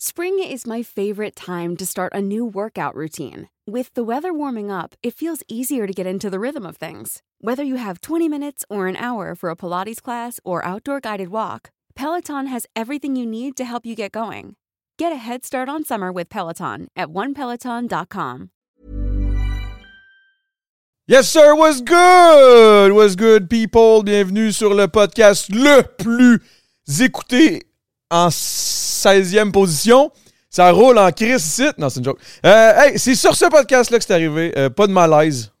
Spring is my favorite time to start a new workout routine. With the weather warming up, it feels easier to get into the rhythm of things. Whether you have 20 minutes or an hour for a Pilates class or outdoor guided walk, Peloton has everything you need to help you get going. Get a head start on summer with Peloton at onepeloton.com. Yes, sir, was good? Was good, people? Bienvenue sur le podcast le plus écouté en 16e position. Ça roule en crise ici. Non, c'est une joke. Euh, hey, c'est sur ce podcast-là que c'est arrivé. Euh, pas de malaise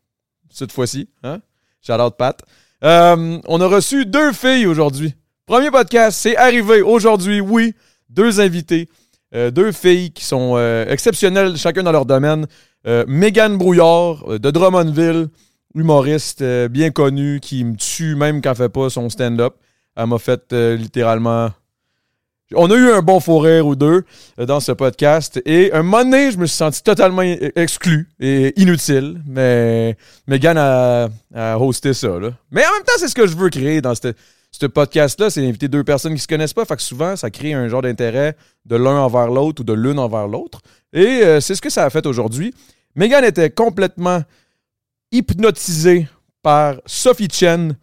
cette fois-ci. Hein? Shout out Pat. Euh, on a reçu deux filles aujourd'hui. Premier podcast, c'est arrivé aujourd'hui, oui. Deux invités. Deux filles qui sont exceptionnelles, chacun dans leur domaine. Mégane Brouillard de Drummondville, humoriste bien connue qui me tue même quand elle fait pas son stand-up. Elle m'a fait littéralement. On a eu un bon faux ou deux euh, dans ce podcast. Et un moment donné, je me suis senti totalement e- exclu et inutile. Mais Megan a, hosté ça. Mais en même temps, c'est ce que je veux créer dans ce podcast-là. C'est d'inviter deux personnes qui se connaissent pas. Fait que souvent, ça crée un genre d'intérêt de l'un envers l'autre ou de l'une envers l'autre. Et euh, c'est ce que ça a fait aujourd'hui. Megan était complètement hypnotisée par Sophie Chen.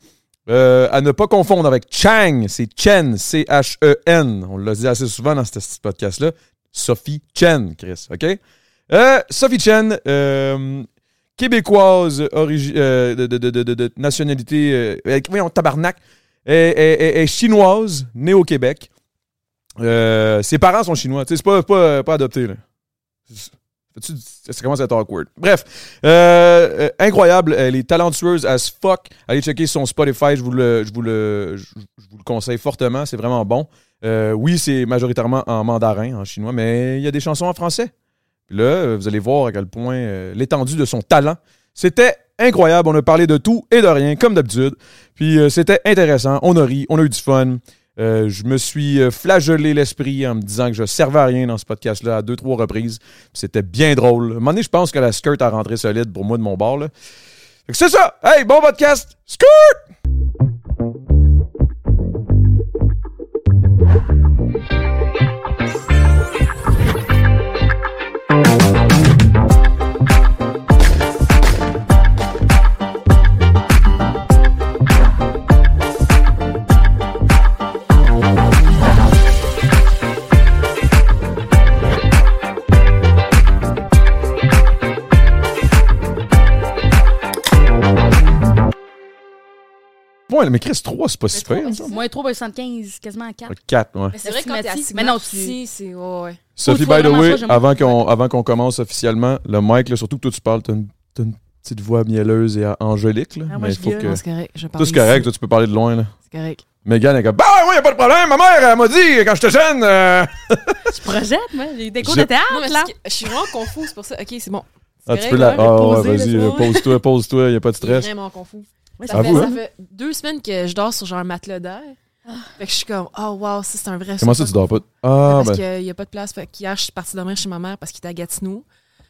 Euh, à ne pas confondre avec Chang, c'est Chen, C-H-E-N. On l'a dit assez souvent dans ce podcast-là. Sophie Chen, Chris, OK? Euh, Sophie Chen, euh, québécoise, euh, de, de- de- de- nationalité, voyons, tabarnak, est, chinoise, née au Québec. Ses parents sont chinois, c'est pas, pas, pas adopté, là. Ça commence à être awkward. Bref, euh, euh, incroyable. Elle est talentueuse as fuck. Allez checker son Spotify, je vous le, je vous le, je, vous le conseille fortement. C'est vraiment bon. Euh, oui, c'est majoritairement en mandarin, en chinois, mais il y a des chansons en français. Là, euh, vous allez voir à quel point euh, l'étendue de son talent. C'était incroyable. On a parlé de tout et de rien, comme d'habitude. Puis euh, c'était intéressant. On a ri, on a eu du fun. Euh, je me suis euh, flagellé l'esprit en me disant que je servais à rien dans ce podcast-là à deux, trois reprises. C'était bien drôle. À un moment donné, je pense que la skirt a rentré solide pour moi de mon bord. là. C'est ça! Hey, bon podcast! Skirt! Ouais, mais Chris, 3, c'est pas si pire. Moins 3,75, quasiment 4. 4, ouais. Mais c'est vrai que quand t'es Astigmatique. Mais non, c'est. Ouais, ouais. Sophie, by the way, avant qu'on, avant qu'on commence officiellement, le mic, là, surtout que toi tu parles, t'as une, t'as une petite voix mielleuse et angélique. Là, Ah, moi, mais je il faut gueule. que. Non, c'est correct. Je Tout parle c'est correct, ici. toi tu peux parler de loin. Là. C'est correct. Megan est comme Bah, moi, y a pas de problème, ma mère, elle m'a dit quand j'étais jeune. euh, Tu projettes, moi. J'ai des cours Je- de théâtre, Non, là. je suis vraiment confuse pour ça. Ok, c'est bon. Ah, tu peux la. Ah, ouais, vas-y, pose-toi, pose-toi, y a pas de Je suis stress. vraiment confus. Ouais, Ça, fait, vous, ça hein? fait deux semaines que je dors sur genre un matelas d'air. Fait que je suis comme, oh wow, ça c'est un vrai Comment ça, tu dors pas? Ah, Parce ben. qu'il n'y a pas de place. Fait qu'hier, je suis partie dormir chez ma mère parce qu'il était à Gatineau.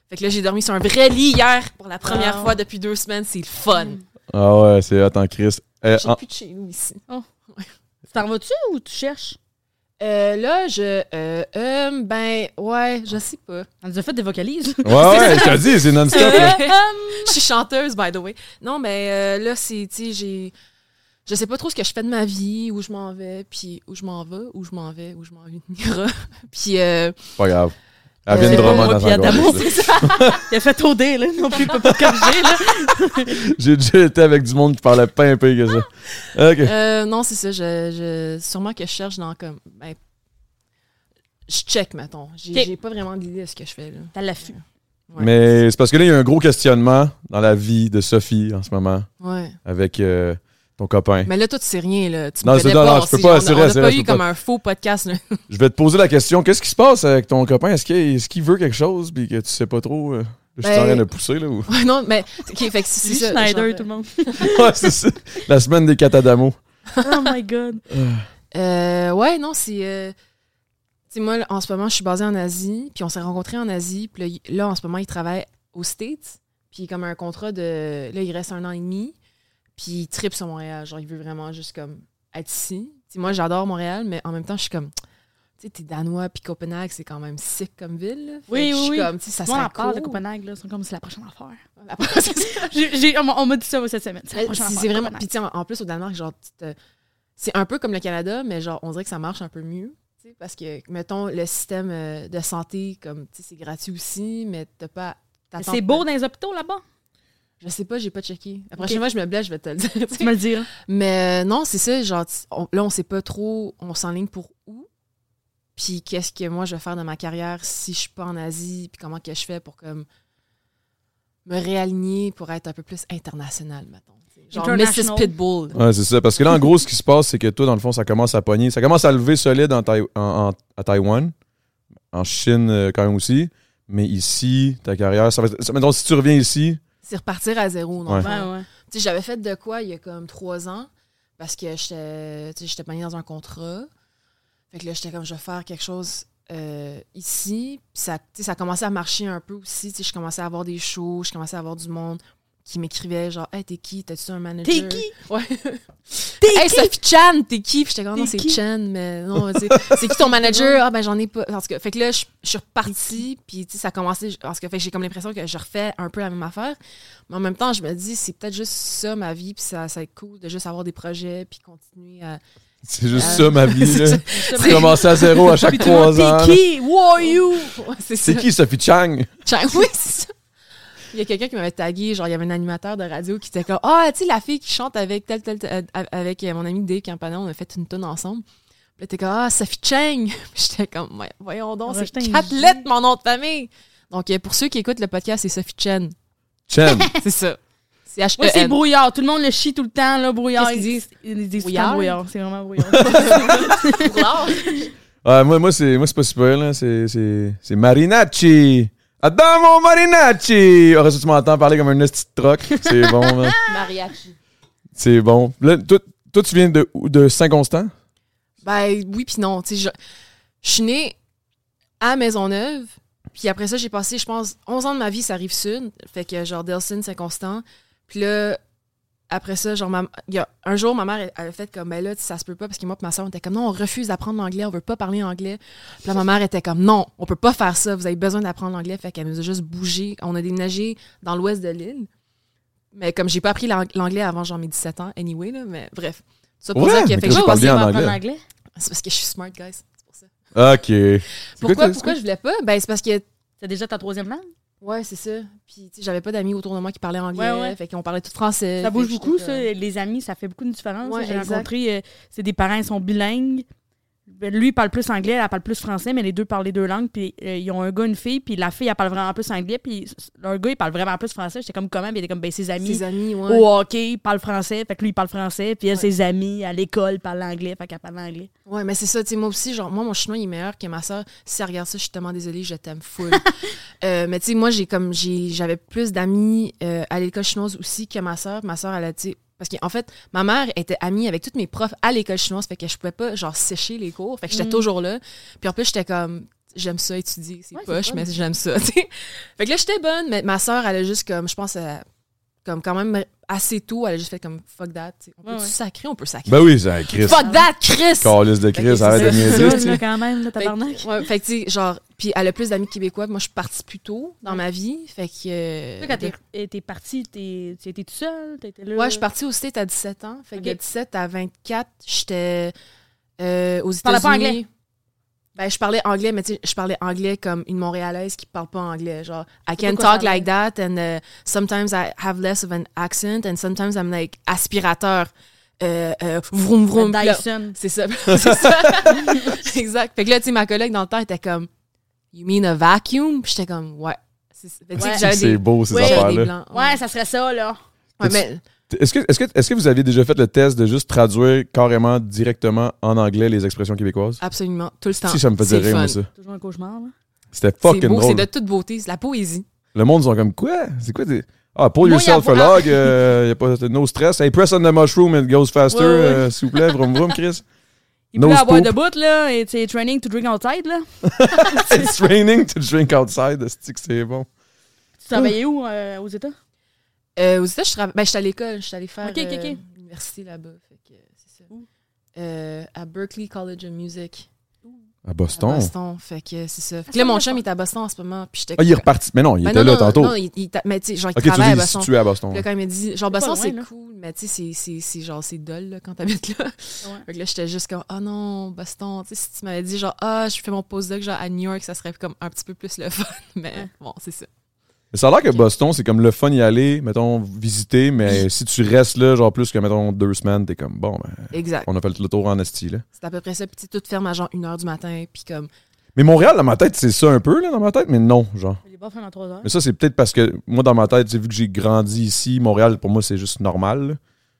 Fait que là, j'ai dormi sur un vrai lit hier pour la première Wow. fois depuis deux semaines. C'est le fun. Ah, ouais, c'est. Attends, Chris. Eh, J'ai en- plus de chez nous ici. Tu t'en vas-tu ou tu cherches? Euh, là, je. Euh, euh, ben, ouais, je sais pas. On nous a fait des vocalises. Ouais, ouais, je te dis, c'est non-stop. là. je suis chanteuse, by the way. Non, mais euh, là, c'est, tu sais, j'ai. je sais pas trop ce que je fais de ma vie, où je m'en vais, puis où je m'en vais, où je m'en vais, où je m'en vais. puis euh, Pas grave. Elle vient de Drummond dans Adamo, c'est ça. Il a fait OD, là. Non plus, il peut pas corriger, là. J'ai déjà été avec du monde qui parlait pas un peu que ça. Ok. euh, non, c'est ça. Je, je, sûrement que je cherche dans comme. Ben, je check, mettons. J'ai pas vraiment d'idée de ce que je fais. Là. T'as l'affût. Ouais. Mais c'est parce que là, il y a un gros questionnement dans la vie de Sophie en ce moment Ouais. avec euh, ton copain. Mais là, toi, tu sais rien. Là. Tu Non, me c'est- connais non, je peux pas, c'est on a pas vrai, eu comme pas. un faux podcast. Là. Je vais te poser la question qu'est-ce qui se passe avec ton copain? Est-ce qu'il est-ce qu'il veut quelque chose puis que tu sais pas trop euh, Je suis en Ben- train de pousser là ou? Ouais, non, mais. OK, fait que c'est ça. Schneider, genre, tout le monde. Ouais, c'est ça. La semaine des catadamos. Oh my God. Euh, ouais, non, c'est. euh, tu sais, moi, en ce moment, je suis basée en Asie, puis on s'est rencontrés en Asie, puis là, en ce moment, il travaille aux States, puis comme un contrat de. Là, il reste un an et demi, puis il tripe sur Montréal. Genre, il veut vraiment juste comme être ici. Moi, j'adore Montréal, mais en même temps, je suis comme. Tu sais, t'es danois, puis Copenhague, c'est quand même sick comme ville. Oui, oui, suis oui. comme, tu sais, ça Moi, on parle de. Copenhague, là. C'est comme c'est la prochaine affaire. J'ai- j'ai- on m'a- on m'a dit ça cette semaine. C'est la prochaine affaire, vraiment. Puis, en, en plus, au Danemark, genre, c'est un peu comme le Canada, mais genre, on dirait que ça marche un peu mieux. Parce que, mettons, le système euh, de santé, comme, tu sais, c'est gratuit aussi, mais t'as pas. C'est beau dans les hôpitaux, là-bas. Je sais pas, j'ai pas checké. La prochaine fois, je me blesse, je vais te le dire. tu me le diras. Mais euh, non, c'est ça, genre, on- là, on sait pas trop, on s'enligne pour où. Puis qu'est-ce que moi, je vais faire de ma carrière si je suis pas en Asie, puis comment que je fais pour, comme, me réaligner pour être un peu plus international, mettons. Genre Mrs. Pitbull. Ouais, c'est ça. Parce que là, en gros, ce qui se passe, c'est que toi, dans le fond, ça commence à pogner. Ça commence à lever solide en Tai- en- en- à Taïwan. En Chine, euh, quand même aussi. Mais ici, ta carrière, ça va être- ça- mettons, si tu reviens ici, C'est repartir à zéro, Ouais. Ouais, ouais. J'avais fait de quoi il y a comme trois ans parce que j'étais tu sais, j'étais pognée dans un contrat. Fait que là, j'étais comme, je vais faire quelque chose euh, ici. Puis ça, tu sais, ça commençait à marcher un peu aussi. Tu sais, je commençais à avoir des shows, je commençais à avoir du monde qui m'écrivait genre, hey, t'es qui? T'as-tu un manager? T'es qui? Ouais. T'es hey, qui? Sophie Chan, t'es qui? Puis j'étais comme, non, c'est? Chan, mais non, c'est qui ton manager? Ah, ben j'en ai pas. En tout cas, fait que là, je, je suis repartie, puis tu sais, ça a commencé. En tout cas, fait que j'ai comme l'impression que je refais un peu la même affaire. Mais en même temps, je me dis, c'est peut-être juste ça, ma vie, puis ça, ça va être cool de juste avoir des projets, puis continuer à. c'est juste Euh, ça ma vie. c'est là. ça. Tu commences à zéro à chaque trois ans. T'es qui? Who are you? Ouais, c'est. C'est qui Sophie Chang? Chang, oui, c'est ça. Il y a quelqu'un qui m'avait tagué, genre, il y avait un animateur de radio qui était comme Ah, tu sais, la fille qui chante avec tel, tel, tel- euh, avec euh, mon ami Dave Campanon, on a fait une tonne ensemble. Puis là, t'es comme Ah, Sophie Chang. Puis j'étais comme Ouais, Voyons donc, c'est quatre lettres, mon nom de famille. Donc, euh, pour ceux qui écoutent le podcast, c'est Sophie Chen. Chen. C'est ça. C'est h Moi, c'est e brouillard. Tout le monde le chie tout le temps, là, brouillard. Disent? Ils disent Brouillard? brouillard. C'est vraiment brouillard. Ouais, moi, moi c'est moi, c'est pas super, là. C'est, c'est, c'est Marinacci. Adamo Marinacci. Ça, tu m'entends parler comme un esti de troc? C'est bon, man. Mariachi. C'est bon. Là, toi, toi, tu viens de, où? de Saint-Constant? Ben oui, puis non. Tu sais, je, je suis née à Maisonneuve. Puis après ça, j'ai passé, je pense, 11 ans de ma vie, ça rive sud. Fait que genre Delson, Saint-Constant. Puis là, après ça, genre, ma- il y a, un jour, ma mère, elle, elle a fait comme, ben là, ça se peut pas, parce que moi et ma soeur, on était comme, non, on refuse d'apprendre l'anglais, on veut pas parler anglais. Puis là, ma mère était comme, non, on peut pas faire ça, vous avez besoin d'apprendre l'anglais. Fait qu'elle nous a juste bougé. On a déménagé dans l'ouest de l'île. Mais comme j'ai pas appris l'ang- l'anglais avant genre mes 17 ans, anyway, là, mais bref. Ça pour Ouais, dire que, mais fait que bien en anglais. apprendre l'anglais. c'est parce que je suis smart, guys. C'est pour ça. Ok. Pourquoi, quoi, pourquoi je voulais pas? Ben, c'est parce que, C'est déjà ta troisième langue? Ouais, c'est ça. Puis, tu sais, j'avais pas d'amis autour de moi qui parlaient anglais. Ouais, ouais. Fait qu'on parlait tout français. Ça bouge beaucoup, ça. Les amis, ça fait beaucoup de différence. Ouais, J'ai rencontré, euh, c'est des parents, ils sont bilingues. Ben, Lui, il parle plus anglais, elle parle plus français, mais les deux parlent les deux langues. Puis euh, ils ont un gars, une fille, puis la fille, elle parle vraiment plus anglais, puis leur gars, il parle vraiment plus français. J'étais comme comment? Puis il était comme, ben, ses amis Ses amis, ouais. au hockey, ils parlent français, fait que lui, il parle français, puis elle, Ouais. ses amis à l'école parlent anglais, fait qu'elle parle anglais. Ouais, mais c'est ça, tu sais, moi aussi, genre, moi, mon chinois, il est meilleur que ma soeur. Si elle regarde ça, je suis tellement désolée, je t'aime full. Euh, mais tu sais, moi, j'ai comme, j'avais plus d'amis euh, à l'école chinoise aussi que ma soeur. Ma soeur, elle a, tu parce qu'en fait, ma mère était amie avec toutes mes profs à l'école chinoise, fait que je pouvais pas, genre, sécher les cours, fait que j'étais Mm. toujours là. Puis en plus, j'étais comme, j'aime ça étudier, c'est Ouais, poche, mais j'aime ça, tu sais. Fait que là, j'étais bonne, mais ma soeur, elle a juste comme, je pense, euh, comme quand même assez tôt, elle a juste fait comme, fuck that, tu sais. On peut Ouais, ouais. sacrer, on peut sacrer. Ben oui, c'est Chris. Fuck that, Chris! Calice de Chris, Fait que arrête de niaiser. tu sais. quand même, Fait, tabarnak. que- ouais, fait que, tu sais, genre, puis elle a plus d'amis québécois. Moi, je suis partie plus tôt dans ma vie. Fait que. euh, Toi, quand t'es- euh, t'es parti, t'es- tu étais toute seule? T'étais là? Ouais, je suis partie au State à 17 ans. Fait que de 17 à 24, j'étais euh, aux États-Unis. parlais pas anglais? Ben, je parlais anglais, mais tu sais, je parlais anglais comme une Montréalaise qui parle pas anglais. Genre, I can talk ça like that, and uh, sometimes I have less of an accent, and sometimes I'm like aspirateur. Euh, euh, vroom vroom. Dyson. C'est ça. c'est ça. exact. Fait que là, tu sais, ma collègue dans le temps était comme, You mean a vacuum? Puis j'étais comme, Ouais. C'est Ouais. beau, ces affaires-là. Ouais, ça serait ça, là. Ouais, mais Est-ce que, est-ce, que, est-ce que vous aviez déjà fait le test de juste traduire carrément directement en anglais les expressions québécoises? absolument, tout le temps. Si ça me faisait C'est rire, moi, ça. Toujours un cauchemar, là? C'était C'est fucking beau, c'est drôle. de toute beauté, c'est la poésie. Le monde sont comme quoi? C'est quoi des. Ah, pull Moi, y a yourself a pas- log, euh, y a pas no stress. Hey, press on the mushroom and it goes faster, Ouais, ouais. euh, s'il vous plaît, vroom vroom, Chris. Il No peut avoir de bout, là, et c'est training to drink outside, là. It's raining to drink outside, c'est que c'est bon. Tu travaillais où euh, aux États? Euh, aux États, je travaille. Ben, j'étais à l'école, j'étais allée faire Ok, ok, ok. euh, l'université là-bas. Fait que c'est ça. Euh, à Berkeley College of Music. À À Boston. Boston. Fait que c'est ça. Fait que ça là, mon chum il est à Boston en ce moment. Puis j'étais Ah, il est reparti. Mais non, il Ben était non, là non, tantôt. Non, il, il t'a- mais tu sais, genre, il ok, tu travaille à dis Boston. situé à Boston. Puis là, quand il m'a dit, genre, Boston, loin, c'est là. cool, mais tu sais, c'est- c'est- c'est genre, c'est dull là, quand t'habites là. Fait que là, j'étais juste comme, oh non, Boston. Tu sais, si tu m'avais dit, genre, ah, je fais mon postdoc genre à New York, ça serait comme un petit peu plus le fun. Mais Ouais. bon, c'est ça. Mais ça a l'air que Boston, c'est comme le fun y aller, mettons, visiter, mais si tu restes là, genre plus que, mettons, deux semaines, t'es comme, bon, ben, Exact. on a fait le tour en esti, là. C'est à peu près ça. Puis tu sais, tout ferme à genre 1h du matin. Puis comme, Mais Montréal, dans ma tête, c'est ça un peu, là, dans ma tête, mais non, genre. J'ai pas fait dans trois heures. Mais ça, c'est peut-être parce que moi, dans ma tête, j'ai vu que j'ai grandi ici, Montréal, pour moi, c'est juste normal. là.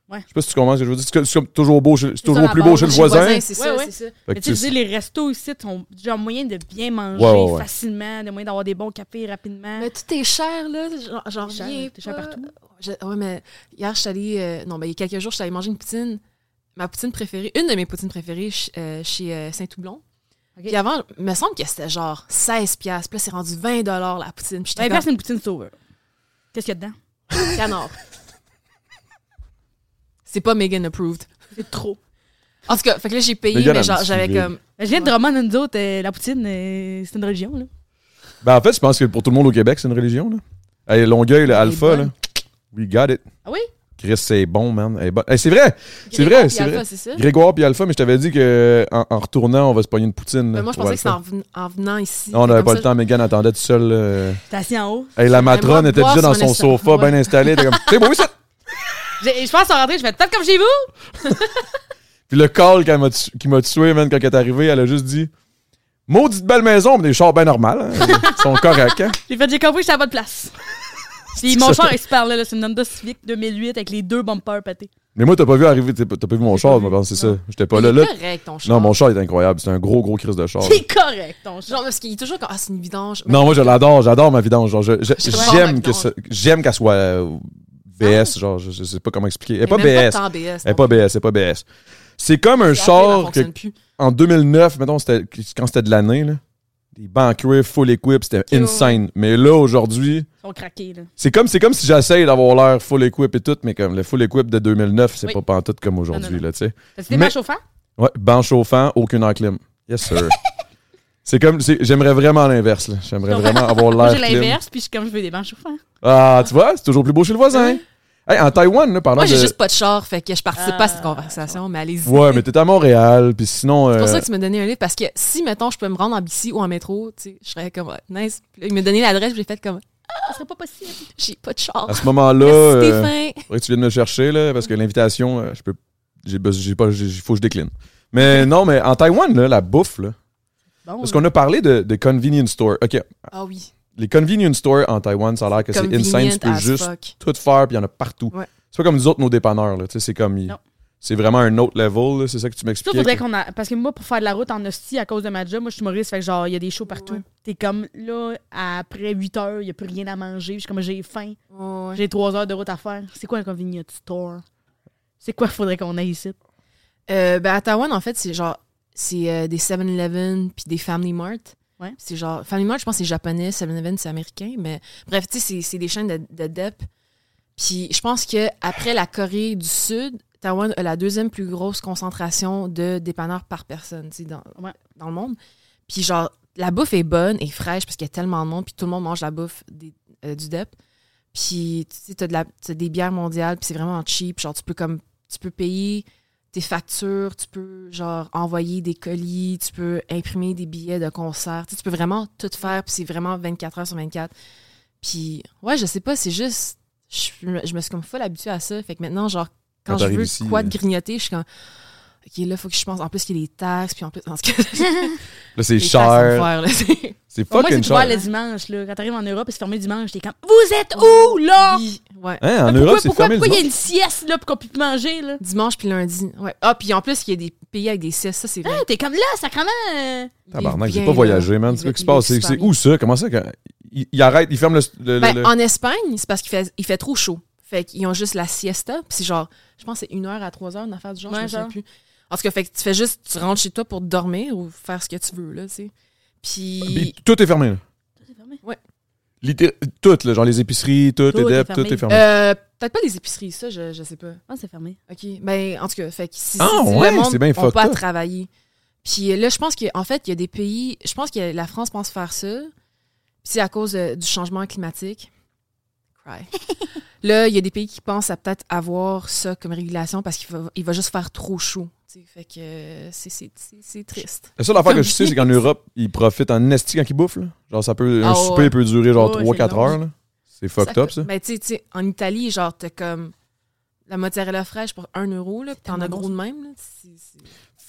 Ouais. Je sais pas si tu comprends ce que je veux dire. C'est que- C'est comme toujours beau, c'est toujours plus beau chez le chez le voisin. c'est Ouais, ça, ouais. c'est ça. Mais que tu sais, les restos ici sont genre moyen de bien manger Ouais, ouais, ouais. facilement, de moyen d'avoir des bons cafés rapidement. Mais tout est cher, là. Genre, j'en C'est cher, reviens. c'est cher partout. Je- ouais, mais hier, je suis allée. euh, non, ben, il y a quelques jours, je suis allée manger une poutine. Ma poutine préférée, une de mes poutines préférées ch- euh, chez euh, Saint-Houblon. Ok. Puis avant, il me semble que c'était genre 16$. Puis là, c'est rendu 20$ la poutine. Puis Ben, j'étais c'est une poutine sauveur. Qu'est-ce qu'il y a dedans? canard. C'est pas Megan approved. C'est trop. En tout cas, fait que là, j'ai payé, Megan mais genre, j'avais comme. Je viens de Drummond, nous autres, euh, la poutine, euh, c'est une religion, là. Ben, en fait, je pense que pour tout le monde au Québec, c'est une religion, là. Hey, Longueuil, le est Alpha, là. bonne. We got it. Ah oui? Chris, c'est bon, man. Elle est bonne. Hey, c'est vrai! C'est Grégoire vrai, puis c'est Alpha, vrai. c'est ça? Grégoire puis Alpha, mais je t'avais dit que en, en retournant, on va se pogner une poutine. là, Ben, moi, je pour pensais que c'était Alpha. en, ven- en venant ici. Non, on n'avait comme pas ça, le temps. Megan attendait tout seul. là. T'es assis en haut. Hey, la matrone était déjà dans son sofa, Ouais. bien installé. T'es comme, c'est beau, ça! Je pense en rentrer, je fais peut-être comme chez vous. Puis le call qu'elle m'a tu- qui m'a tué, man, quand elle est arrivée, elle a juste dit Maudite belle maison, mais des chars bien normales. hein. Ils sont corrects, hein? J'ai fait, j'ai compris que j'étais à bonne place. Puis mon char, il se parlait, là. C'est une Honda Civic 2008 avec les deux bumpers pétés. Mais moi, t'as pas vu arriver, t'as pas vu mon char, c'est ça. J'étais pas là. est là. correct, ton char. Non, mon char est incroyable. C'est un gros, gros crise de char. C'est correct, ton char. Genre, parce qu'il est toujours comme, ah, c'est une vidange. Non, moi, je l'adore. J'adore ma vidange. Genre, que j'aime qu'elle soit euh, BS. Genre, je, je sais pas comment expliquer. Elle est pas BS. tant BS. Elle est pas BS, elle est pas BS. C'est comme un char que, en 2009, mettons, quand c'était de l'année, là, des cuir, full equip, c'était ouais. insane. Mais là, aujourd'hui, Ils sont craqués, là. c'est comme, c'est comme si j'essaye d'avoir l'air full equip et tout, mais comme le full equip de 2009, c'est Oui. pas pantoute comme aujourd'hui, là, tu sais. T'as-tu des Mais- bancs chauffants? Ouais, aucune enclim. Yes, sir. c'est comme, j'aimerais vraiment l'inverse, là. J'aimerais vraiment avoir Moi, l'air j'ai l'inverse, puis je suis comme, je veux des bancs chauffants. Ah, tu vois, c'est toujours plus beau chez le voisin. Hey, en Taïwan, là, parlant Moi, j'ai de... juste pas de char, fait que je participe pas à cette Ah. conversation, mais allez-y. Ouais, mais t'es à Montréal, puis sinon... C'est pour euh, ça que tu m'as donné un livre, parce que si, mettons, je peux me rendre en bici ou en métro, tu sais, je serais comme, nice. Il m'a donné l'adresse, puis j'ai fait comme, Ça serait pas possible. j'ai pas de char. À ce moment-là, euh, faudrait que tu viennes me chercher, là, parce que l'invitation, euh, je peux... J'ai j'ai pas... Il faut que je décline. Mais non, mais en Taïwan, là, la bouffe, là... Bon, Parce qu'on a parlé de, de convenience store. OK, Ah oui. les convenience stores en Taïwan, ça a l'air que c'est insane. Tu peux juste fuck. tout faire, puis il y en a partout. Ouais. C'est pas comme nous autres, nos dépanneurs, là. Tu sais, c'est comme... il-. C'est vraiment un autre level, là, c'est ça que tu faudrait que- qu'on a. Parce que moi, pour faire de la route en hostie à cause de ma job, moi, je suis humoriste, fait que genre, il y a des shows partout. Ouais. T'es comme, là, après 8 heures, il n'y a plus rien à manger. Je suis comme, j'ai faim. Ouais. J'ai 3 heures de route à faire. C'est quoi un convenience store? C'est quoi qu'il faudrait qu'on aille ici? Euh, ben, à Taïwan, en fait, c'est genre, c'est euh, des 7-Eleven puis des Family Mart. Ouais. C'est genre, Family Mart, je pense que c'est japonais, 7-Eleven, c'est américain. Mais bref, tu sais, c'est- des chaînes de, de DEP. Puis je pense que après la Corée du Sud, Taïwan a la deuxième plus grosse concentration de dépanneurs par personne, tu sais, dans, Ouais. dans le monde. Puis genre, la bouffe est bonne et fraîche parce qu'il y a tellement de monde, puis tout le monde mange la bouffe des- euh, du DEP. Puis, tu sais, t'as de la- t'as des bières mondiales, puis c'est vraiment cheap. Genre, tu peux comme, tu peux payer tes factures, tu peux, genre, envoyer des colis, tu peux imprimer des billets de concert. Tu sais, tu peux vraiment tout faire, puis c'est vraiment 24 heures sur 24. Puis, ouais, je sais pas, c'est juste, je, me- je me suis comme full habituée à ça. Fait que maintenant, genre, quand, Quand je veux ici, quoi de euh, grignoter, je suis comme, OK, là, faut que je pense. En plus, qu'il y a les taxes, puis en plus, en tout cas, Là, c'est cher. c'est- moi, fucking cher. le dimanche. Là. Quand t'arrives en Europe c'est fermé dimanche, t'es comme Vous êtes où là? Oui, ouais. Hein, en Mais Europe, pourquoi c'est pourquoi, fermé le pourquoi il y a une sieste là pour qu'on puisse manger là? Dimanche puis lundi. Ouais. Ah, puis en plus, il y a des pays avec des siestes, ça, c'est vrai. Ah, t'es comme là, sacrément. euh, Tabarnak, j'ai pas voyagé, man. C'est quoi qui se passe? C'est où ça? Comment ça? quand- Il, il arrête, il ferme le. le- Ben, le- en Espagne, c'est parce qu'il fait, il fait trop chaud. Fait qu'ils ont juste la siesta. Puis c'est genre, je pense que c'est une heure à trois heures, une affaire du genre, Ouais, je me souviens genre. plus. En tout cas, fait que tu fais juste, tu rentres chez toi pour dormir ou faire ce que tu veux, là, tu sais. Puis Puis, tout est fermé, là. C'est fermé. Litté- Tout, là, genre les épiceries, tout, Tout les est DEP, tout fermé. est fermé. euh, peut-être pas les épiceries, ça, je, je sais pas. Ah, c'est fermé. OK. Ben, en tout cas, fait que si, Ah, si ouais, le monde c'est bien fucked pas travailler. Puis là, je pense qu'en fait, il y a des pays... Je pense que la France pense faire ça. Puis c'est à cause euh, du changement climatique. Cry. là, il y a des pays qui pensent à peut-être avoir ça comme régulation parce qu'il va, il va juste faire trop chaud. Fait que euh, c'est- c'est c'est- c'est triste. La seule affaire que je sais, c'est qu'en Europe, ils profitent en esti quand ils bouffent, là. Genre, ça peut. Un Ah, souper ouais. peut durer genre Ouais, 3-4 c'est long. heures. C'est fucked Ça up, ça. Ben, tu sais, tu sais, en Italie, genre, t'as comme la mozzarella fraîche pour 1 euro, là, puis t'en as gros de même. Là.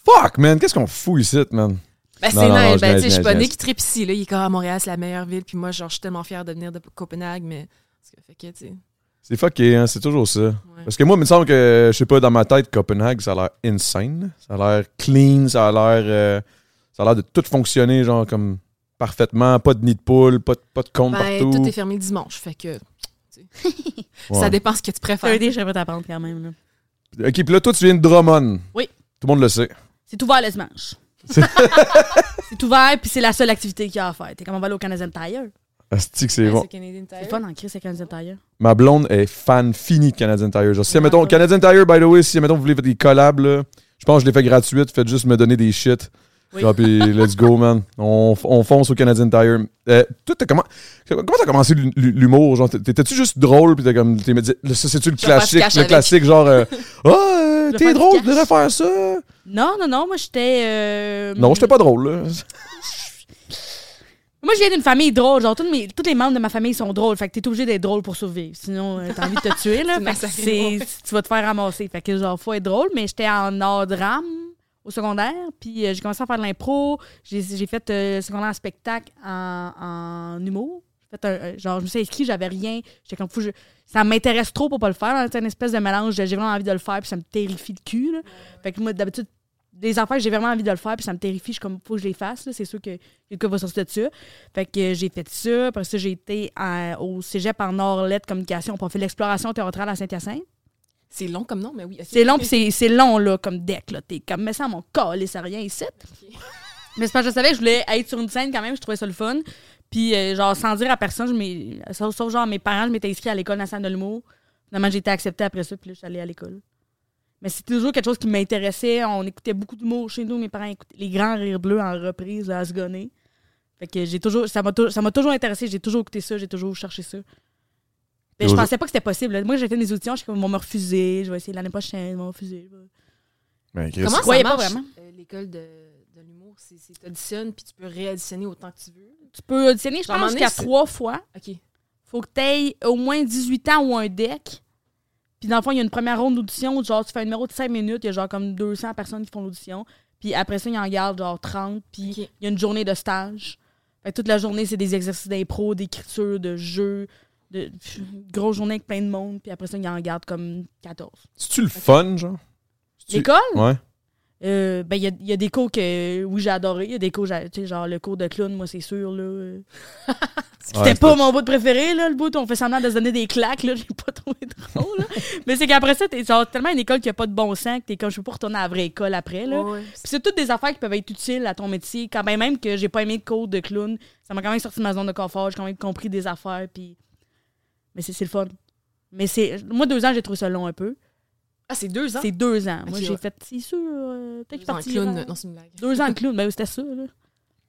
Fuck, man, qu'est-ce qu'on fout ici, man? Ben, Non, c'est nice. Ben, tu niaise, sais, je suis pas né qui tripe ici. Là. Il est comme à Montréal, c'est la meilleure ville. Puis moi, genre, je suis tellement fière de venir de Copenhague, mais. Que, fait que, tu sais. C'est fucké, hein, c'est toujours ça. ouais. Parce que moi, il me semble que, je sais pas, dans ma tête, Copenhague, ça a l'air insane. Ça a l'air clean, ça a l'air. euh, ça a l'air de tout fonctionner, genre, comme parfaitement. Pas de nid de poule, pas de, pas de compte Ben, partout. tout est fermé dimanche. Fait que. Ouais. Ça dépend ce que tu préfères. été, je serais pas t'apprendre quand même. Là. Ok, puis là, toi, tu viens de Drummond. Oui. Tout le monde le sait. C'est ouvert le dimanche. c'est ouvert, puis c'est la seule activité qu'il y a à faire. T'es comme on va aller au Canadian Tire. Asti que c'est bon. c'est Canadian Tire. C'est fun en crise, c'est Canadian Tire. Ma blonde est fan fini de Canadian Tire. Genre, si, mettons. Canadian Tire, by the way, si, mettons, vous voulez faire des collabs, là, je pense que je l'ai fait gratuite. Faites juste me donner des shit. Oui. Genre, puis let's go, man. On, on fonce au Canadian Tire. Euh, toi, t'as comment, comment t'as commencé l'hu- l'humour? Genre, t'étais-tu juste drôle? Puis t'as comme, t'es, c'est-tu le Je classique? Le avec. classique, genre, euh, vais t'es drôle, tu devrais faire ça. Non, non, non, moi j'étais. euh, Non, j'étais pas drôle, là. Moi je viens d'une famille drôle. Genre, tous, mes, tous les membres de ma famille sont drôles. Fait que t'es obligé d'être drôle pour survivre. Sinon, euh, t'as envie de te tuer, là. Fait que c'est- tu vas te faire ramasser. Fait que, genre, faut être drôle. Mais j'étais en art drame au secondaire. Puis euh, j'ai commencé à faire de l'impro. J'ai j'ai fait euh, secondaire en spectacle en, en humour. J'ai fait un- un- genre, je me suis inscrit, j'avais rien. J'étais comme fou. je- ça m'intéresse trop pour pas le faire. C'est une espèce de mélange. de J'ai vraiment envie de le faire, puis ça me terrifie le cul. là. Fait que moi, d'habitude, des affaires, j'ai vraiment envie de le faire, puis ça me terrifie. Je suis comme, faut que je les fasse. C'est sûr que quelqu'un va sortir de ça. Fait que euh, j'ai fait ça. Après ça, j'ai été à- au cégep en or lettres communication. On fait l'exploration théâtrale à Saint-Hyacinthe. C'est long comme nom, mais oui. C'est long, puis c'est- long, là, comme deck. Là. T'es comme, mais ça, mon calé, c'est rien ici. Mais c'est parce que je savais que je voulais être sur une scène quand même, je trouvais ça le fun. Puis, euh, genre, sans dire à personne, je sauf, sauf genre mes parents, je m'étais inscrit à l'école nationale de l'humour. Finalement, j'ai été acceptée après ça, puis là, je suis allée à l'école. Mais c'était toujours quelque chose qui m'intéressait. On écoutait beaucoup d'humour chez nous. Mes parents écoutaient les grands rires bleus en reprise à se gonner. Fait que j'ai toujours, ça m'a tou- ça m'a toujours intéressé. J'ai toujours écouté ça, j'ai toujours cherché ça. Mais je pensais pas que c'était possible. Moi, j'ai fait des auditions, je suis comme, ils vont me refuser. Je vais essayer l'année prochaine, ils vont me refuser. Ben, Chris, Comment ça marche, vraiment. euh, l'école de, de l'humour? C'est c'est t'auditionnes, puis tu peux réadditionner autant que tu veux? Tu peux auditionner, je pense, jusqu'à c'est- trois fois. OK. faut que tu aies au moins 18 ans ou un deck. Puis dans le fond, il y a une première ronde d'audition où genre tu fais un numéro de 5 minutes, il y a genre comme 200 personnes qui font l'audition. Puis après ça, ils en gardent genre 30, puis il y a une journée de stage. Fait que toute la journée, c'est des exercices d'impro, d'écriture, de jeu, de pff, une grosse journée avec plein de monde, puis après ça, ils en gardent comme 14. C'est-tu le fun, genre? L'école? Ouais. Euh, ben, il y a, y a des cours que, oui, j'ai adoré. Il y a des cours, tu sais, genre le cours de clown, moi, c'est sûr, là. C'était Ouais, pas mon bout de préféré, là, le bout où on fait semblant de se donner des claques, là, j'ai pas trouvé drôle. là. Mais c'est qu'après ça, t'es genre tellement une école qui a pas de bon sens que t'es comme, je peux pas retourner à la vraie école après, là. Ouais, ouais. Puis c'est toutes des affaires qui peuvent être utiles à ton métier, quand même, même que j'ai pas aimé le cours de clown. Ça m'a quand même sorti de ma zone de confort, j'ai quand même compris des affaires, puis... Mais c'est c'est le fun. Mais c'est... Moi, deux ans, j'ai trouvé ça long un peu. Ah, c'est deux ans? C'est deux ans. Moi, j'ai ouais. fait, c'est sûr, euh, peut-être que je clown. Non, c'est une blague. Deux ans de clown, ben oui, c'était ça, là.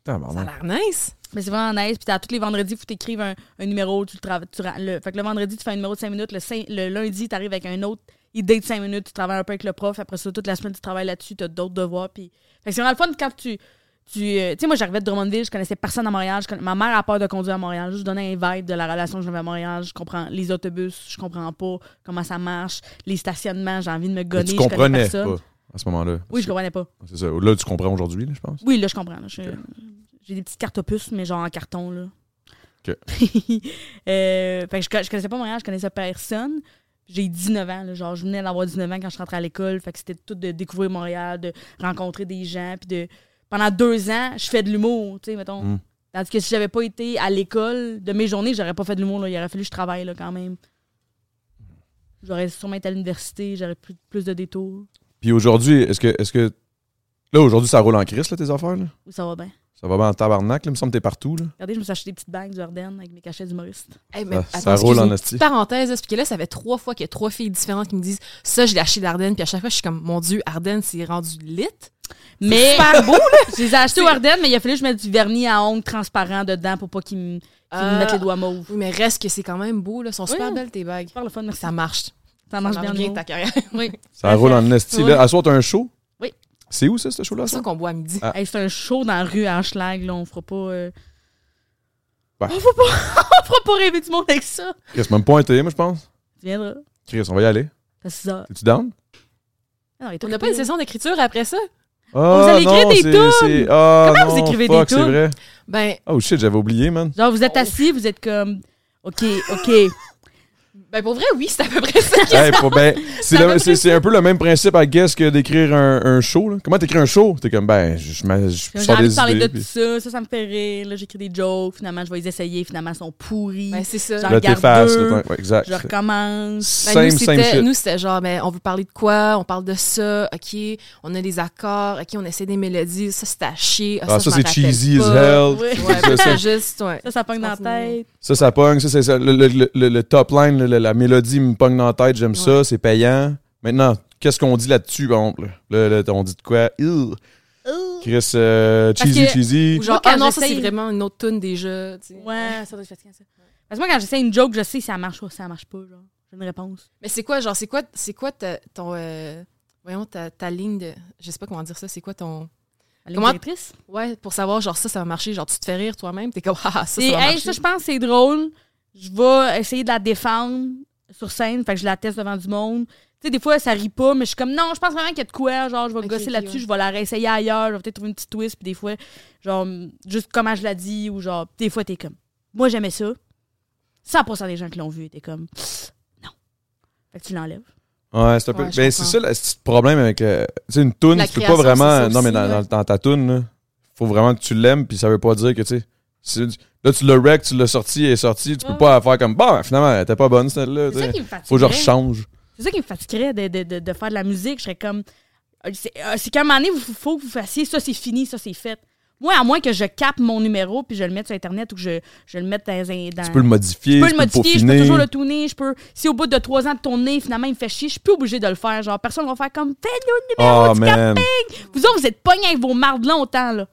Ça a l'air nice. Mais c'est vraiment nice. Puis t'as tous les vendredis, il faut t'écrire un, un numéro. Tu le travailles. Tu, ra- le, fait que le vendredi, tu fais un numéro de 5 minutes. Le, cin- le lundi, tu arrives avec un autre idée de 5 minutes. Tu travailles un peu avec le prof. Après ça, toute la semaine, tu travailles là-dessus. Tu as d'autres devoirs. Puis... Fait que c'est vraiment le fun quand tu. Tu euh, tu sais, moi, j'arrivais de Drummondville, je connaissais personne à Montréal. Je conna- Ma mère a peur de conduire à Montréal. Juste donner un vibe de la relation que j'avais à Montréal. Je comprends les autobus, je comprends pas comment ça marche. Les stationnements, j'ai envie de me Mais gonner. tu je connais comprenais personne. pas à ce moment-là. Oui, je comprenais pas. C'est ça. Là, tu comprends aujourd'hui, je pense? Oui, là, je comprends. Je- J'ai des petites cartes opus, mais genre en carton, là. OK. Euh, fait que je, je connaissais pas Montréal, je connaissais personne. J'ai 19 ans, là, genre je venais d'avoir 19 ans quand je rentrais à l'école. Fait que c'était tout de découvrir Montréal, de rencontrer des gens. Puis de... Pendant deux ans, je fais de l'humour, tu sais, mettons. Mm. Tandis que si j'avais pas été à l'école de mes journées, j'aurais pas fait de l'humour. là. Il aurait fallu que je travaille là, quand même. J'aurais sûrement été à l'université, j'aurais plus, plus de détours. Puis aujourd'hui, est-ce que, est-ce que. Là, aujourd'hui, ça roule en crise, là, tes affaires, là? Oui, ça va bien. Ça va bien en tabarnak, là. Il me semble que t'es partout, là. Regardez, je me suis acheté des petites bagues du Ardennes avec mes cachets d'humoriste. Hey, mais Ça- attends, ça roule en esti. parenthèse, parce que là, ça fait trois fois qu'il y a trois filles différentes qui me disent ça, je l'ai acheté d'Ardennes, puis à chaque fois, je suis comme, mon Dieu, Ardennes, c'est rendu lit. Mais super beau, là. je les ai achetés au Ardennes, mais il a fallu que je mette du vernis à ongles transparent dedans pour pas qu'ils me, Ah. mettent les doigts mauves. Oui, mais reste que c'est quand même beau, là. Elles sont super Oui. belles, tes bagues. Super le fun, merci. Ça marche. Ça marche bien, bien ta carrière. Oui. Ça roule en esti, Oui. là. À soir, t'as un show? Oui. C'est où, ça, ce show-là? C'est ça qu'on boit à midi. Ah. Hey, c'est un show dans la rue à Hochelag, là. On fera pas. euh, Ben. On fera pas. on fera pas rêver du monde avec ça. Chris, même pointé, moi, je pense. Tu viendras. Chris, on va y aller. Ça 6 heures. T'es-tu down? Ah non, On n'a pas une session d'écriture après ça? Ah, allez écrire non, des tunes! Ah, Comment vous écrivez des fuck, tunes? vrai. Ben, Oh shit, j'avais oublié, man. Genre, vous êtes assis, vous êtes comme. OK, OK. Ben pour vrai, oui, c'est à peu près ça. Hey, ben, c'est Ça le- va c'est c'est un peu le même principe, I guess, que d'écrire un, un show. Là. Comment t'écris un show? T'es comme, ben, je, je, je, je J'ai sors envie des de parler idées. de puis- tout ça. Ça, ça me fait rire. Là, j'écris des jokes. Finalement, je vais les essayer. Finalement, ils sont pourris. Ben, c'est ça. J'en Là, regarde t'effaces. deux. là, t'en- ouais, exact. Je recommence. Ben, Same, nous, same c'était, shit. nous, c'était genre, ben, on veut parler de quoi? On parle de ça. OK, on a des accords. OK, on essaie des mélodies. Ça, c'est à chier. Ah, ça, je m'en c'est rappelle cheesy as pas. hell. Ouais. Ça, ça- c'est juste, ouais. Ça, ça pogne dans la Continue. tête. Ça, ça pogne. Ça, c'est ça. Le, le- le- le top line, le- la mélodie me pogne dans la tête. J'aime ça. C'est payant. Maintenant, qu'est-ce qu'on dit là-dessus, par exemple? Là, là, on dit de quoi? Ew. Chris, euh, cheesy, que- cheesy. Ou genre, ah non, ça, c'est vraiment une autre tune déjà. tu sais. Ouais, ça doit être fatigant, ça. Parce que moi, quand j'essaie une joke, je sais si ça marche ou si ça marche pas. Genre. J'ai une réponse. Mais c'est quoi, genre, c'est quoi, c'est quoi ta, ton. euh, voyons, ta, ta ligne de. Je sais pas comment dire ça. C'est quoi ton. La Comment-? Ouais, pour savoir, genre, ça, ça va marcher. Genre, tu te fais rire toi-même. T'es comme, ah, ça, ça va hey, marcher. ça, je pense que c'est drôle. Je vais essayer de la défendre sur scène. Fait que je la teste devant du monde. Tu sais, des fois, ça rit pas, mais je suis comme, non, je pense vraiment qu'il y a de quoi. Genre, je vais Ok, gosser là-dessus, ouais. je vais la réessayer ailleurs. Je vais peut-être trouver une petite twist. Puis des fois, genre, juste comment je la dis. Ou genre, des fois, t'es comme, moi, j'aimais ça. 100% des gens qui l'ont vu étaient comme, non. Fait que tu l'enlèves. Ouais, c'est un peu. Ouais, ben, c'est ça le petit problème avec. euh, tu sais, une toune, La tu peux pas vraiment. non, mais dans ta toune, là, faut vraiment que tu l'aimes, puis ça veut pas dire que, tu sais. Là, tu l'as rec, tu l'as sorti, elle est sortie, tu peux pas faire comme, bon, finalement, elle était pas bonne, celle-là. C'est ça qui me. Faut que je rechange. C'est ça qui me fatiguerait de, de, de, de faire de la musique. Je serais comme. C'est euh, c'est qu'à un moment donné, il faut que vous fassiez ça, c'est fini, ça, c'est fait. Moi, à moins que je capte mon numéro puis je le mette sur Internet ou que je, je le mette dans un. Dans... Tu peux le modifier, Je peux le modifier, je peux toujours le tourner, je peux. Si au bout de trois ans de tourner, finalement, il me fait chier, je suis plus obligé de le faire. Genre, personne va faire comme fais-nous le numéro Oh, du man. camping. Vous autres, vous êtes pognés avec vos mardes longtemps, là.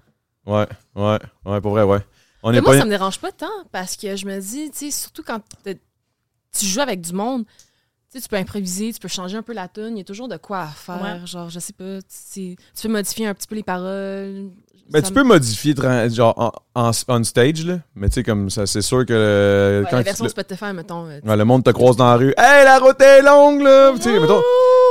Ouais, ouais, ouais, pour vrai, ouais. On Mais est moi, pas. ça me dérange pas tant parce que je me dis, tu sais, surtout quand tu joues avec du monde, tu sais, tu peux improviser, tu peux changer un peu la tune, il y a toujours de quoi à faire. Ouais. Genre, je sais pas, tu, sais, tu peux modifier un petit peu les paroles. Ben, Ça tu me- peux modifier, genre, en, en- on stage, là. Mais tu sais, comme ça, c'est sûr que euh, Ouais, quand la tu- version Spotify, mettons. euh, ouais, le monde te croise dans la rue. Hey, la route est longue, là! Tu sais, mettons, Ouh,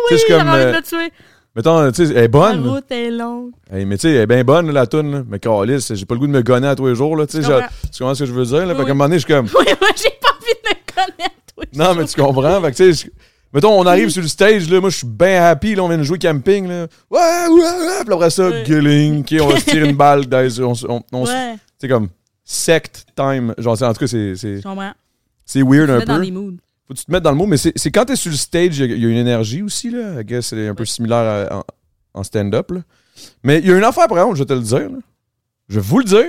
tu sais, oui, comme, j'avais envie de euh, le tuer. Mettons, tu sais, elle est La bonne. là. route est longue. Hey, mais tu sais, elle est bien bonne, là, la toune, là. Mais Carlis, j'ai pas le goût de me gonner à tous les jours, là. Tu sais, Je genre, comprends. tu comprends ce que je veux dire, là? Oui, Fait qu'à un oui. moment donné, je suis comme, Oui, moi, j'ai pas envie de me connaître, toi. non, mais tu comprends? Fait que tu sais, mettons, on arrive sur le stage, là. Moi, je suis bien happy, là. On vient de jouer camping, là. Ouais, ouais, ouais. Puis après ça, Ouais. gilling, OK, on va se tirer une balle. On, on, on Ouais, C'est comme sect time. Genre, en tout cas, c'est, c'est, je comprends. c'est weird un mets dans peu. des moods. Faut que tu te mettes dans le mot, mais c'est, quand t'es sur le stage, il y, a- il y a une énergie aussi, là. I guess c'est un peu similaire à- en, en stand-up, là. Mais il y a une affaire, par exemple, je vais te le dire, là. Je vais vous le dire.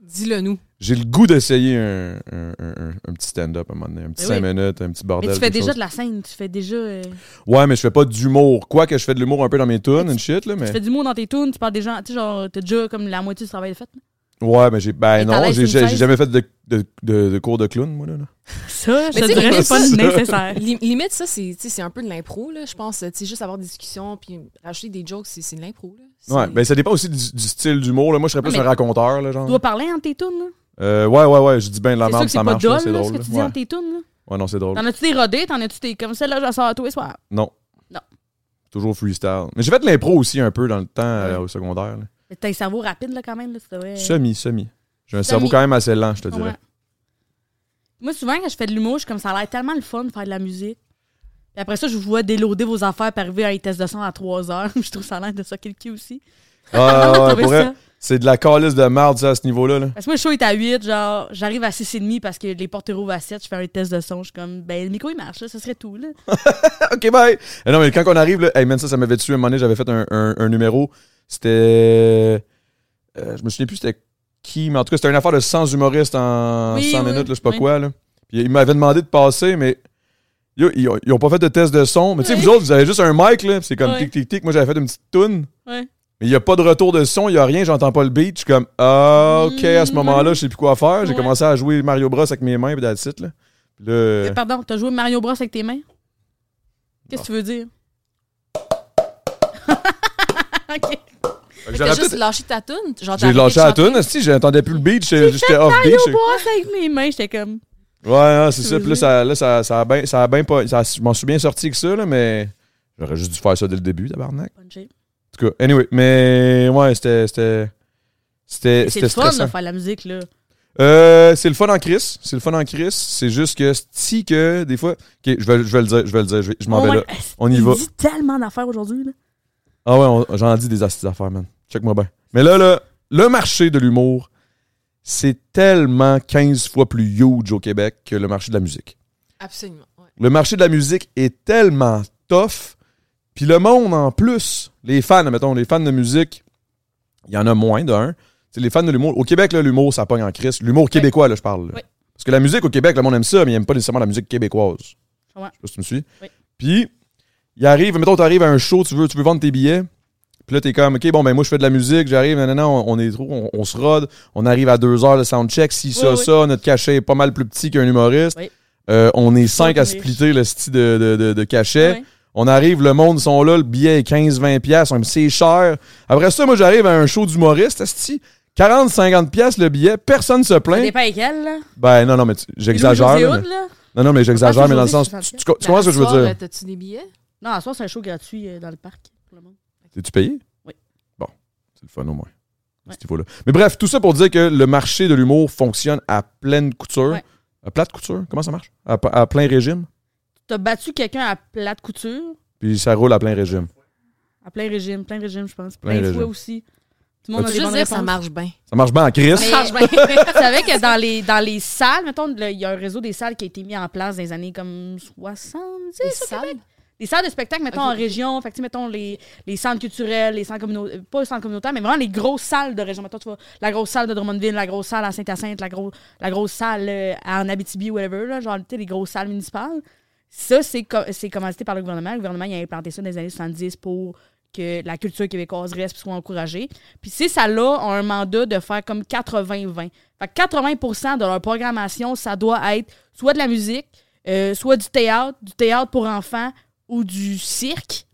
Dis-le nous. J'ai le goût d'essayer un, un, un- un petit stand-up à un moment donné. Un petit Mais 5 oui. minutes, un petit bordel. Mais tu fais déjà chose. de la scène, tu fais déjà. euh, Ouais, mais je fais pas d'humour. Quoique je fais de l'humour un peu dans mes tunes, and shit, là, mais. Tu fais du mot dans tes tunes, tu parles des gens. Tu sais, genre, t'as déjà comme la moitié du travail de fait. là. Ouais, mais j'ai. Ben non, j'ai j'ai jamais fait de, de, de, de cours de clown, moi, là. là. Ça, je dirais, c'est pas ça- nécessaire. Lim- limite, ça, c'est un peu de l'impro, là. Je pense, tu sais, juste avoir des discussions puis rajouter des jokes, c'est c'est de l'impro, là. C'est- Ouais, ben ça dépend aussi du, du style d'humour, là. Moi, je serais plus Ah, mais- un raconteur, là, genre. Tu dois parler entre tes tunes, là. Euh, ouais, ouais, ouais, je dis bien de la merde, ça pas marche, c'est là, ce drôle. que tu dis Ouais. entre tes tunes, là. ouais, non, c'est drôle. T'en as-tu des rodés? T'en as-tu des comme celle-là, je sors tous les soirs? Non. Non. Toujours freestyle. Mais j'ai fait de l'impro aussi un peu dans le temps euh, au secondaire. T'as un cerveau rapide, là, quand même, là, tu devrais- Semi, semi. J'ai un Semi. cerveau quand même assez lent, je te Ouais. dirais. Moi, souvent, quand je fais de l'humour, je suis comme ça a l'air tellement le fun de faire de la musique. Puis après ça, je vous vois déloader vos affaires puis arriver à un test de son à 3 heures. je trouve ça a l'air de ça quelqu'un aussi. Ah, ouais, pour vrai, ça? c'est de la calice de merde, ça, à ce niveau-là. Là. Parce que moi, le show est à 8, genre, j'arrive à 6,5 parce que les portes rouvrent à 7, je fais un test de son, je suis comme, ben, le micro, il marche, là, ça serait tout, là. ok, bye! Eh non, mais quand on arrive, là, hey, man, ça, ça m'avait tué un moment donné, j'avais fait un, un- un numéro. C'était. euh, je me souviens plus c'était qui, mais en tout cas, c'était une affaire de 100 humoristes en Oui, 100 oui, minutes, là, je sais pas oui. quoi. Là. Puis ils m'avaient demandé de passer, mais. yo, ils, ont, ils ont pas fait de test de son. Mais tu sais, vous autres, vous avez juste un mic, là. C'est comme Ouais. tic, tic, tic. Moi, j'avais fait une petite toune. Mais il n'y a pas de retour de son, il n'y a rien, j'entends pas le beat. Je suis comme, ah, ok, à ce Mm, moment-là, je sais plus quoi faire. J'ai commencé à jouer Mario Bros avec mes mains, puis that's it, là. Là, Euh, Pardon, t'as joué Mario Bros avec tes mains? Qu'est-ce que tu veux dire? ok. T'as juste lâché ta toune. J'ai lâché la toune, si j'entendais plus le beat, j'étais j'étais off beat. J'étais- Bros avec mes mains, j'étais comme. Ouais, non, c'est ça. Puis là, ça, là, ça, ça a bien ça a bien pas. ça je m'en suis bien sorti que ça, là, mais j'aurais juste dû faire ça dès le début, tabarnak. punché. En tout cas, anyway, mais ouais, c'était. C'était. C'était C'est le fun de faire la musique, là. Euh, c'est le fun en crise. C'est le fun en crise. C'est juste que si que des fois. Ok, je vais, je vais le dire, je vais le dire. Je, je m'en Oh vais là. On y il va. dit tellement d'affaires aujourd'hui, là. Ah ouais, on- j'en dis des astuces d'affaires, man. Check-moi bien. Mais là, là, le marché de l'humour, c'est tellement 15 fois plus huge au Québec que le marché de la musique. Absolument. ouais. Le marché de la musique est tellement tough. Puis le monde, en plus, les fans, mettons, les fans de musique, il y en a moins d'un. Tu sais, les fans de l'humour. Au Québec, l'humour, ça pogne en crise. L'humour québécois, là, je parle. là. Oui. Parce que la musique au Québec, le monde aime ça, mais il aime pas nécessairement la musique québécoise. Ouais. Je sais pas si tu me suis. Oui. Puis, il arrive, mettons, tu arrives à un show, tu veux, tu veux vendre tes billets. Puis là, t'es comme, OK, bon, ben moi, je fais de la musique, j'arrive, non, non, on, on est trop, on, on se rode, on arrive à deux heures de soundcheck, si, ça, Oui, ça, notre cachet est pas mal plus petit qu'un humoriste. Oui. Euh, on est cinq à splitter le style de, de, de, de cachet. On arrive, le monde sont là, le billet est 15-20$, piastres, on dit, c'est cher. Après ça, moi, j'arrive à un show d'humoriste, esti, 40-50$ piastres le billet, personne se plaint. dépend lesquels, là. Ben non, non, mais j'exagère. Non, non, mais j'exagère, pense mais dans le sens. c'est Tu, tu- tu comprends ce que je veux dire? T'as-tu des billets? Non, à soir, c'est un show gratuit euh, dans le parc. T'es-tu payé? Oui. Bon, c'est le fun au moins. à ce niveau-là. Mais bref, tout ça pour dire que le marché de l'humour fonctionne à pleine couture. Ouais. À plate couture? Comment ça marche? À, à plein régime? T'as battu quelqu'un à plate couture, Puis ça roule à plein régime. à plein régime, plein régime, je pense. Plein Plein, fois aussi. Tout le On monde a des juste bonnes dire que ça marche bien? Ça marche bien en crise? Ça marche bien. Tu savais que dans les, dans les salles, mettons, il y a un réseau des salles qui a été mis en place dans les années comme 70. Les au salles? Québec? Les salles de spectacle, mettons, en région, fait que, mettons, les, les centres culturels, les centres communautaires, pas les centres communautaires, mais vraiment les grosses salles de région. Mettons, tu vois, la grosse salle de Drummondville, la grosse salle à Saint-Hyacinthe, la, gros, la grosse salle euh, en Abitibi, whatever, là, genre, tu sais, les grosses salles municipales. Ça, c'est co- c'est commandité par le gouvernement. Le gouvernement, il a implanté ça dans les années 70 pour que la culture québécoise reste et soit encouragée. Puis ces salles-là ont un mandat de faire comme 80-20. Fait que 80% de leur programmation, ça doit être soit de la musique, euh, soit du théâtre, du théâtre pour enfants ou du cirque.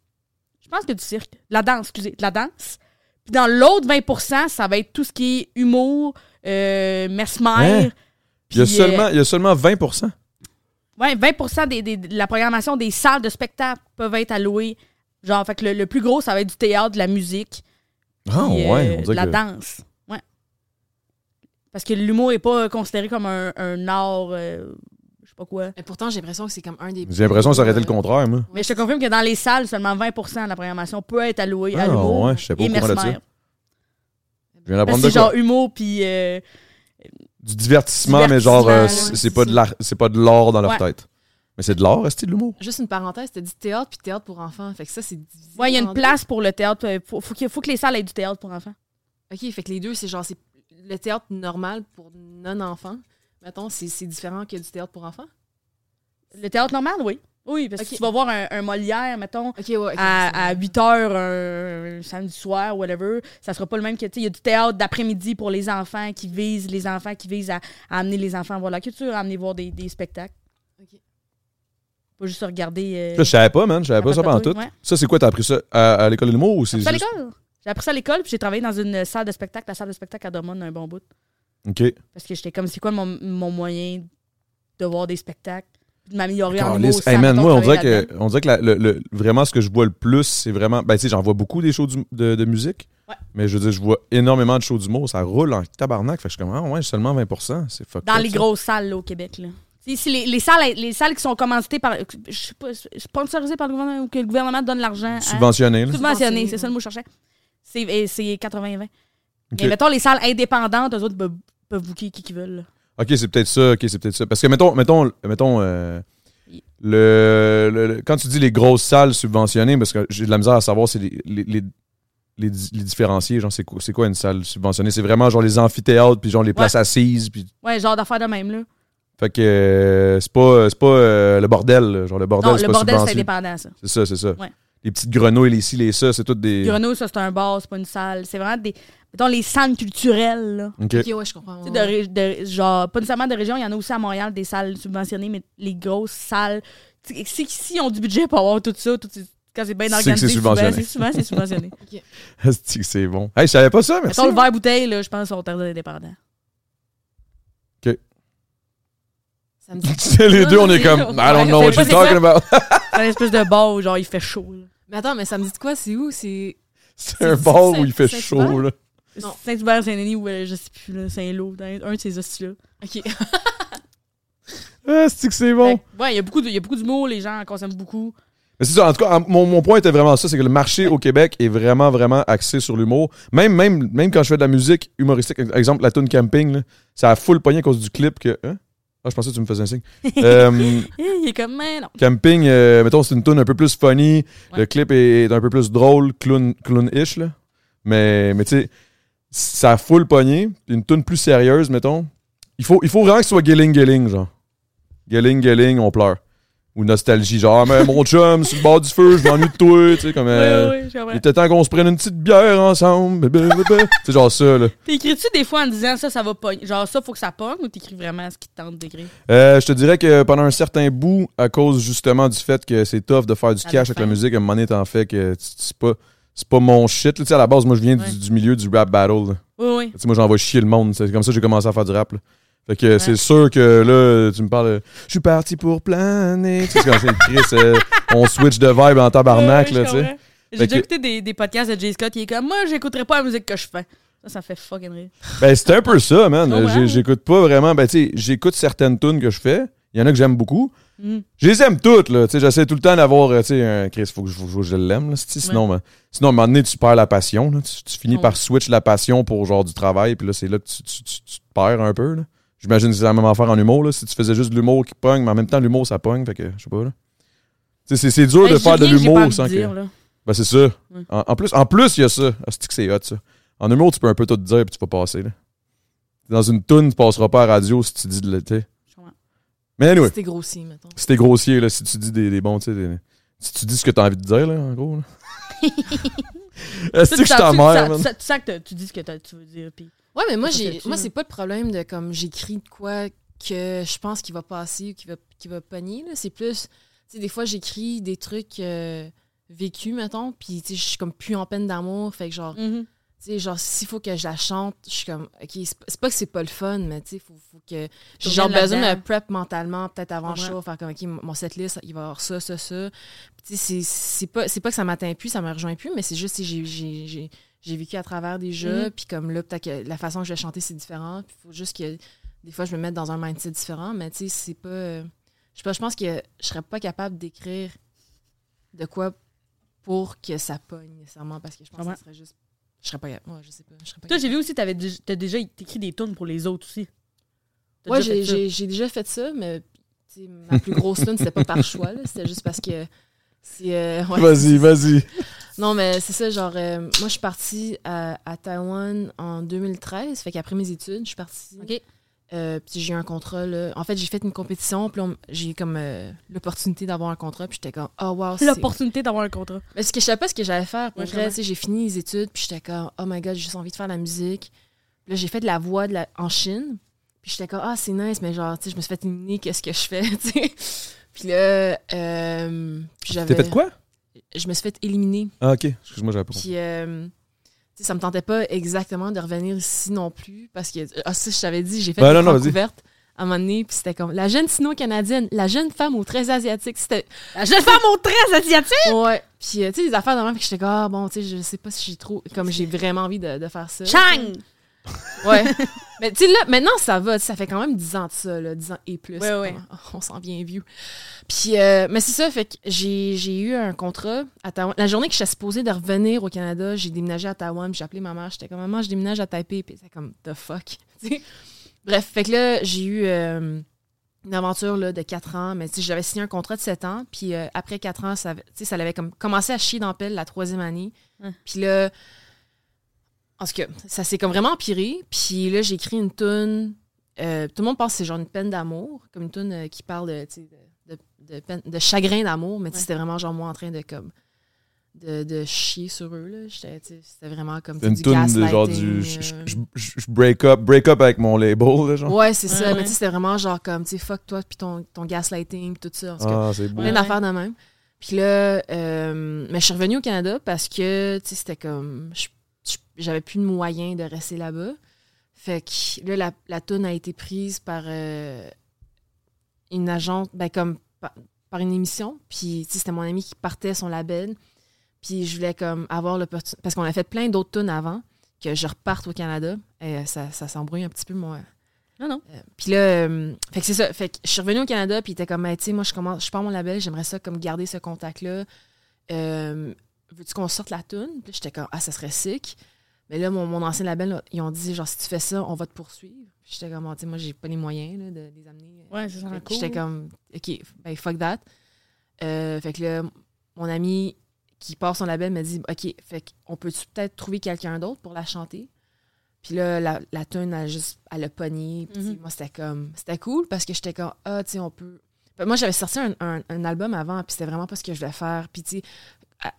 Je pense que du cirque. De la danse, excusez, de la danse. Puis dans l'autre 20% ça va être tout ce qui est humour, euh, mesmer. Hein? Il y, a puis, seulement, euh, il y a seulement 20% Ouais, 20 des, des- de la programmation des salles de spectacle peuvent être allouées. Genre, fait que le, le plus gros, ça va être du théâtre, de la musique, Ah, puis, ouais, euh, on de la que- danse. Ouais. Parce que l'humour est pas considéré comme un, un art, euh, pas quoi. Mais pourtant, j'ai l'impression que c'est comme un des. J'ai l'impression que ça aurait été le Euh, contraire, moi. Mais je te confirme que dans les salles, seulement 20% de la programmation peut être allouée à Ah, l'humour ouais, je sais pas et mesmer. ça. Je viens d'apprendre de c'est quoi? genre humour puis euh, Du divertissement, mais genre, euh, Divertissement, c'est c'est pas, c'est de l'art- c'est pas de l'art dans leur Ouais. tête. Mais c'est de l'art, est-ce que de l'humour? Juste une parenthèse, t'as dit théâtre puis théâtre pour enfants. Fait que ça, c'est divisé. Ouais, il y a une deux. place pour le théâtre. euh, Faut, faut, qu'il- faut que les salles aient du théâtre pour enfants. OK, fait que les deux, c'est genre, c'est le théâtre normal pour non-enfants. Mettons, c'est c'est différent que du théâtre pour enfants? Le théâtre normal, oui. Oui, parce que tu vas voir un, un Molière, mettons, Ok, ouais. à, à bon. 8 heures un, un samedi soir, whatever, ça sera pas le même que, tu sais, il y a du théâtre d'après-midi pour les enfants qui visent, les enfants qui visent à, à amener les enfants à voir la culture, à amener voir des, des spectacles. Ok. Pas juste regarder. euh, je savais pas, man. Je savais pas ça pendant tout. ouais. Ça, c'est quoi? T'as appris ça à, à l'école de l'humour ou c'est J'ai appris ça à l'école. J'ai appris ça à l'école, puis j'ai travaillé dans une salle de spectacle, la salle de spectacle à Drummond un bon bout. OK. Parce que j'étais comme, c'est quoi mon, mon moyen de voir des spectacles, de m'améliorer en sans, Hey, man, moi, on dirait que, on dirait que la- le, le- vraiment ce que je vois le plus, c'est vraiment. Ben, tu sais, j'en vois beaucoup des shows du- de, de musique. Ouais. Mais je veux dire, je vois énormément de shows d'humour. Ça roule en tabarnak. Fait que je suis comme, ah ouais, seulement 20 C'est fuck. Dans les grosses salles là, au Québec. Là. Si les, les salles, les salles qui sont commanditées par. Je sais pas, sponsorisées par le gouvernement ou que le gouvernement donne l'argent. hein? Subventionné, là. Subventionné, Subventionné, c'est ça le mot que je cherchais. C'est et c'est 80-20. Ok. Mais mettons, les salles indépendantes, eux autres peuvent, booker qui qu'ils veulent. Ok, c'est peut-être ça. Ok, c'est peut-être ça. Parce que, mettons, mettons, mettons euh, le, le- quand tu dis les grosses salles subventionnées, parce que j'ai de la misère à savoir c'est les, les, les, les les différencier. Genre, c'est quoi, une salle subventionnée? C'est vraiment genre les amphithéâtres, puis genre les places assises, puis. Ouais, genre d'affaires de même. là. Fait que euh, c'est pas, c'est pas euh, le bordel. Genre le bordel, non, c'est le pas bordel, c'est indépendant, ça. C'est ça, c'est ça. Ouais. Les petites grenouilles, les ci, les ça, c'est toutes des. Grenouille, ça, c'est un bar, c'est pas une salle. C'est vraiment des. Mettons, les centres culturels, là. Ok. Ok, ouais, je comprends. Tu sais, ouais. de, genre, pas nécessairement de région, il y en a aussi à Montréal des salles subventionnées, mais les grosses salles. tu sais, Si, si ils ont du budget pour avoir tout ça, tout, quand c'est bien C'est que organisé, c'est souvent, subventionné. c'est souvent c'est subventionné. Asti que c'est bon? Hey, je savais pas ça, merci. Mettons le verre bouteille, là, je pense, sont très indépendants. Ça me dit- C'est les deux, on est comme. I don't know what C'est you're talking about. C'est une espèce de bar où, genre, il fait chaud. là. Mais attends, mais ça me dit de quoi? C'est où? C'est. C'est un C'est- bar c'est- où il fait c'est- chaud, c'est- là. Saint-Hubert, Saint-Denis ou euh, je sais plus, là, Saint-Lô, un de ces hosties-là. Ok. Ah, c'est que c'est bon? Fait que, Ouais, il y a beaucoup de- il y a beaucoup d'humour, les gens en consomment beaucoup. Mais c'est ça, en tout cas, en- mon, mon point était vraiment ça, c'est que le marché au Québec est vraiment, vraiment axé sur l'humour. Même, même, même quand je fais de la musique humoristique, exemple la tune Camping, là, ça a full pogné à cause du clip que. Hein? Ah, je pensais que tu me faisais un signe. Euh, Eh, il est comme, mais non. camping, euh, mettons, c'est une tune un peu plus funny. Ouais. Le clip est un peu plus drôle, clown- clown-ish, là. Mais, mais tu sais, ça a full pogné. Une tune plus sérieuse, mettons. Il faut, il faut vraiment que ce soit Gelling Gelling, genre. Gelling Gelling, on pleure. Ou nostalgie, genre, Ah, mais mon chum, sur le bord du feu, je m'ennuie de toi, tu sais, comme. euh, Oui, comprends. Il était temps qu'on se prenne une petite bière ensemble. C'est genre ça, là. T'écris-tu des fois en disant ça, ça va pas. Genre ça, faut que ça pogne ou t'écris vraiment ce qui te tente d'écrire? Euh, je te dirais que pendant un certain bout, à cause justement du fait que c'est tough de faire du À cash avec la musique, à un moment donné, t'en fais que tu- c'est pas, c'est pas mon shit. là. Tu sais, à la base, moi, je viens du- Ouais. du, milieu du rap battle. là. Oui, oui. Tu sais, moi, j'envoie chier le monde. C'est comme ça que j'ai commencé à faire du rap. là. Fait que c'est sûr que là, tu me parles de Je suis parti pour planer. Tu sais, c'est quand c'est Chris, euh, on switch de vibe en tabarnak, Ouais, là, tu sais. J'ai déjà que- écouté des, des podcasts de Jay Scott. Il est comme, moi, j'écouterai pas la musique que je fais. Ça, ça fait fucking rire. Ben, c'est un peu ça, man. Oh, J'écoute pas vraiment. Ben, tu sais, j'écoute certaines tunes que je fais. Il y en a que j'aime beaucoup. Mm. Je les aime toutes, là. Tu sais, j'essaie tout le temps d'avoir, euh, tu sais, un Chris, faut que je, faut que je l'aime, là. Sinon, ben, sinon, à un moment donné, tu perds la passion, là. Tu, tu finis par switch la passion pour, genre, du travail, puis là, c'est là que tu, tu- tu- tu te perds un peu, là. J'imagine que c'est la même affaire en humour, là. Si tu faisais juste de l'humour qui pogne, mais en même temps, l'humour, ça pogne, fait que, je sais pas, là. C'est- dur de faire de l'humour sans que. Ben, c'est ça. Ouais. En, en plus, en plus, il y a ça. Ah, c'est que c'est hot, ça? En humour, tu peux un peu tout dire, puis tu vas passer, là. Dans une toune, tu passeras pas à la radio si tu dis de l'été. Mais anyway. C'était grossi, mettons. Si t'es grossier, là, si tu dis des, des bons, tu sais, des- si tu dis ce que t'as envie de dire, là, en gros. là. Est-ce que je suis ta tu, mère, tu, man? tu, tu sens que t'as- tu dis ce que t'as- tu veux dire. Puis... Ouais, mais moi, j'ai, moi c'est pas le problème de comme j'écris de quoi que je pense qu'il va passer ou qu'il va, qu'il va pogner. là. C'est plus, tu sais, des fois, j'écris des trucs euh, vécus, mettons, puis tu sais, je suis comme plus en peine d'amour. Fait que genre, Mm-hmm. Tu sais, genre, s'il faut que je la chante, je suis comme, OK, c'est pas- que c'est pas le fun, mais tu sais, faut, faut que. J'ai genre besoin de me prep mentalement, peut-être avant le Ouais. show, faire comme, OK, mon setlist, il va y avoir ça, ça, ça. Tu sais, c'est- pas, que ça m'atteint plus, ça me rejoint plus, mais c'est juste que j'ai- vécu à travers des jeux, Mhm. puis comme là, peut-être que la façon que je vais chanter, c'est différent. Puis il faut juste que des fois, je me mette dans un mindset différent, mais tu sais, c'est pas. euh, je sais pas, je pense que je serais pas capable d'écrire de quoi pour que ça pogne nécessairement, parce que je pense que Comment? ça serait juste. Je serais pas capable. Ouais, je sais pas. Je serais pas Toi, j'ai vu aussi, t'avais dé- t'as déjà écrit des tunes pour les autres aussi. T'as Ouais, déjà j'ai fait ça. j'ai- j'ai déjà fait ça, mais tu sais, ma plus grosse tune, c'était pas par choix, là, c'était juste parce que. c'est, euh, ouais. Vas-y, vas-y. Non, mais c'est ça, genre, euh, moi, je suis partie à, à Taïwan en 2013, fait qu'après mes études, je suis partie. OK. Euh, puis j'ai eu un contrat, là. En fait, j'ai fait une compétition, puis j'ai comme euh, l'opportunité d'avoir un contrat, puis j'étais comme, oh wow, c'est... L'opportunité d'avoir un contrat. Mais ce que je savais pas ce que j'allais faire. Pour vrai, j'ai fini les études, puis j'étais comme, oh my god, j'ai juste envie de faire de la musique. Puis là, j'ai fait de la voix de la- en Chine, puis j'étais comme, ah, c'est nice, mais genre, tu sais, je me suis fait éliminer, qu'est-ce que je fais, tu sais. Puis là, euh, puis j'avais. T'as fait quoi? Je me suis fait éliminer. Ah, ok. Excuse-moi, j'avais pas compris. Puis, ça me tentait pas exactement de revenir ici non plus, parce que, ah, ça, je t'avais dit, j'ai fait Ben une non, à un moment donné, puis c'était comme, la jeune sino-canadienne, la jeune femme aux traits asiatiques, c'était. La jeune femme aux traits asiatiques! Ouais. Puis, euh, tu sais, des affaires de même, puis j'étais comme, ah, bon, tu sais, je sais pas si j'ai trop. Comme j'ai vraiment envie de, de faire ça. Chang! Ouais. Mais, tu sais, là, maintenant, ça va. Ça fait quand même 10 ans de ça, là, 10 ans et plus. Ouais, ouais. On s'en vient vieux. Puis, euh, mais c'est ça, fait que j'ai eu un contrat à Taïwan. La journée que j'étais supposée de revenir au Canada, j'ai déménagé à Taïwan, j'ai appelé ma mère. J'étais comme, maman, je déménage à Taipei. Puis c'était comme, the fuck? Bref, fait que là, j'ai eu euh, une aventure là, de 4 ans, mais tu sais, j'avais signé un contrat de 7 ans, puis euh, après 4 ans, ça, avait- tu sais, ça avait comme commencé à chier dans la pelle la troisième année. Hum. Puis là, en tout cas, ça s'est comme vraiment empiré. Puis là, j'ai écrit une tune. euh, tout le monde pense que c'est genre une peine d'amour, comme une tune euh, qui parle de, de, de, de peine- de chagrin d'amour, mais tu sais, c'était vraiment genre moi en train de comme de, de chier sur eux. C'était vraiment comme C'est une du toune de genre du. Je, euh. je- je- je break up, break up avec mon label, là, genre. Ouais, c'est ça. Ouais, Mais ouais. tu sais, c'était vraiment genre comme, tu sais, fuck toi, puis ton, ton gaslighting, puis tout ça. Ah, c'est beau. plein Ouais, d'affaires de même. Puis là, euh, mais je suis revenue au Canada parce que, tu sais, c'était comme, je- j'avais plus de moyens de rester là-bas. Fait que là, la, la toune a été prise par euh, une agence, ben comme par, par une émission. Puis, c'était mon ami qui partait son label. Puis je voulais comme avoir l'opportunité, parce qu'on a fait plein d'autres tunes avant, que je reparte au Canada. Et ça, ça s'embrouille un petit peu, moi. Non, non. Euh, puis là, euh, fait que c'est ça. Fait que je suis revenue au Canada, puis il était comme, Ben, tu sais, moi, je commence, je pars mon label, j'aimerais ça comme garder ce contact-là. Euh, Veux-tu qu'on sorte la tune? Puis j'étais comme, ah, ça serait sick. Mais là, mon, mon ancien label, là, ils ont dit, genre, si tu fais ça, on va te poursuivre. Puis j'étais comme, tu sais, moi, j'ai pas les moyens là, de les amener. Ouais, c'est ça. Cool. J'étais comme, OK, ben fuck that. Euh, fait que là, mon ami qui part son label m'a dit, OK, fait qu'on peut-tu peut-être trouver quelqu'un d'autre pour la chanter? Puis là, la, la tune, elle a juste, elle a pogné. Puis Mhm. moi, c'était comme, c'était cool parce que j'étais comme, ah, tu sais, on peut. Ben, moi, j'avais sorti un, un- un album avant, puis c'était vraiment pas ce que je voulais faire. Puis, tu sais,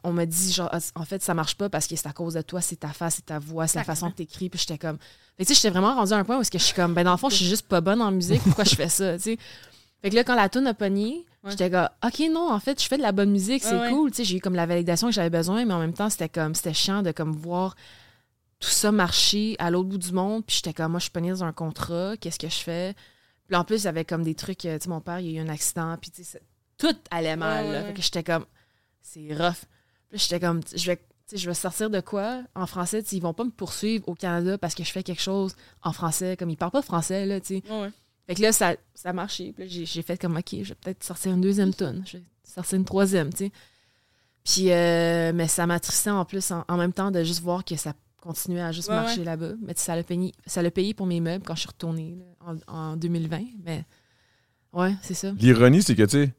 on m'a dit, genre, Ah, en fait, ça marche pas parce que c'est à cause de toi, c'est ta face, c'est ta voix, c'est la façon que t'écris. Puis j'étais comme. Tu sais, j'étais vraiment rendue à un point où est-ce que je suis comme, ben, dans le fond, je suis juste pas bonne en musique, pourquoi je fais ça, tu sais? Fait que là, quand la tune a pogné, Ouais. j'étais comme, OK, non, en fait, je fais de la bonne musique, c'est Ouais, ouais. cool. Tu sais, j'ai eu comme la validation que j'avais besoin, mais en même temps, c'était comme, c'était chiant de comme voir tout ça marcher à l'autre bout du monde. Puis j'étais comme, moi, je suis pognée dans un contrat, qu'est-ce que je fais? Puis en plus, il y avait comme des trucs, euh, tu sais, mon père, il y a eu un accident, puis tu sais, tout allait mal. Là. Fait que j'étais comme, c'est rough. Puis là, j'étais comme, je vais, tu sais, je vais sortir de quoi? En français? Ils vont pas me poursuivre au Canada parce que je fais quelque chose en français. Comme ils parlent pas français, là, tu sais. Ouais. Fait que là, ça, ça a marché. Puis là, j'ai, j'ai fait comme, OK, je vais peut-être sortir une deuxième tonne. Je vais sortir une troisième, tu sais. Puis, euh, mais ça m'attristait en plus, en, en même temps, de juste voir que ça continuait à juste Ouais, marcher ouais. là-bas. Mais ça l'a payé, ça l'a payé pour mes meubles quand je suis retournée là, en, en 2020. Mais ouais, c'est ça. L'ironie, c'est que, tu sais,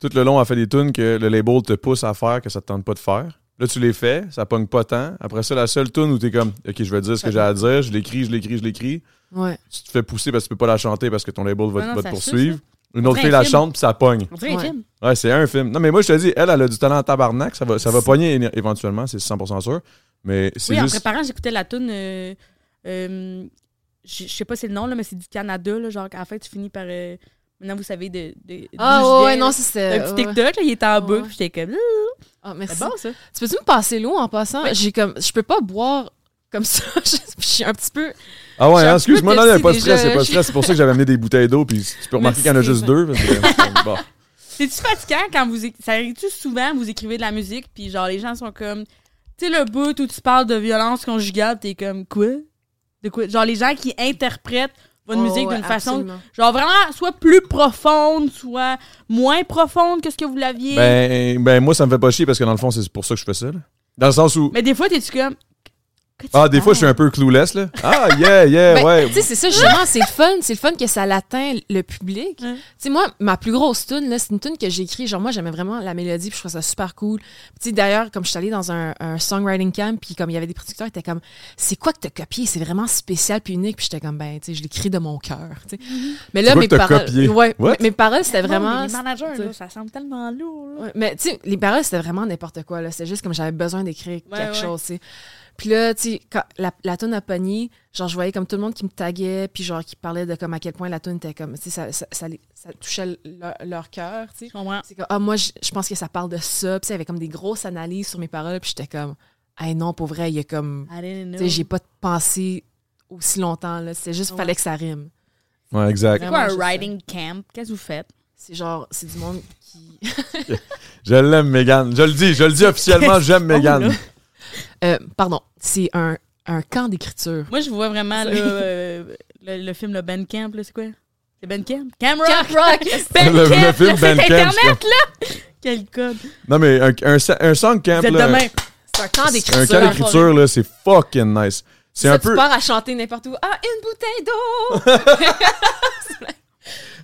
tout le long, elle fait des tunes que le label te pousse à faire que ça te tente pas de faire. Là, tu les fais, ça pogne pas tant. Après ça, la seule tune où t'es comme, OK, je vais dire ce que j'ai à dire, je l'écris, je l'écris, je l'écris. Ouais. Tu te fais pousser parce que tu peux pas la chanter parce que ton label va, non, va te poursuivre. Une On autre fille un la film. chante puis ça pogne. On Ouais. film. Ouais, c'est un film. Non, mais moi, je te dis, elle, elle a du talent en tabarnak. Ça va, ça va pogner éventuellement, c'est 100% sûr. Mais c'est Oui, en préparant, j'écoutais la toune. euh, euh, je je sais pas c'est le nom, là, mais c'est du Canada. Là, genre, à la fin, tu finis par. euh, maintenant, vous savez, de. de Ah, ouais, non, ça, Un c'est. petit ouais. TikTok, là, il était en bas, puis j'étais comme. Ah, merci. C'est bon, ça. Tu peux-tu me passer l'eau en passant? J'ai comme, je peux pas boire comme ça. je je suis un petit peu. Ah ouais, hein, excuse-moi, non, il n'y a pas de stress, c'est pas de stress. C'est pour ça que j'avais amené des bouteilles d'eau, puis tu peux remarquer qu'il y en a juste deux. parce que- bon. C'est-tu fatigant quand vous. éc- Ça arrive-tu souvent, vous écrivez de la musique, puis genre, les gens sont comme. Tu sais, le bout où tu parles de violence conjugale, t'es comme quoi? De quoi? Genre, les gens qui interprètent votre Oh, musique ouais, d'une façon. Genre, vraiment, soit plus profonde, soit moins profonde que ce que vous l'aviez. Ben, ben, moi, ça me fait pas chier parce que dans le fond, c'est pour ça que je fais ça. là. Dans le sens où. Mais des fois, t'es-tu comme. Ah, des fois, je suis un peu clueless, là. Ah, yeah, yeah, Ben, ouais. Tu sais, c'est ça, justement, c'est le fun. C'est le fun que ça l'atteint le public. Tu sais, moi, ma plus grosse tune, là, c'est une tune que j'ai écrite. Genre, moi, j'aimais vraiment la mélodie, puis je trouvais ça super cool. Tu sais, d'ailleurs, comme je suis allée dans un, un songwriting camp, puis comme il y avait des producteurs, ils étaient comme, c'est quoi que t'as copié? C'est vraiment spécial, puis unique. Puis j'étais comme, ben, tu sais, je l'écris de mon cœur. sais. Mais là, mes paroles. copié? Ouais, What? mes, paroles, c'était vraiment. mais Les managers, tu sais, là, ça semble tellement lourd. Ouais, mais tu sais, les paroles, c'était vraiment n'importe quoi. là. C'était juste comme j'avais besoin d'écrire Ouais, quelque ouais. chose, tu sais. Puis là, tu sais, quand la, la tune a pogné, genre, je voyais comme tout le monde qui me taguait, puis genre, qui parlait de comme à quel point la tune était comme, tu sais, ça, ça, ça, les- ça touchait leur, leur cœur, tu sais. Je comprends. C'est comme, ah, moi, je, je pense que ça parle de ça. Puis il y avait comme des grosses analyses sur mes paroles, puis j'étais comme, ah non, pour vrai, il y a comme, tu sais, j'ai pas pensé aussi longtemps, là. C'est juste, Ouais. fallait que ça rime. Ouais, exact. C'est quoi un riding camp? Qu'est-ce que vous faites? C'est genre, c'est du monde qui. Je l'aime, Megan. Je le dis, je le dis officiellement, j'aime Oh, Megan. Euh, pardon, c'est un, un camp d'écriture. Moi, je vois vraiment là, euh, le, le film le Ben Camp, là, c'est quoi? C'est Ben Camp? Cam Rock! Camp Rock! Ben Le- le film le Ben site Camp, Internet, là! Quel code! Non, mais un, un, un song camp, êtes là, demain. C'est un camp d'écriture. un camp d'écriture, là, c'est fucking nice. C'est un tu peu. pars à chanter n'importe où. Ah, une bouteille d'eau!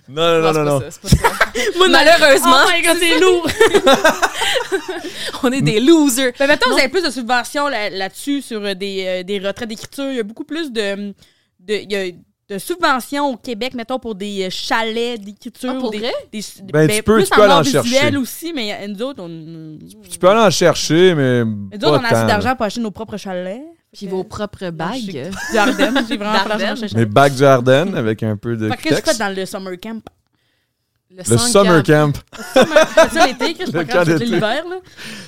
Non, non, non, non. c'est pas ça, c'est pas ça. Moi, Malheureusement. Oh c'est lourd! On est des losers. Mais mettons, vous avez plus de subventions là- là-dessus sur euh, des, euh, des retraits d'écriture. Il y a beaucoup plus de, de, il y a de subventions au Québec, mettons, pour des euh, chalets d'écriture. Ah, pour des, des- Ben, tu peux- plus tu peux en aller en chercher. aussi, mais euh, nous autres, on, Tu peux aller en chercher, mais. nous autres, on a assez d'argent pour acheter nos propres chalets. Puis vos propres bagues. Du Ardennes, j'ai vraiment pour acheter Mes bacs du Ardennes avec un peu de Fait que qu'est-ce que tu texte. fais dans le summer camp? Le summer camp. C'est ça l'été, que c'est d'été. l'hiver, là.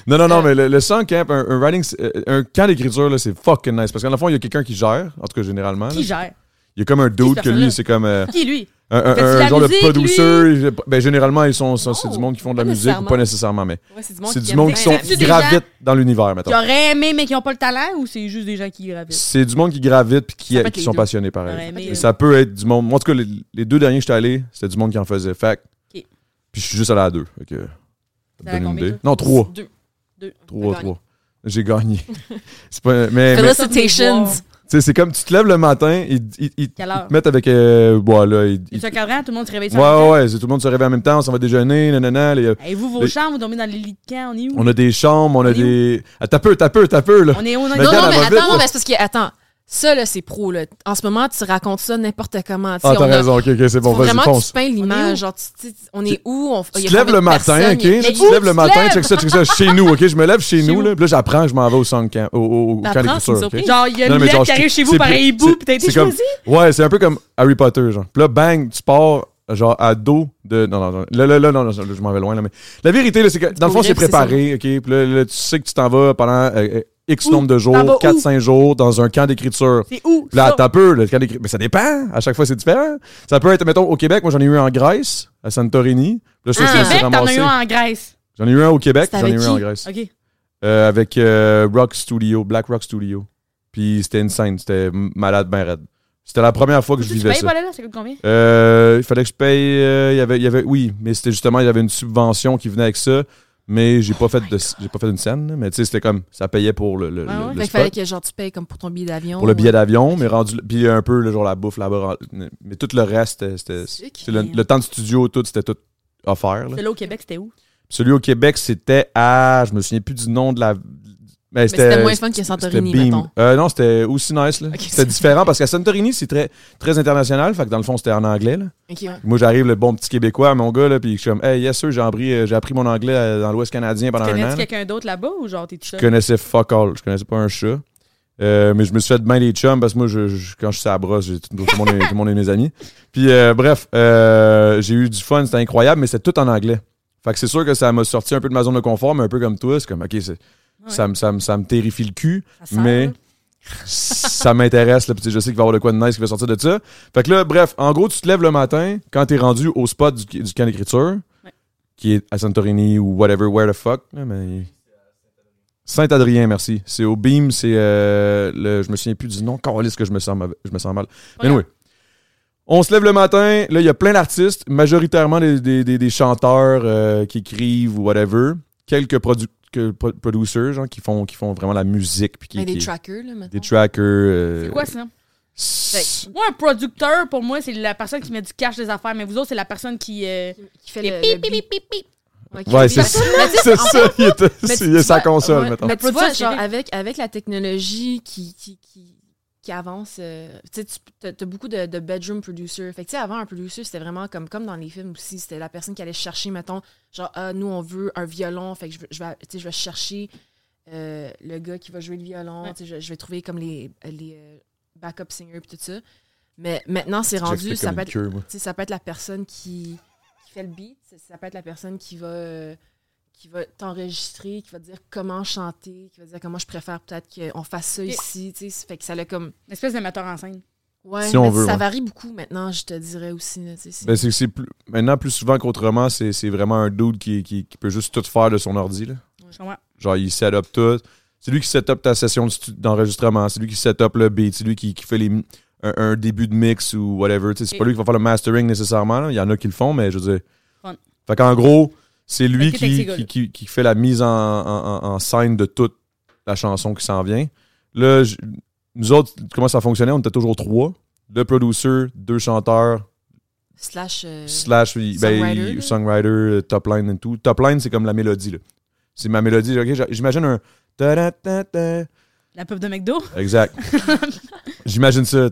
Non, non, non, mais le, le song camp, un, un writing, euh, un camp d'écriture, là, c'est fucking nice. Parce qu'en fond, il y a quelqu'un qui gère, en tout cas, généralement. Qui là. gère? Il y a comme un Qui, dude que lui, c'est comme euh, Qui, lui? Un, genre de musique, producer. Ben, généralement, ils sont, sont- c'est du monde qui font de la pas musique ou pas nécessairement. mais Ouais, c'est du monde qui qui sont des gravitent dans l'univers, mettons. Qui auraient aimé, mais qui n'ont pas le talent, ou c'est juste des gens qui gravitent? C'est du monde qui gravite puis qui, qui sont deux. passionnés pareil. aimé, Et euh, ça peut être du monde. Moi, en tout cas, les, les deux derniers que j'étais allé, c'était du monde qui en faisait. Ok. Puis je suis juste allé à deux. Fait que, ça une idée. Non, trois. Deux. Deux. Trois, trois. J'ai gagné. c'est pas. Mais, tu sais, c'est comme tu te lèves le matin, ils, ils, te mettent avec. Euh, ouais, là, ils- ils- cadran, tout le monde se réveille sur ouais, ouais, ouais, tout le monde se réveille en même temps, on s'en va déjeuner, nanana. les- Et vous, vos Les- chambres, vous dormez dans les lits de camp, on est où? on a des chambres, on a On des. Ah, t'as peu, t'as peu, t'as peu, là. On est où? On Mais Non, non, mais attends, non, mais c'est parce que, attends, ça, là, c'est pro, là. En ce moment, tu racontes ça n'importe comment. Ah, t'as raison, ok, ok, c'est bon, vas-y, vraiment tu peins l'image. Genre, tu- on est où? On, Tu te lèves le matin, ok? Tu te lèves le matin, check ça, check ça, chez nous, ok? Je me lève chez nous, là, puis là, j'apprends, je m'en vais au song camp, au, au, camp. Genre, il y a une lettre qui arrive chez vous par un hibou, puis t'as été choisi? Ouais, c'est un peu comme Harry Potter, genre. Puis là, bang, tu pars, genre, à dos de. Non, non, non. Là, là, là, non, non, je m'en vais loin, là. Mais la vérité, là, c'est que, dans le fond, c'est préparé, OK? Puis là, là, tu sais que tu t'en vas pendant euh, euh, X Où? nombre de jours, vas 4-5 jours, dans un camp d'écriture. C'est où? Là, t'as peu, le camp d'écriture. Mais ça dépend. À chaque fois, c'est différent. Ça peut être, mettons, au Québec, moi, j'en ai eu un en Grèce, à Santorini. Là, ça, Ah, Québec, t'en as eu un en Grèce. J'en ai eu un au Québec, j'en ai eu un en? Grèce. OK. Euh, avec euh, Rock Studio, Black Rock Studio. Puis c'était une scène, c'était malade, ben raide. C'était la première fois que je Tu vivais payes ça. pas là, là? Ça coûte combien? Euh, il fallait que je paye. euh, il y avait, il y avait, oui, mais c'était justement, il y avait une subvention qui venait avec ça. Mais j'ai pas fait de, j'ai pas fait une scène. Mais tu sais, c'était comme, ça payait pour le, le, Ah ouais? le Fait qu'il spot, fallait que genre, tu payes comme pour ton billet d'avion. pour le billet ouais. d'avion, mais rendu, puis un peu le genre la bouffe là-bas. Mais tout le reste, c'était, c'était- le, le temps de studio, tout, c'était tout offert. là. Celui-là au Québec, c'était où? Celui au Québec, c'était à, je me souviens plus du nom de la. Ben, Mais c'était moins fun que Santorini, mettons. Euh, non, c'était aussi nice. là. C'était différent parce qu'à Santorini, c'est très, très international. Fait que dans le fond, c'était en anglais. Là. Ok, ouais. Moi, j'arrive, le bon petit Québécois, mon gars, là, puis je suis comme, hey, yes, sir, j'ai appris, euh, j'ai appris mon anglais euh, dans l'Ouest canadien pendant un an. Connais-tu quelqu'un d'autre là-bas ou genre t'es tout Je connaissais fuck all. Je connaissais pas un chat. Euh, mais je me suis fait bien des chums parce que moi, je, je- quand je suis à la brosse, tout, le monde est, tout le monde est mes amis. Puis, euh, bref, j'ai eu du fun, c'était incroyable, mais c'était tout en anglais. Fait que c'est sûr que ça m'a sorti un peu de ma zone de confort, mais un peu comme toi, c'est comme, OK, c'est- ça, me- ça, me- ça me terrifie le cul, Ça mais ça m'intéresse, je sais qu'il va y avoir de quoi de nice qui va sortir de ça. Fait que là, bref, en gros, tu te lèves le matin quand t'es rendu au spot du, du camp d'écriture, Ouais. qui est à Santorini ou whatever, where the fuck, mais... Saint-Adrien, merci. C'est au Beam, c'est euh, le. Je me souviens plus du nom. Calice que je me sens mauvais- je me sens mal. Mais. On se lève le matin, là, il y a plein d'artistes, majoritairement des, des- des- des chanteurs euh, qui écrivent ou whatever. Quelques produ que- pro- producers genre, qui, font, qui font vraiment la musique. Puis qui, Mais des qui- trackers, là, maintenant. des trackers. euh, C'est quoi ça? c'est- Moi, un producteur, pour moi, c'est la personne qui met du cash des affaires, mais vous autres, c'est la personne qui. euh, Qui fait qui le, pip, le pip, beat. pip, pip, pip. Ouais, c'est beat. ça. C'est ça. Il est, sa console, ouais, mettons. Mais tu vois, genre, avec, avec la technologie qui, qui, qui, qui avance, euh, tu sais, tu as, beaucoup de, de bedroom producers. Fait que, tu sais, avant, un producer, c'était vraiment comme, comme dans les films aussi. C'était la personne qui allait chercher, mettons, genre, ah, nous, on veut un violon. Fait que je, vais- je vais, tu sais, je vais chercher euh, le gars qui va jouer le violon. Ouais. Tu sais, Je, je vais trouver comme les, les euh, backup singers et tout ça. Mais maintenant, c'est rendu, ça peut, être, queue, ça peut être la personne qui, qui fait le beat, ça- ça peut être la personne qui va, euh, qui va t'enregistrer, qui va te dire comment chanter, qui va te dire comment je préfère peut-être qu'on fasse ça ici. tu sais. Fait que ça l'a comme. Une espèce de metteur en scène. Ouais, Si on veut, ça ouais. varie beaucoup maintenant, je te dirais aussi. là, tu sais, c'est- Ben, c'est plus, maintenant, plus souvent qu'autrement, c'est c'est vraiment un dude qui, qui, qui peut juste tout faire de son ordi. Là. Genre, il set up tout. C'est lui qui set up ta session d'enregistrement. C'est lui qui set up le beat. C'est lui qui, qui fait les, un, un début de mix ou whatever. Tu sais, C'est Et- pas lui qui va faire le mastering nécessairement. là. Il y en a qui le font, mais je veux dire. Fun. Fait qu'en gros, c'est lui qui, qui, qui, fait la mise en, en, scène de toute la chanson qui s'en vient. Là, je- nous autres, comment ça fonctionnait? On était toujours trois. Le producer, deux chanteurs, Slash. euh, slash ben, songwriter, top line et tout. Top line, c'est comme la mélodie. C'est ma mélodie. J'imagine un. ta-da-ta-ta. La pub de McDo. Exact. J'imagine ça.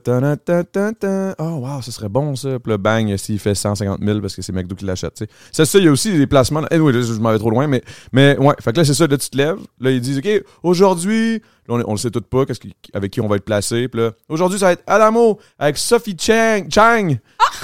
Oh, wow, ça serait bon, ça. Puis le bang, s'il fait 150 000 parce que c'est McDo qui l'achète. C'est ça, il y a aussi des placements. Anyway, là, je m'en vais trop loin, mais, mais ouais. Fait que là, c'est ça. Là, tu te lèves. Là, ils disent, OK, aujourd'hui, là, on, on le sait tout pas, qu'est-ce qui- avec qui on va être placé. Puis là, aujourd'hui, ça va être Adamo avec Sophie Chang. Chang.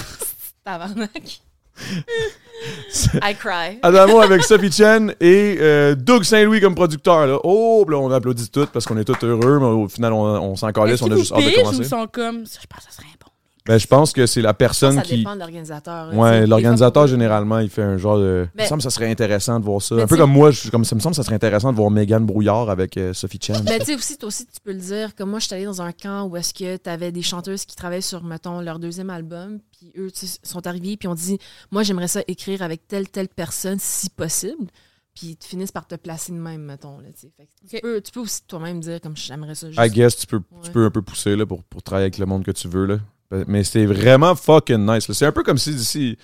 Tabarnak. I cry. Adamo avec Sophie Chen et euh, Doug Saint-Louis comme producteur. Là. Oh, là, on applaudit tout parce qu'on est tous heureux, mais au final, on, on s'en calisse, on a juste hâte de commencer. ils sont comme. Ça, je pense que ça serait bon. Ben, je pense que c'est la Ça, personne ça qui. dépend de l'organisateur. Ouais, l'organisateur, généralement, il fait un genre de. Il Mais- me semble que ça serait intéressant de voir ça. Mais Un peu comme moi, je, comme ça me semble que ça serait intéressant de voir Megan Brouillard avec euh, Sophie Chen. Mais tu sais, aussi, toi aussi, tu peux le dire. Comme moi, je suis allée dans un camp où est-ce que tu avais des chanteuses qui travaillaient sur, mettons, leur deuxième album. Puis eux, sont arrivés, puis ont dit Moi, j'aimerais ça écrire avec telle, telle personne, si possible. Puis ils finissent par te placer de même, mettons. Là, tu. Fait que peux, tu peux aussi toi-même dire, comme j'aimerais ça. Juste. I guess tu peux, tu peux un peu pousser là, pour, pour travailler avec le monde que tu veux. Là. Ben, Mais c'était vraiment fucking nice. C'est un peu comme si d'ici.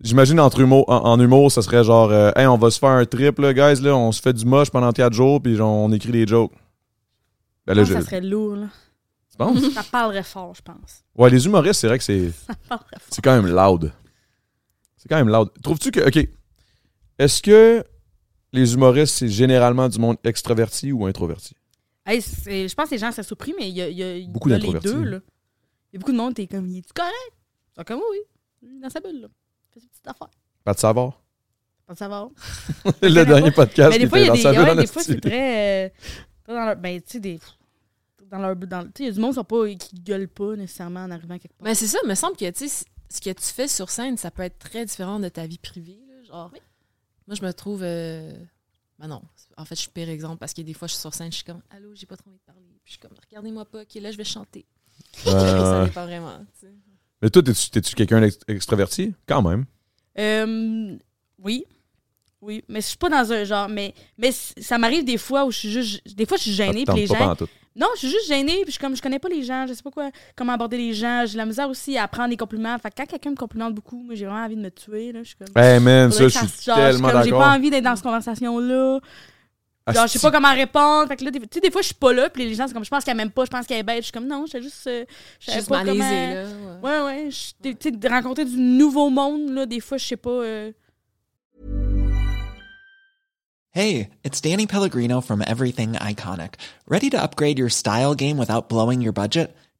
J'imagine entre humour, en, en humour, ça serait genre euh, Hey, on va se faire un trip, là, guys, là, on se fait du moche pendant 4 jours, puis genre, on écrit des jokes. Ben là, je. que ça serait lourd, là. Tu penses? Ça parlerait fort, je pense. Ouais, les humoristes, c'est vrai que c'est. Ça parlerait fort. C'est quand même loud. C'est quand même loud. Trouves-tu que. OK. Est-ce que les humoristes, c'est généralement du monde extraverti ou introverti? Hey, c'est- je pense que les gens surpris, mais il y a, y Beaucoup y a les deux. Là. Il y a beaucoup de monde, t'es comme, il est correct? Sont comme, oui, oui, dans sa bulle, là. Fais ses petites affaires. Pas de savoir. Pas de savoir. le dernier podcast mais des fois, il était y a dans des, sa ouais, des fois, c'est très. euh, dans leur, ben, tu sais, des. Dans leur. Dans, tu sais, il y a du monde qui, sont pas, qui gueulent pas nécessairement en arrivant quelque part. Mais c'est ça, il me semble que tu sais, ce que tu fais sur scène, ça peut être très différent de ta vie privée. là, genre, moi, je me trouve. euh, Ben non, en fait, je suis pire exemple parce que des fois, je suis sur scène, je suis comme Allô, j'ai pas trop envie de parler. Puis je suis comme Regardez-moi pas, ok, là, je vais chanter. Ça dépend vraiment. tu sais. Mais toi, t'es-tu t'es-tu quelqu'un d'extraverti? Quand même. Euh, oui. Oui. Mais je suis pas dans un genre. Mais, mais ça m'arrive des fois où je suis juste. Des fois, je suis gênée. Puis les pas gens. Non, je suis juste gênée, puis je, suis comme, je connais pas les gens, je sais pas quoi, comment aborder les gens. J'ai la misère aussi à prendre des compliments. Fait que quand quelqu'un me complimente beaucoup, moi, j'ai vraiment envie de me tuer. Là, je suis comme. Hey man, ça, je suis tellement comme, J'ai d'accord. pas envie d'être dans cette conversation-là. Genre, je sais pas comment répondre. Fait que là, des, tu sais, des fois, je suis pas là, puis les gens, c'est comme, je pense qu'elle m'aime pas, je pense qu'elle est bête. Je suis comme, non, je juste. euh, je juste pas malaisée, comment- là. ouais. Ouais, Tu sais, de rencontrer du nouveau monde, là, des fois, je sais pas. euh, Hey, it's Danny Pellegrino from Everything Iconic. Ready to upgrade your style game without blowing your budget?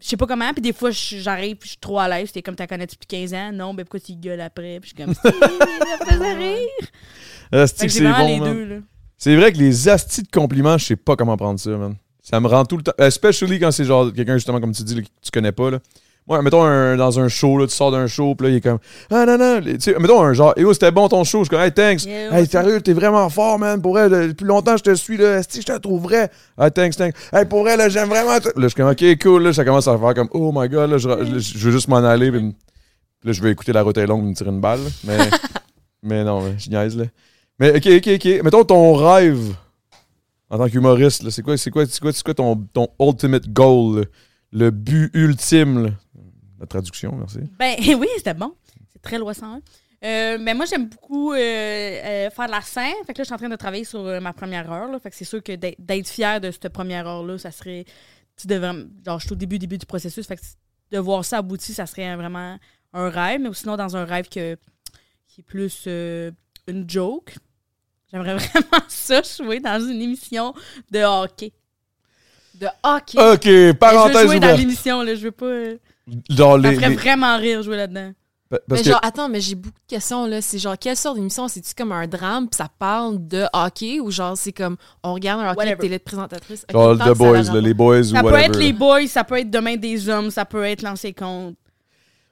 Je sais pas comment, puis des fois, j'arrive, puis je suis trop à l'aise. T'es comme, t'as connais depuis 15 ans? Non, ben pourquoi tu gueules après? Puis je suis comme, ça me faisait rire. C'est bon. C'est vrai que les astis de compliments, je sais pas comment prendre ça, man. Ça me rend tout le temps. Especially quand c'est genre quelqu'un, justement, comme tu dis, là, que tu connais pas, là. Moi, mettons un- dans un show, là, tu sors d'un show, puis là, il est comme Ah non, non. Tu sais, mettons un genre, yo, c'était bon ton show. Je suis comme, hey, thanks. Yeah, hey, sérieux, t'es vraiment fort, man. Pour là, depuis longtemps, je te suis, là. Asti, je te trouve vrai? Hey, thanks, thanks. Hey, pour vrai, là, j'aime vraiment. Là, je suis comme, ok, cool, là, ça commence à faire comme, oh my god, là, je, je- je veux juste m'en aller, puis là, je vais écouter la route est longue, me tirer une balle, mais, mais non, mais je niaise, là. Mais ok, ok, ok. Mettons ton rêve en tant qu'humoriste, là, c'est quoi, c'est quoi, c'est quoi, c'est quoi ton, ton ultimate goal, là? Le but ultime? La traduction, merci. Ben oui, c'était bon. C'est très loi 101. Euh, mais moi, j'aime beaucoup euh, euh, faire de la scène. Fait que là, je suis en train de travailler sur euh, ma première heure. Fait que c'est sûr que d'être fier de cette première heure-là, ça serait. Tu devrais. Genre, je suis au début, début du processus. Fait que de voir ça abouti, ça serait vraiment un rêve. Mais sinon, dans un rêve que, qui est plus une joke. J'aimerais vraiment ça jouer dans une émission de hockey. De hockey. Ok, Mais je veux parenthèse jouer dans l'émission, là. Je veux pas. euh, Ça ferait les- vraiment rire jouer là-dedans. Mais que, genre, attends, mais j'ai beaucoup de questions, là. C'est genre, quelle sorte d'émission? C'est-tu comme un drame, puis ça parle de hockey, ou genre, c'est comme, on regarde un hockey, Whatever. là de présentatrice? Ok, genre tant The ça Boys, là, les boys Ça ou peut whatever. être les boys, ça peut être demain des hommes, ça peut être lancer compte.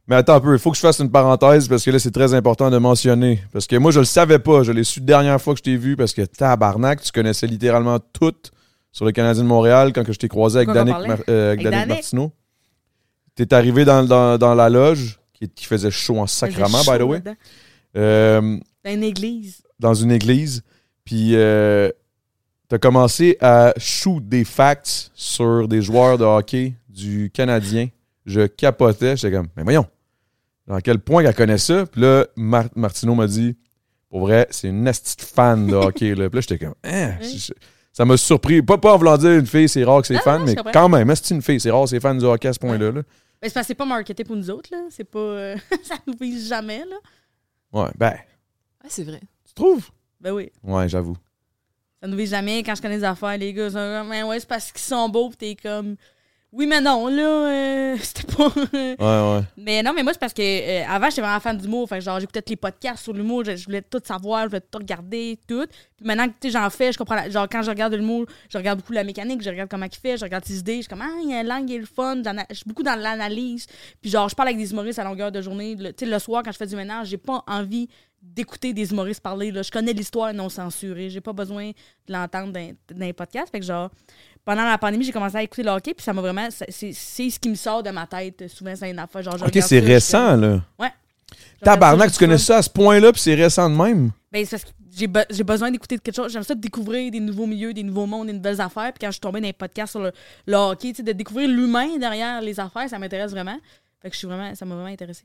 Mais attends un peu, il faut que je fasse une parenthèse parce que là, c'est très important de mentionner. Parce que moi, je le savais pas. Je l'ai su dernière fois que je t'ai vu parce que tabarnak, tu connaissais littéralement tout sur le Canadien de Montréal quand que je t'ai croisé avec Danick? Mar- euh, avec Avec Danick Danick? Martineau. T'es arrivé dans, dans, dans la loge qui, qui faisait chaud en sacrament, by the way. Dans Euh, une église. dans une église. Puis euh, t'as commencé à shoot des facts sur des joueurs de hockey du Canadien. Je capotais. J'étais comme, mais voyons, dans quel point qu'elle connaît ça? Puis là, Mar- Martineau m'a dit, pour vrai, c'est une petite fan de hockey. Là. Puis là, j'étais comme, Hein? Ça m'a surpris. Pas, pas en voulant dire une fille, c'est rare que c'est fan, non, mais quand même, c'est une fille, c'est rare, c'est fan du hockey à ce point-là. là. Ben, c'est parce que c'est pas marketé pour nous autres, là. C'est pas. euh, ça nous vise jamais, là. Ouais, ben, Ouais, c'est vrai. tu trouves? Ben oui. Ouais, j'avoue. Ça nous vise jamais. Quand je connais des affaires, les gars sont comme, mais ouais, c'est parce qu'ils sont beaux, pis t'es comme. Oui, mais non, là, euh, c'était pas. Ouais, ouais. mais non, mais moi, c'est parce que euh, avant, j'étais vraiment fan d'humour. Fait que genre, j'écoutais tous les podcasts sur l'humour, je, je voulais tout savoir, je voulais tout regarder, tout. Puis maintenant que tu sais, j'en fais, je comprends. la- genre, quand je regarde l'humour, je regarde beaucoup la mécanique, je regarde comment il fait, je regarde ses idées, je suis comme, ah, il y a une langue, il est le fun. Je suis beaucoup dans l'analyse. Puis genre, je parle avec des humoristes à longueur de journée. Tu sais, le soir, quand je fais du ménage, j'ai pas envie d'écouter des humoristes parler. Là. Je connais l'histoire non censurée. J'ai pas besoin de l'entendre dans, dans les podcasts. Fait que genre, pendant la pandémie, j'ai commencé à écouter le hockey, puis ça m'a vraiment. c'est- ce qui me sort de ma tête. Souvent, c'est une affaire. Genre, je Ok, c'est récent, fais- là. Ouais. Tabarnak, tu connais ça à ce point-là, puis c'est récent de même? Ben, c'est parce que j'ai be- j'ai besoin d'écouter quelque chose. J'aime ça de découvrir des nouveaux milieux, des nouveaux mondes, des nouvelles affaires. Puis quand je suis tombée dans les podcasts sur le, le hockey, tu sais, de découvrir l'humain derrière les affaires, ça m'intéresse vraiment. Fait que je suis vraiment, ça m'a vraiment intéressé.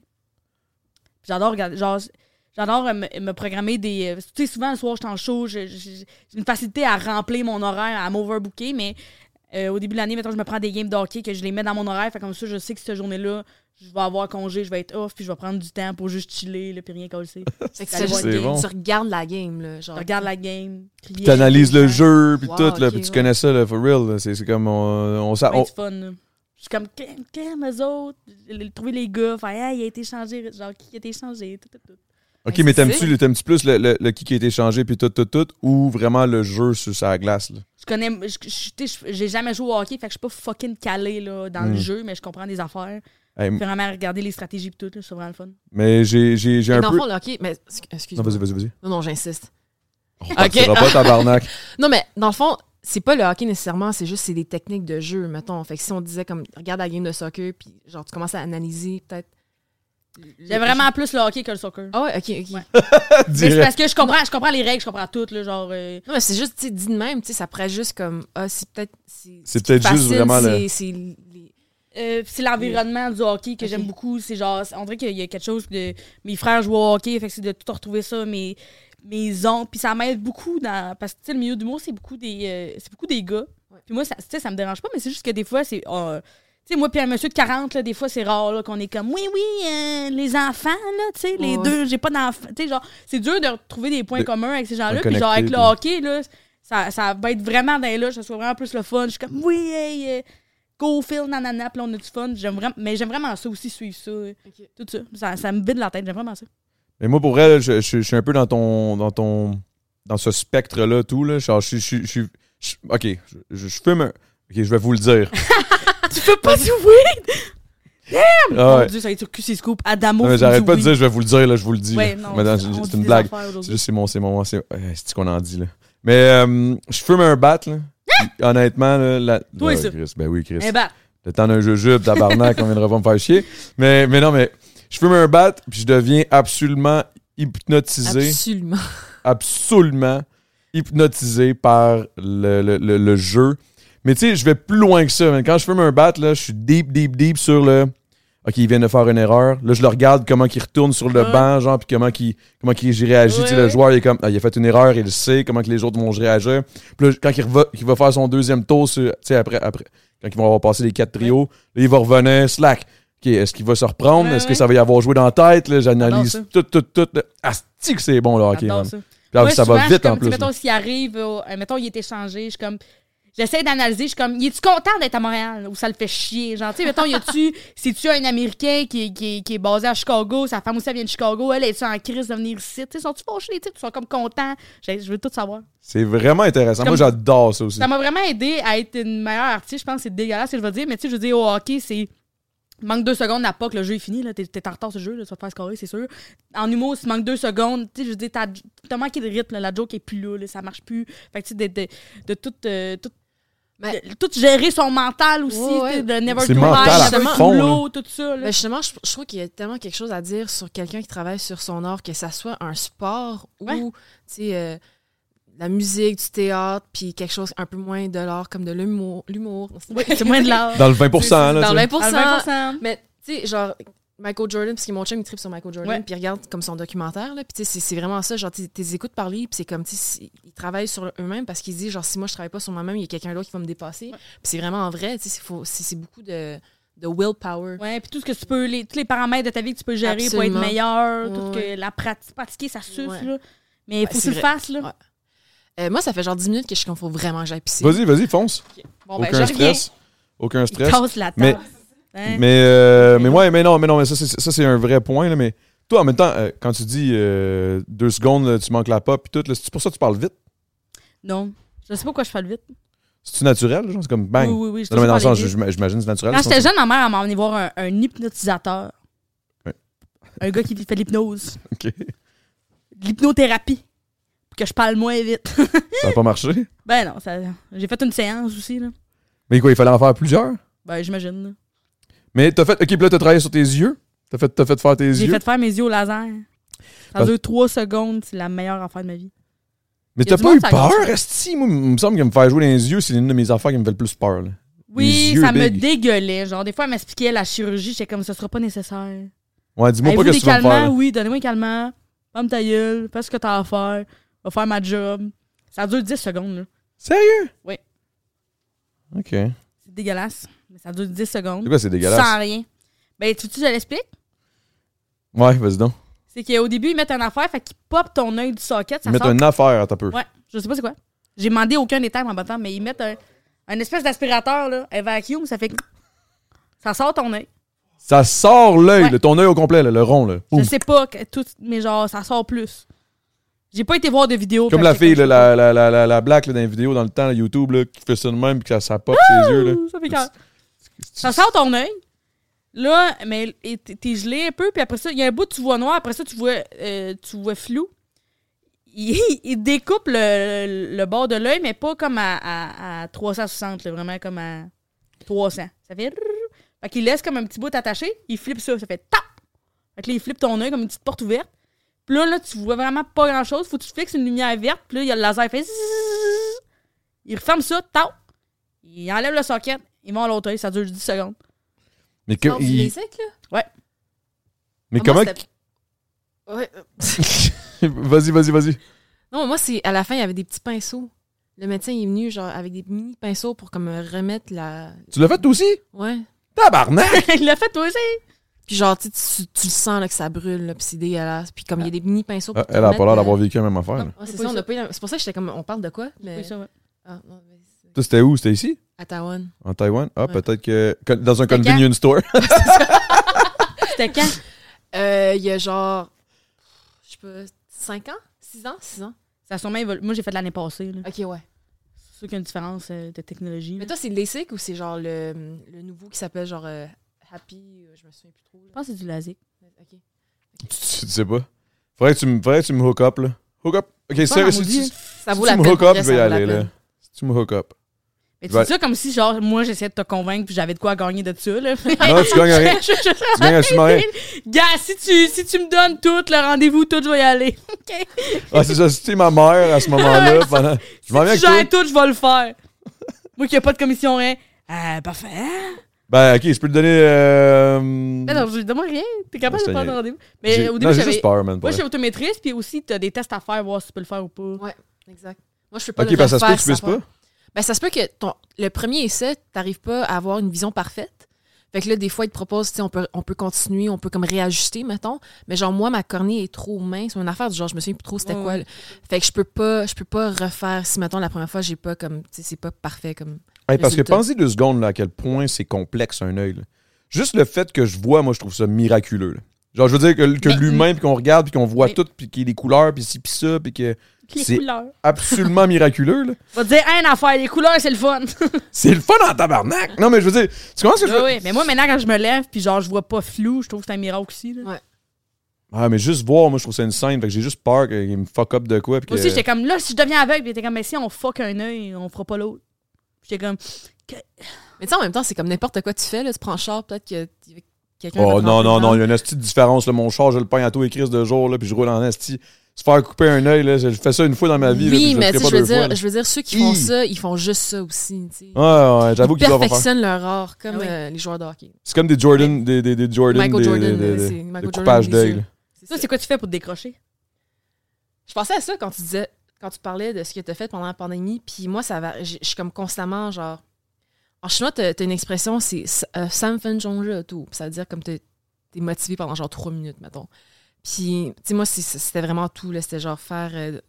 J'adore regarder, genre, j'adore euh, me, me programmer des. euh, Tu sais, souvent le soir, je suis en show, j'ai une facilité à remplir mon horaire, à m'overbooker, mais euh, au début de l'année, mettons, je me prends des games de hockey que je les mets dans mon horaire. Fait comme ça, je sais que cette journée-là, je vais avoir congé, je vais être off, puis je vais prendre du temps pour juste chiller, là, puis rien coller. Fait que tu, C'est game. bon. tu regardes la game, là. Genre, Je regarde la game. crier, Tu analyses le jeu, puis Wow, tout, là, puis tu ouais. connais ça, là, for real. C'est c'est comme on, on, on- du fun. là. Je suis comme, qu'est- qu'est-ce eux autres? J'ai trouvé les gars, faire, hey, il a été changé, genre, qui a été changé, tout, tout, tout. Ok, mais t'aimes-tu t'aimes-tu plus le, le, le qui qui a été changé, puis tout, tout, tout, ou vraiment le jeu sur sa glace, là? Je connais, j'ai jamais joué au hockey, fait que je suis pas fucking calé là, dans Mm. le jeu, mais je comprends des affaires. Hey, Je vraiment regarder les stratégies et tout, là, c'est vraiment le fun. mais j'ai j'ai- j'ai Mais un dans peu. le fond, le hockey, mais excu- Non, excuse-moi. vas-y, vas-y, vas-y. Non, non, j'insiste. On partira pas, tabarnak. Non, mais dans le fond, c'est pas le hockey nécessairement, c'est juste c'est des techniques de jeu, mettons. Fait que si on disait comme regarde la game de soccer, puis genre tu commences à analyser peut-être J'aime vraiment plus le hockey que le soccer. Ah ouais, ok, ok. Ouais. Mais c'est parce que je comprends, je comprends les règles, je comprends tout, là, genre... euh, Non, mais c'est juste, tu sais, dit de même, tu sais, ça pourrait juste comme, ah, c'est peut-être. C'est peut-être juste vraiment le- c'est- c'est les- Euh, c'est l'environnement du hockey que j'aime beaucoup. C'est genre, on dirait qu'il y a quelque chose de. Mes frères jouent au hockey, fait que c'est de tout retrouver ça, mes, mes oncles. Puis ça m'aide beaucoup dans. Parce que, tu sais, le milieu d'humour, c'est beaucoup des. euh, c'est beaucoup des gars. Puis moi, ça, tu sais, ça me dérange pas, mais c'est juste que des fois, c'est. euh, tu sais, moi, puis un monsieur de 40, là, des fois, c'est rare là, qu'on est comme, oui, oui, euh, les enfants, là, tu sais, les Ouais. deux, j'ai pas d'enfants. Tu sais, genre, c'est dur de trouver des points De- communs avec ces gens-là. Puis, genre, avec le hockey, là, ça, ça va être vraiment dans les là, ça soit vraiment plus le fun. Je suis comme, oui, hey, euh, go Phil, nanana, puis là, on a du fun. J'aime vraiment, mais j'aime vraiment ça aussi, suivre ça. euh, Tout ça. ça. Ça me vide la tête, j'aime vraiment ça. Mais moi, pour vrai, je, je- je suis un peu dans ton. dans ton. dans ce spectre-là, tout. Là. Genre, je, je, je, je- je- ok, je, je, je fume un. Ok, je vais vous le dire. tu peux pas du weed! Damn! Ah Mon. Dieu, ça va être sur QC Scoop. Adamo. Non, mais j'arrête pas de dire, je vais vous le dire, là, je vous le dis. Ouais, non, on c'est une blague. C'est juste c'est mon, c'est mon, c'est c'est ce qu'on en dit là. Mais euh, je fume un bat là. Honnêtement là, la... Toi, Ouais, ça. Chris, ben oui Chris. Eh ben, Le temps d'un jujube, tabarnak, on viendra pas me faire chier. Mais, mais non, mais je fume un bat, puis je deviens absolument hypnotisé. Absolument. absolument hypnotisé par le, le- le- le jeu. Mais tu sais, je vais plus loin que ça. man. Quand je fume un bat, là, je suis deep, deep, deep sur le. OK, il vient de faire une erreur. Là, je le regarde comment il retourne sur le Ouais. banc, genre, puis comment qu'il comment qu'il j'y réagis. Tu sais, le joueur, il est comme, ah, il a fait une erreur, il sait comment que les autres vont réagir. Puis là, quand il va, il va faire son deuxième tour, sur- tu sais, après, après, quand ils vont avoir passé les quatre trios, là, il va revenir, slack. OK, est-ce qu'il va se reprendre? Est-ce que ça va y avoir joué dans la tête? Là, J'analyse tout, tout, tout. là. Asti que c'est bon, là, OK, man. Puis là, Moi, ça va vite en comme, plus. Mettons, s'il arrive, euh, mettons, il est échangé, je suis comme. J'essaie d'analyser, je suis comme, il est-tu content d'être à Montréal ou ça le fait chier? Genre, tu sais, mettons, y a-tu, c'est-tu un Américain qui, est- qui, est- qui est basé à Chicago, sa femme aussi, elle vient de Chicago, elle est-tu en crise de venir ici? Tu sais, sont-tu fâchés, les types? Ils sont comme contents? Je, veux tout savoir. C'est vraiment intéressant. Comme- Moi, j'adore ça aussi. Ça m'a vraiment aidé à être une meilleure artiste. Je pense que c'est dégueulasse ce que je veux dire, mais tu sais, je veux dire, au hockey, c'est. Manque deux secondes à pas que le jeu est fini. Là. T'es, t'es en retard ce jeu, là, tu vas te faire scorer, c'est sûr. En humour, si manque deux secondes, tu sais, je veux dire, t'as, t'as manqué de rythme, là, la joke est plus là, là, ça marche plus. Fait que tu sais, de, de, de tout, euh, tout, Mais- de- tout gérer son mental aussi, Ouais, ouais. de never C'est too mental high, là. low, tout ça. Là. Mais justement, je, je trouve qu'il y a tellement quelque chose à dire sur quelqu'un qui travaille sur son art, que ça soit un sport Ouais. ou, tu sais, euh, la musique, du théâtre, puis quelque chose un peu moins de l'art, comme de l'humour. l'humour. Ouais, c'est moins de l'art. Dans le 20%, là. Dans le sais. 20%. À 20%. Mais, tu sais, genre, Michael Jordan, parce que mon chum, il tripe sur Michael Jordan, puis il regarde comme son documentaire, là, puis tu sais, c'est- vraiment ça, genre, tu les écoutes parler, puis c'est comme, tu sais, ils travaillent sur eux-mêmes, parce qu'ils se disent, genre, si moi, je travaille pas sur moi-même, il y a quelqu'un d'autre qui va me dépasser. Puis c'est vraiment vrai, tu sais, c'est faut- c'est c'est beaucoup de, de willpower. Ouais, puis tout ce que tu peux, les, tous les paramètres de ta vie que tu peux gérer Absolument. pour être meilleur, tout Ouais. que la prati- pratiquer, ça suce, Ouais. là. Mais il faut que tu le fasses, là. Ouais. Euh, moi, ça fait genre 10 minutes que je suis comme, faut vraiment que j'aille pisser. Vas-y, vas-y, fonce. Bon, ben, Aucun je reviens. stress. Aucun Il stress. casse la Mais-. Hein? Mais, euh, mais ouais, mais non, mais non, mais ça, c'est, un vrai point, là, mais toi, en même temps, euh, quand tu dis euh, deux secondes, là, tu manques la pop, puis tout, c'est pour ça que tu parles vite? Non. Je sais pas pourquoi je parle vite. C'est-tu naturel, genre? C'est comme bang? Oui, oui, oui. je non, mais dans le sens, j'imagine que c'est naturel. Quand j'étais jeune, ma mère m'a emmené voir un, un hypnotisateur. Ouais. Un gars qui fait l'hypnose. Ok. L'hypnothérapie. Pour que je parle moins vite. Ça n'a pas marché? ben non, ça, j'ai fait une séance aussi, là. Mais quoi, il fallait en faire plusieurs? Ben, j'imagine, là. Mais t'as fait. Ok, puis là, t'as travaillé sur tes yeux? T'as fait, fait faire tes J'ai yeux? fait faire mes yeux au laser. Dure trois secondes, c'est la meilleure affaire de ma vie. Mais t'as pas eu peur. Esti? Moi, il me semble que me faire jouer dans les yeux, c'est une de mes affaires qui me fait le plus peur. là. Oui, ça me dégueulait. Genre, des fois, elle m'expliquait la chirurgie, j'étais comme, ce sera pas nécessaire. Ouais, dis-moi pas que tu vas faire. là. Oui, donnez-moi un calmant. Ferme ta gueule, fais ce que t'as à faire. Va faire ma job. Ça dure 10 secondes, là. Sérieux? Oui. Ok. C'est dégueulasse. Mais ça dure 10 secondes. quoi, c'est dégueulasse? Sans rien. Ben, tu veux que je l'explique? Ouais, vas-y donc. C'est qu'au début, ils mettent une affaire, fait qu'ils popent ton œil du socket. Ça Mettre sort... une affaire à ta peu. Ouais, je sais pas c'est quoi. J'ai demandé aucun détail en battant, mais ils mettent un, un espèce d'aspirateur, là, un vacuum, ça fait que ça sort ton œil. Ça sort l'œil, Ouais. ton œil au complet, là, le rond. Là. Je sais pas, que tout, mais genre, ça sort plus. J'ai pas été voir de vidéos. Comme la fille, là, la, la, la, la, la black là, dans les vidéos dans le temps, là, YouTube, là, qui fait ça de même, puis que ça, ça pop ses yeux. Là. Ça fait. Ça sort ton œil. Là, mais t'es gelé un peu, puis après ça, il y a un bout que tu vois noir, après ça, tu vois, euh, tu vois flou. Il, découpe le, le bord de l'œil, mais pas comme à, à, à 360, là, vraiment comme à 300. Ça fait... Fait qu'il laisse comme un petit bout attaché, il flippe ça, ça fait tap! Fait que là, il flippe ton œil comme une petite porte ouverte. Puis là, là, tu vois vraiment pas grand-chose. Faut que tu fixes une lumière verte. Puis là, il y a le laser, il fait zzzz. Il referme ça, tau. Il enlève le socket. Il va à l'autre œil, ça dure 10 secondes. Mais, que- il- là? Ouais. mais Ah, comment. Ouais. vas-y, vas-y, vas-y. Non, moi, c'est à la fin, il y avait des petits pinceaux. Le médecin il est venu genre avec des mini pinceaux pour comme remettre la. Tu l'as fait toi aussi? Ouais. Tabarnak! il l'a fait toi aussi. Puis genre, tu, tu, tu le sens là, que ça brûle, là, puis c'est dégueulasse. Puis comme il y a des mini pinceaux. Ah, pour te elle a pas l'air euh, d'avoir vécu la même affaire. ouais, c'est ça, pas on a C'est pour ça que j'étais comme, on parle de quoi? Mais... Oui, ça, ouais. Ah, non, mais c'est- Toi, c'était où? C'était ici? À Taïwan. En Taïwan? Ah, Ouais. peut-être que. Dans un convenience store. C'était quand? Euh, il y a genre, je sais pas, 5 ans? 6 ans? 6 ans? Ça a sûrement évolu- Moi, j'ai fait l'année passée. là. Ok, ouais. C'est sûr qu'il y a une différence euh, de technologie. Mais là. toi, c'est le LASIK ou c'est genre le, le nouveau qui s'appelle genre euh, Happy? euh, Je me souviens plus trop. Je pense que c'est du LASIK. Ok. tu, tu sais pas? Faudrait que tu me, faudrait que tu me hook up, là. Hook up? Ok, sérieux, si, si- si vaut tu la me peine. hook up, je vais y ça vaut la aller, là. peine. Si tu me hook up. Mais tu dis ça comme si, genre, moi, j'essayais de te convaincre puis j'avais de quoi gagner de ça, là. Non, tu gagnes rien. Tu gagnes absolument rien. Gars, si tu, si tu me donnes tout, le rendez-vous, tout, je vais y aller. OK? Ah, c'est ça, c'était ma mère à ce moment-là. pendant... Je m'en viens Si avec tout, je vais le faire. moi qui n'ai pas de commission, rien. Euh, parfait. Ben, ok, je peux te donner. Euh... Mais non, je demande rien. T'es capable Non, de prendre un- rendez-vous. Mais j'ai- au début, j'ai juste peur, man. Moi, je suis vrai. automatrice, puis aussi, t'as des tests à faire, voir si tu peux le faire ou pas. Ouais, exact. Moi, je peux pas Ok, le parce que ça se peut que tu puisses pas. Ben, ça se peut que ton, le premier essai, t'arrives pas à avoir une vision parfaite. Fait que là, des fois, ils te proposent, tu sais, on peut, on peut continuer, on peut comme réajuster, mettons. Mais genre, moi, ma cornée est trop mince. C'est une affaire du genre, je me souviens plus trop c'était Ouais, quoi. là. Fait que je peux pas, je peux pas refaire. Si, mettons, la première fois, j'ai pas comme, tu sais, c'est pas parfait comme. Parce que pensez deux secondes là, à quel point c'est complexe un œil. Juste le fait que je vois, moi, je trouve ça miraculeux. là. Genre, je veux dire que, que Mais- l'humain, puis qu'on regarde, puis qu'on voit Mais- tout, puis qu'il y ait des couleurs, puis ci, puis ça, puis que Les c'est couleurs. absolument miraculeux. là. Va te dire, un affaire, les couleurs, c'est le fun. C'est le fun en tabarnak! Non, mais je veux dire, tu comprends ce que je oui, veux oui. Mais moi, maintenant, quand je me lève, puis genre, je vois pas flou, je trouve que c'est un miracle aussi. Là. Ouais. Ah, mais juste voir, moi, je trouve ça une scène. Fait que j'ai juste peur qu'il me fuck up de quoi. puis Moi que- aussi, j'étais comme, là, si je deviens aveugle, puis t'es comme, mais si on fuck un œil, on fera pas l'autre. J'étais comme, Mais tu sais, en même temps, c'est comme n'importe quoi tu fais, là. Tu prends char, peut-être que a quelqu'un. Oh non, non, non, il y a une petite différence. Là. Mon char, je le peins à tous les crises de jour, là, puis je roule en esti. Se faire couper un œil, là, je fais ça une fois dans ma vie. là, Oui, je mais je veux fois, dire, là. je veux dire, ceux qui font Hi. ça, ils font juste ça aussi, tu sais. Ouais, ouais, j'avoue qu'ils perfectionnent leur art, comme Ah oui. euh, les joueurs de hockey. C'est comme des Jordan, des, des, des Jordan, Michael des, Jordan, des- des- Michael des d'œil. yeux. là. ça, c'est quoi tu fais pour te décrocher? Je pensais à ça quand tu disais, quand tu parlais de ce que tu as fait pendant la pandémie, puis moi, ça va, je suis comme constamment, genre, en chinois, tu as, une expression, c'est euh, tout. Ça veut dire comme tu es motivé pendant genre trois minutes, mettons. Puis, tu sais, moi, c'était vraiment tout. C'était genre faire, euh,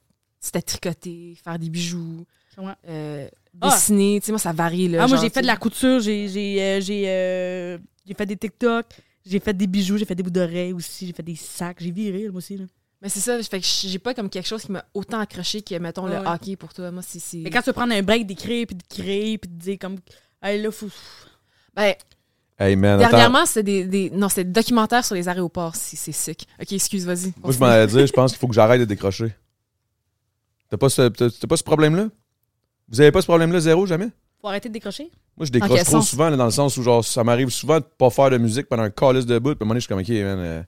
c'était tricoter, faire des bijoux, Ouais. euh, Ah. dessiner, tu sais, moi, ça varie, là. Ah, moi, j'ai fait de la couture, j'ai euh, euh, fait des TikTok, j'ai fait des bijoux, j'ai fait des bouts d'oreilles aussi, j'ai fait des sacs, j'ai viré, moi aussi. Là. Mais c'est ça, fait que j'ai pas comme quelque chose qui m'a autant accroché que, mettons, le ouais. hockey pour toi. Moi, c'est. Mais quand tu veux prendre un break d'écrire, puis de créer, puis de dire comme, hey, là, faut. Ben, Hey man. Dernièrement, c'était des, des- Non, c'était des documentaires sur les aéroports. C'est c'est sick. Ok, excuse, vas-y. Moi, je m'en allais dire, je pense qu'il faut que j'arrête de décrocher. T'as pas ce, t'as- t'as pas ce problème-là? Vous avez pas ce problème-là, zéro, jamais? Faut arrêter de décrocher? Moi, je décroche trop sens? souvent, là, dans le sens où genre, ça m'arrive souvent de pas faire de musique pendant un calice de bout. Puis à un moment donné, je suis comme, OK, man, euh,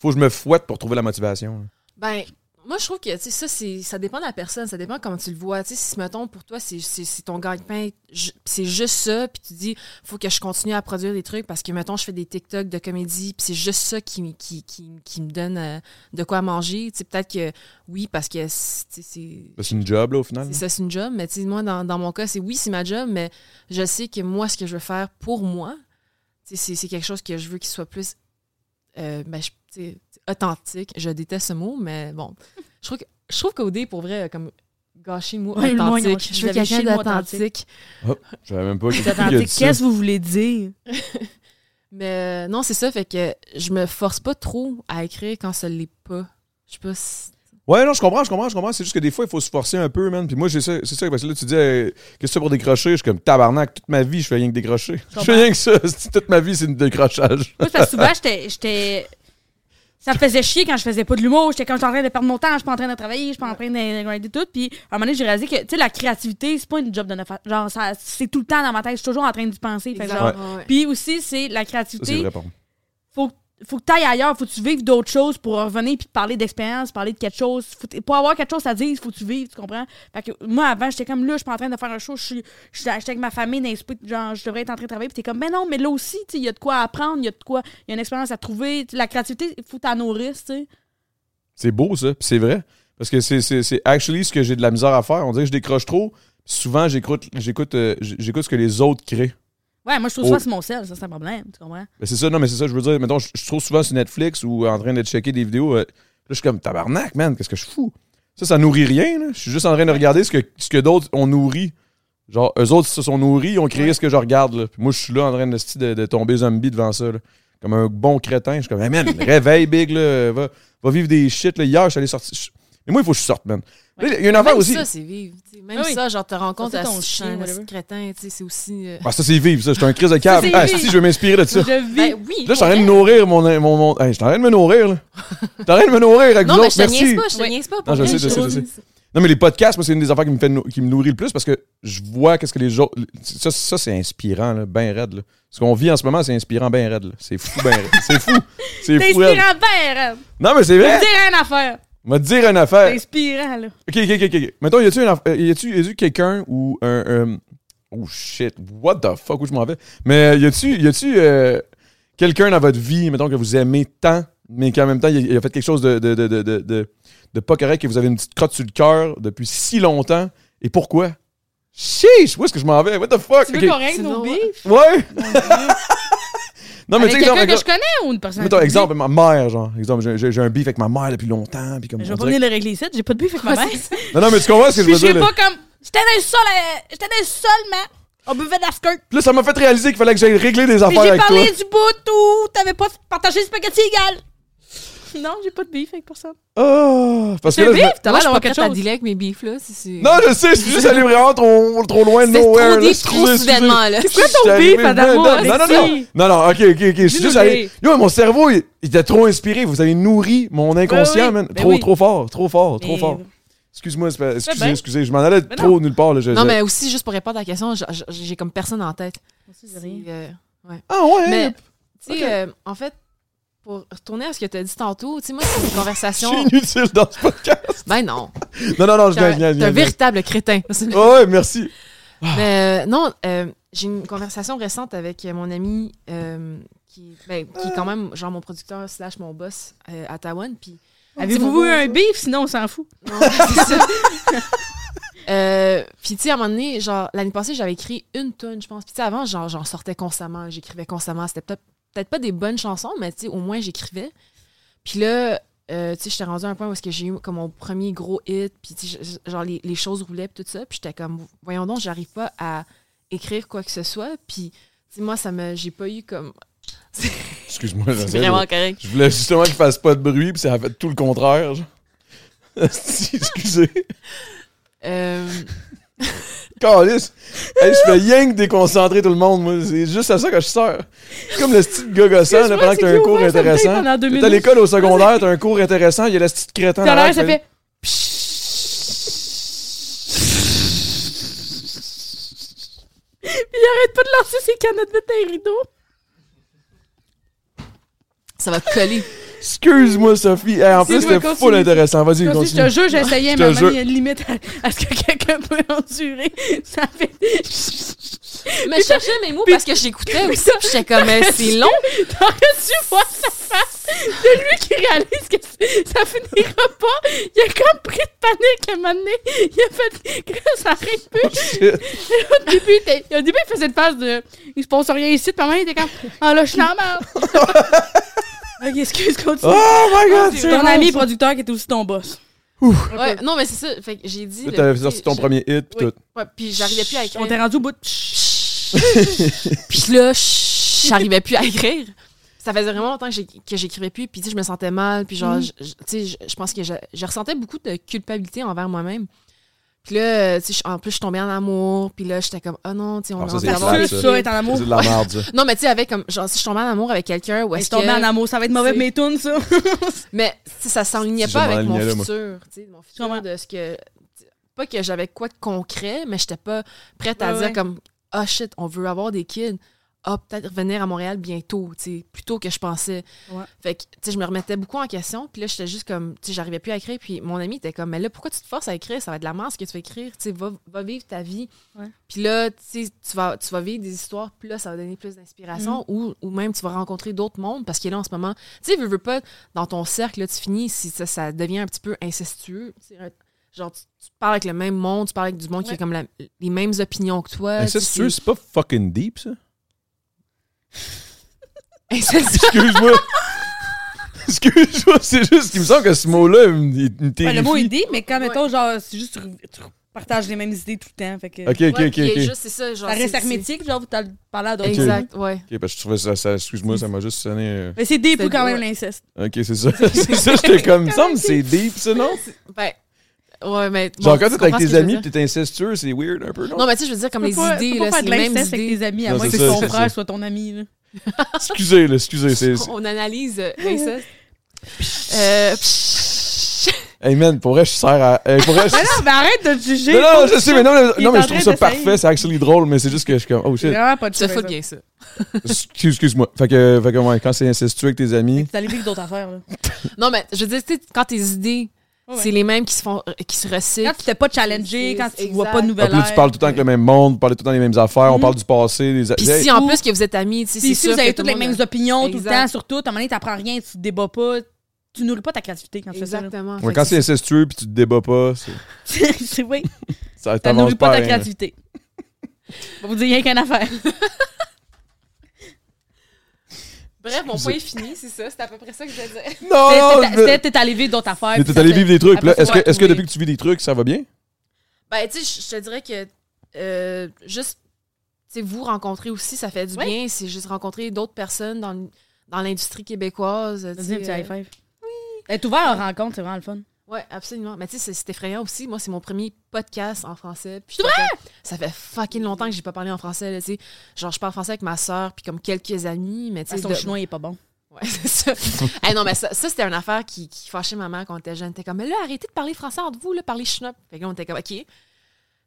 faut que je me fouette pour trouver la motivation. là. Ben, moi, je trouve que tu sais, ça, c'est- ça dépend de la personne. Ça dépend comment tu le vois. Tu sais, si, mettons, pour toi, c'est c'est- c'est ton gagne-pain, c'est juste ça, puis tu dis, faut que je continue à produire des trucs parce que, mettons, je fais des TikTok de comédie, puis c'est juste ça qui, qui, qui, qui me donne euh, de quoi manger. Tu sais, peut-être que oui, parce que c'est- c'est. C'est une job, là, au final. C'est ça, c'est une job. Mais tu sais, moi, dans, dans mon cas, c'est oui, c'est ma job, mais je sais que moi, ce que je veux faire pour moi, c'est c'est quelque chose que je veux qu'il soit plus euh, ben, je- tu sais, authentique. Je déteste ce mot, mais bon. Je trouve que je trouve qu'OD, pour vrai, comme gâché le mot Ouais, le mot, authentique. je veux quelqu'un d'authentique. Oh, je savais même pas C'est. Qu'est-ce que vous voulez dire? Mais euh, non, c'est ça, fait que je me force pas trop à écrire quand ça l'est pas. Je sais pas si... Ouais, non, je comprends, je comprends, je comprends. C'est juste que des fois, il faut se forcer un peu, man. Puis moi, j'ai ça- c'est ça, parce que là, tu dis, qu'est-ce que c'est pour décrocher? Je suis comme tabarnak, toute ma vie, je fais rien que décrocher. Je fais rien que ça. C'est- Toute ma vie, c'est un décrochage. C'est parce que souvent, j'étais. Ça me faisait chier quand je faisais pas de l'humour. J'étais comme, j'étais en train de perdre mon temps, je suis pas en train de travailler, je suis pas en train de de grinder tout. Puis, à un moment donné, j'ai réalisé que, tu sais, la créativité, c'est pas une job de neuf à- Genre, ça- c'est tout le temps dans ma tête, je suis toujours en train d'y penser. Ouais. Puis aussi, c'est la créativité. Faut, que tu ailles ailleurs, faut que tu vives d'autres choses pour revenir puis parler d'expérience, parler de quelque chose. Pour avoir quelque chose à dire, faut que tu vives, tu comprends? Fait que moi, avant, j'étais comme là, je suis en train de faire un show, j'étais avec ma famille genre, je devrais être en train de travailler, puis t'es comme, ben non, mais là aussi, il y a de quoi apprendre, il y a de quoi, il y a une expérience à trouver. La créativité, il faut t'en nourrir, tu sais. C'est beau, ça. C'est vrai. Parce que c'est, actually ce que j'ai de la misère à faire. On dirait que je décroche trop. Souvent, j'écoute, euh, j'écoute ce que les autres créent. Ouais, moi, je trouve ça sur mon sel, ça, c'est un problème, tu comprends? Ben, c'est ça, non, mais c'est ça, je veux dire, mettons, je je suis trop souvent sur Netflix ou en train de checker des vidéos. euh, là, je suis comme tabarnak, man, qu'est-ce que je fous? Ça, ça nourrit rien, là. Je suis juste en train de regarder ce que, ce que d'autres ont nourri. Genre, eux autres se sont nourris, ils ont créé ce que je regarde, là. Puis moi, je suis là en train de, de, de tomber zombie devant ça, là. Comme un bon crétin. Je suis comme, hey, man, réveille, big, là. Va, va vivre des shit, là. Hier, je suis allé sortir. je- Mais moi, il faut que je sorte, man. Il y a une affaire Même aussi. ça, c'est vivre. Même Ah oui. ça, genre, te rends compte Ça, à c'est ton chien, à ce crétin, c'est aussi. euh, Ah, ça, c'est vivre, ça. Je suis un crise de cave. c'est Ah, si, je vais m'inspirer de ça. Je vis. Ben oui. Là, je suis en train de nourrir mon. mon, mon... Hey, je suis en train de me nourrir, là. Je suis en train de me nourrir avec Non, vous mais autres. je te niaise pas, je te pas. Non, je sais, je sais, je je- sais. Non, mais les podcasts, moi, c'est une des affaires qui me, fait qui me nourrit le plus parce que je vois qu'est-ce que les autres. Ça, ça c'est inspirant, là, ben raide. Là. Ce qu'on vit en ce moment, c'est inspirant, ben raide. C'est fou, ben raide. C'est fou. C'est fou, raide. inspirant, ben, Non, mais c'est Je vrai. vais te dire une te dire une affaire. inspirant, là. Ok, ok, ok, ok. Mettons, y a-tu une aff- euh, y a-tu y a-tu quelqu'un ou un. un- Oh shit, what the fuck, où je m'en vais? Mais y a-tu y a-tu euh, quelqu'un dans votre vie, mettons, que vous aimez tant, mais qu'en même temps, il a, il a fait quelque chose de, de, de, de, de, de- de pas correct, que vous avez une petite crotte sur le cœur depuis si longtemps, et pourquoi? Chiche, où est-ce que je m'en vais? What the fuck? Tu veux Ok. qu'on règle C'est nos drôle. bifs? Ouais! Non, mais Avec tu sais, quelqu'un que je connais ou une personne? mettons, exemple, ma mère, genre. Exemple, j'ai- j'ai j'ai un beef avec ma mère depuis longtemps, puis comme. Je vais pas venir le régler ici, j'ai pas de bif avec ma mère. Non, non, mais tu comprends ce que je veux je dire? là? pas comme. J'étais dans le sol, j'étais dans le sol, man. On buvait de la skirt. Puis là, ça m'a fait réaliser qu'il fallait que j'aille régler des affaires j'ai avec toi. parlé du bout où t'avais pas partagé le spaghetti égal. Non, j'ai pas de bif avec personne. Oh, parce que C'est là, bif? T'as Moi, l'air je suis d'avoir pas quelque chose. dealer avec mes beefs, là. si c'est- Non, je sais, je suis juste allé vraiment trop, trop loin de nowhere. trop deep, Excusez, trop excusez. soudainement, là. C'est quoi ton bif, Adamo? Non, non, non. Non, non, ok, ok, ok. Je suis juste allé. Yo, mon cerveau, il, était trop inspiré. Vous avez nourri mon inconscient, oui. man. Ben trop, trop fort, trop fort, trop fort. Excuse-moi, c'est pas- excusez, excusez. Je m'en allais Ben trop non. nulle part. Là, Non, mais aussi, juste pour répondre à la question, j'ai comme personne en tête. C'est. C'est, euh, Ah ouais? Mais, tu sais, euh, en fait, pour retourner à ce que tu as dit tantôt, tu sais, moi, c'est une Je conversation. suis inutile dans ce podcast. Ben non. Non, non, non, je un, gagne, gagne, t'es un véritable crétin. Ah ouais, merci. Mais euh, non, euh, j'ai une conversation récente avec mon ami euh, qui, ben, qui est quand même genre mon producteur slash mon boss euh, à Taïwan. Puis Avez-vous eu un bif? Sinon, on s'en fout. Non, c'est ça. Euh, puis, tu sais, à un moment donné, genre, l'année passée, j'avais écrit une tonne, je pense. Puis, tu sais, avant, genre, j'en sortais constamment, j'écrivais constamment. C'était peut-être peut-être pas des bonnes chansons, mais, tu sais, au moins, j'écrivais. Puis là, euh, tu sais, j'étais rendue à un point où que j'ai eu comme mon premier gros hit, puis, genre, les, les choses roulaient, puis tout ça. Puis, j'étais comme, voyons donc, j'arrive pas à écrire quoi que ce soit. Puis, tu sais, moi, ça me. J'ai pas eu comme. Excuse-moi, C'est vraiment correct. Je voulais justement qu'il fasse pas de bruit, puis ça a fait tout le contraire. Excusez. Euh, Calice. Hey, je fais rien que déconcentrer tout le monde, moi. C'est juste à ça que je sers. C'est comme le style gars gossant, là, Excuse-moi, pendant que t'as un cours intéressant. pendant deux T'es à l'école au secondaire, t'as un cours intéressant, il y a le petit crétin Tout à dans l'air ça fait. Puis il arrête pas de lancer ses canettes de thé rideau. ça va coller. Excuse-moi, Sophie. Hey, en Si plus, c'était full intéressant. Vas-y, Je te continue. jure, j'essayais, Je mais il y a une limite à, à ce que quelqu'un peut endurer. Ça fait. Mais je cherchais mes mots parce que j'écoutais aussi, puis j'étais comme, euh, c'est long. T'aurais dû voir sa face de lui qui réalise que ça finira pas. Il a comme pris de panique à un moment donné. Il a fait que ça arrête plus. Shit. au, début, au début, il faisait une phase de. Il se passe rien ici. Puis à un moment donné, il était comme. Ah là, je suis. ok, excuse, continue. Oh my god, c'est ton ami ça. producteur qui est aussi ton boss. Ouais, non, mais c'est ça. Fait que j'ai dit. T'avais sorti ton je- premier hit, pis Oui. tout. Ouais, puis j'arrivais plus à On écrire. t'est rendu au bout de. Puis là, j'arrivais plus à écrire. Ça faisait vraiment longtemps que j'écrivais plus. Puis tu sais, je me sentais mal. Puis genre, je- je- tu sais, je, pense que je ressentais beaucoup de culpabilité envers moi-même. Puis là, tu sais, je- en plus, je tombais en amour. Puis là, j'étais comme, oh non, tu sais, on Ah, a ça, envie d'avoir des Ça, être en amour. C'est de la merde. Non, mais tu sais, avec comme, genre, si je tombais en amour avec quelqu'un, ou est-ce est tombée que. en amour. Ça va être mauvais mes tunes, ça. Mais tu sais, ça s'enlignait pas je avec mon futur. tu sais, Mon futur Comment? de ce que. Pas que j'avais quoi de concret, mais j'étais pas prête à dire comme Ah shit, on veut avoir des kids. Ah, peut-être revenir à Montréal bientôt, tu sais, plus tôt que je pensais. Ouais. Fait que, tu sais, je me remettais beaucoup en question. Puis là, j'étais juste comme, tu sais, j'arrivais plus à écrire. Puis mon ami était comme, mais là, pourquoi tu te forces à écrire? Ça va être de la merde ce que tu vas écrire. Tu sais, va, va vivre ta vie. Ouais. Puis là, tu sais, tu vas, tu vas vivre des histoires. Puis là, ça va donner plus d'inspiration. Ou, ou même, tu vas rencontrer d'autres mondes. Parce que là, en ce moment, tu sais, veux, veux pas, dans ton cercle, là, tu finis, si ça, ça devient un petit peu incestueux. tu sais, un- Genre, tu, tu parles avec le même monde, tu parles avec du monde qui a comme la- les mêmes opinions que toi. Sûr, c'est pas fucking deep, ça? Excuse-moi. Excuse-moi, c'est juste qu'il me semble que ce mot-là, il me Ouais, le mot dit, mais quand, Ouais. mettons, genre, c'est juste, tu, tu partages les mêmes idées tout le temps. Fait que Ok, ok, Ouais, ok, juste, c'est ça, genre, ça reste hermétique, genre, vous t'as parlé à d'autres. Exact, ouais. Ok, parce que je trouvais ça, ça excuse-moi, ça m'a juste sonné. euh, Mais c'est C'est- quand même ouais. l'inceste? Ok, c'est ça. c'est ça, j'étais comme, il me semble que c'est deep, ça, non? Ben, ouais, mais. Genre, bon, quand tu t'es avec tes amis t'es incestueux, c'est weird un peu, non? Non, mais tu sais, je veux dire, comme les pas- idées, là, c'est les mêmes avec idées. tes amis, à Non, moins que ton frère soit ton ami. là. Excusez, là, excusez. c'est- On analyse euh, l'inceste. Euh. Hey man, pour vrai, je sers à. hey, pour vrai, je- Mais non, mais arrête de te juger. Non, je sais, mais non, mais, non, mais je trouve ça parfait, c'est actually drôle, mais c'est juste que je suis comme, oh shit. vraiment pas de Tu te ça, fous ça. bien ça. Excuse- Excuse-moi. Fait que, fait que ouais, quand c'est incestueux avec tes amis. Allé vivre d'autres affaires, là. Non, mais je veux dire, tu sais, quand tes idées, Ouais, c'est les mêmes qui se font, euh, qui se recyclent. Quand tu t'es pas challengé, quand tu exact. vois pas de nouvelles puis là, tu parles tout le temps avec le même monde, vous parlez tout le temps des mêmes affaires, on Mhm. parle du passé, des. Puis Hey, si en plus que vous êtes amis, tu si sûr vous avez que toutes le les mêmes opinions tout le temps sur tout, à un moment donné, t'apprends rien, tu te débats pas, tu nourris pas ta créativité quand tu fais ça. Exactement. Ouais, quand c'est incestueux puis tu te débats pas, c'est- oui. ça nourrit pas ta à rien. créativité. Vous dire rien qu'une affaire. Bref, mon point est fini, c'est ça. C'est à peu près ça que je voulais dire. Non, t'es allé vivre d'autres affaires. Mais t'es allé vivre des trucs. Là, Est-ce que, est-ce que oui. depuis que tu vis des trucs, ça va bien? Ben, tu sais, je- te dirais que euh, juste, tu vous rencontrer aussi, ça fait du Oui. bien. C'est juste rencontrer d'autres personnes dans, dans l'industrie québécoise. Vas-y, un petit high euh, five. Être ouvert à rencontre, c'est vraiment le fun. Ouais, absolument. Mais tu sais, c'est- effrayant aussi. Moi, c'est mon premier podcast en français. Puis comme- Ça fait fucking longtemps que j'ai pas parlé en français, là, tu sais. Genre, je parle français avec ma soeur, puis comme quelques amis, mais tu sais. Son de- chinois, il est pas bon. Ouais, c'est ça. Hey, non, mais ça, ça, c'était une affaire qui, qui fâchait ma mère quand on était jeune. T'es comme, mais là, arrêtez de parler français entre vous, là, parlez chinois. Fait que là, on était comme, OK.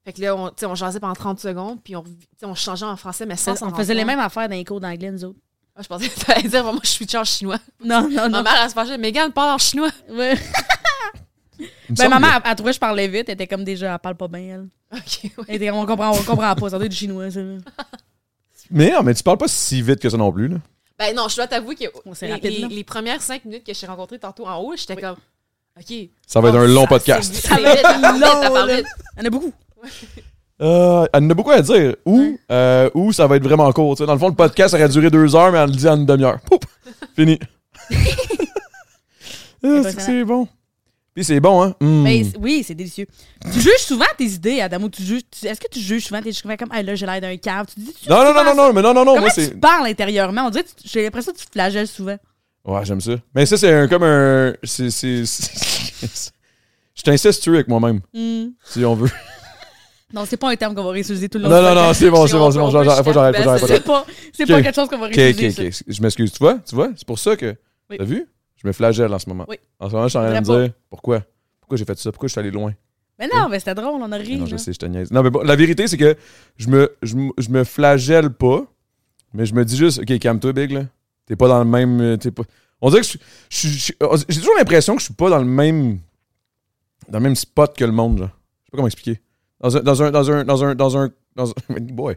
Fait que là, on, sais, on jasait pendant 30 secondes, puis on, sais, on changeait en français, mais sans On faisait les mêmes affaires dans les cours d'anglais, nous autres. Ah, je pensais que tu allais dire, moi, je suis en chinois. Non, non, Ma non. mère, elle se fâchait, Megan parle en chinois. Ouais. Ben, semble maman, elle, elle trouvait que je parlais vite. Elle était comme déjà, elle parle pas bien, elle. OK, ouais. Elle était comme, on comprend, on comprend pas. Ça doit être du chinois, ça. là. Mais non, mais tu parles pas si vite que ça non plus, là. Ben non, je dois t'avouer que les, rapide, les- là. les premières cinq minutes que j'ai rencontrées tantôt en haut, j'étais comme, OK. Ça va être Ah, un long ça- podcast. parle vite. Il y en a beaucoup. Euh, elle en a beaucoup à dire. Ou, euh, ou ça va être vraiment court. tu sais. Dans le fond, le podcast aurait duré deux heures, mais elle le dit en une demi-heure. Poup! Fini. Ah, c'est que c'est bon. Puis c'est bon, hein? Mm. Mais c- oui, c'est délicieux. Tu juges souvent tes idées, Adamo. Tu juges, tu- est-ce que tu juges souvent tes souvent comme, ah là, j'ai l'air d'un cave. Tu dis, tu Non, non, non, non, non, mais non, non, non, Comment moi tu parles intérieurement? On dirait, que tu- j'ai l'impression que tu te flagelles souvent. Ouais, j'aime ça. Mais ça, c'est un, comme un. C'est. c'est- c'est- Je suis incestueux avec moi-même, Hmm. si on veut. Non, c'est pas un terme qu'on va réutiliser tout le long. Non, du non, non, podcast. c'est bon, c'est on bon, c'est peut- bon. on Faut peut que j'arrête, faut que j'arrête, faut que j'arrête, Je me flagelle en ce moment. Oui. En ce moment, je suis en train de me dire pourquoi? Pourquoi j'ai fait ça? Pourquoi je suis allé loin? Mais non, mais c'était drôle, on a ri. Non, je sais, je te niaise. Non, mais bon, la vérité, c'est que je me, je, je me flagelle pas, mais je me dis juste, OK, calme-toi, Big, là. T'es pas dans le même. euh, T'es pas... On dirait que je, je- j'ai toujours l'impression que je suis pas dans le même. Dans le même spot que le monde, là. Je sais pas comment expliquer. Dans un. Dans un. Dans un. Dans un. Dans un. Dans un, boy.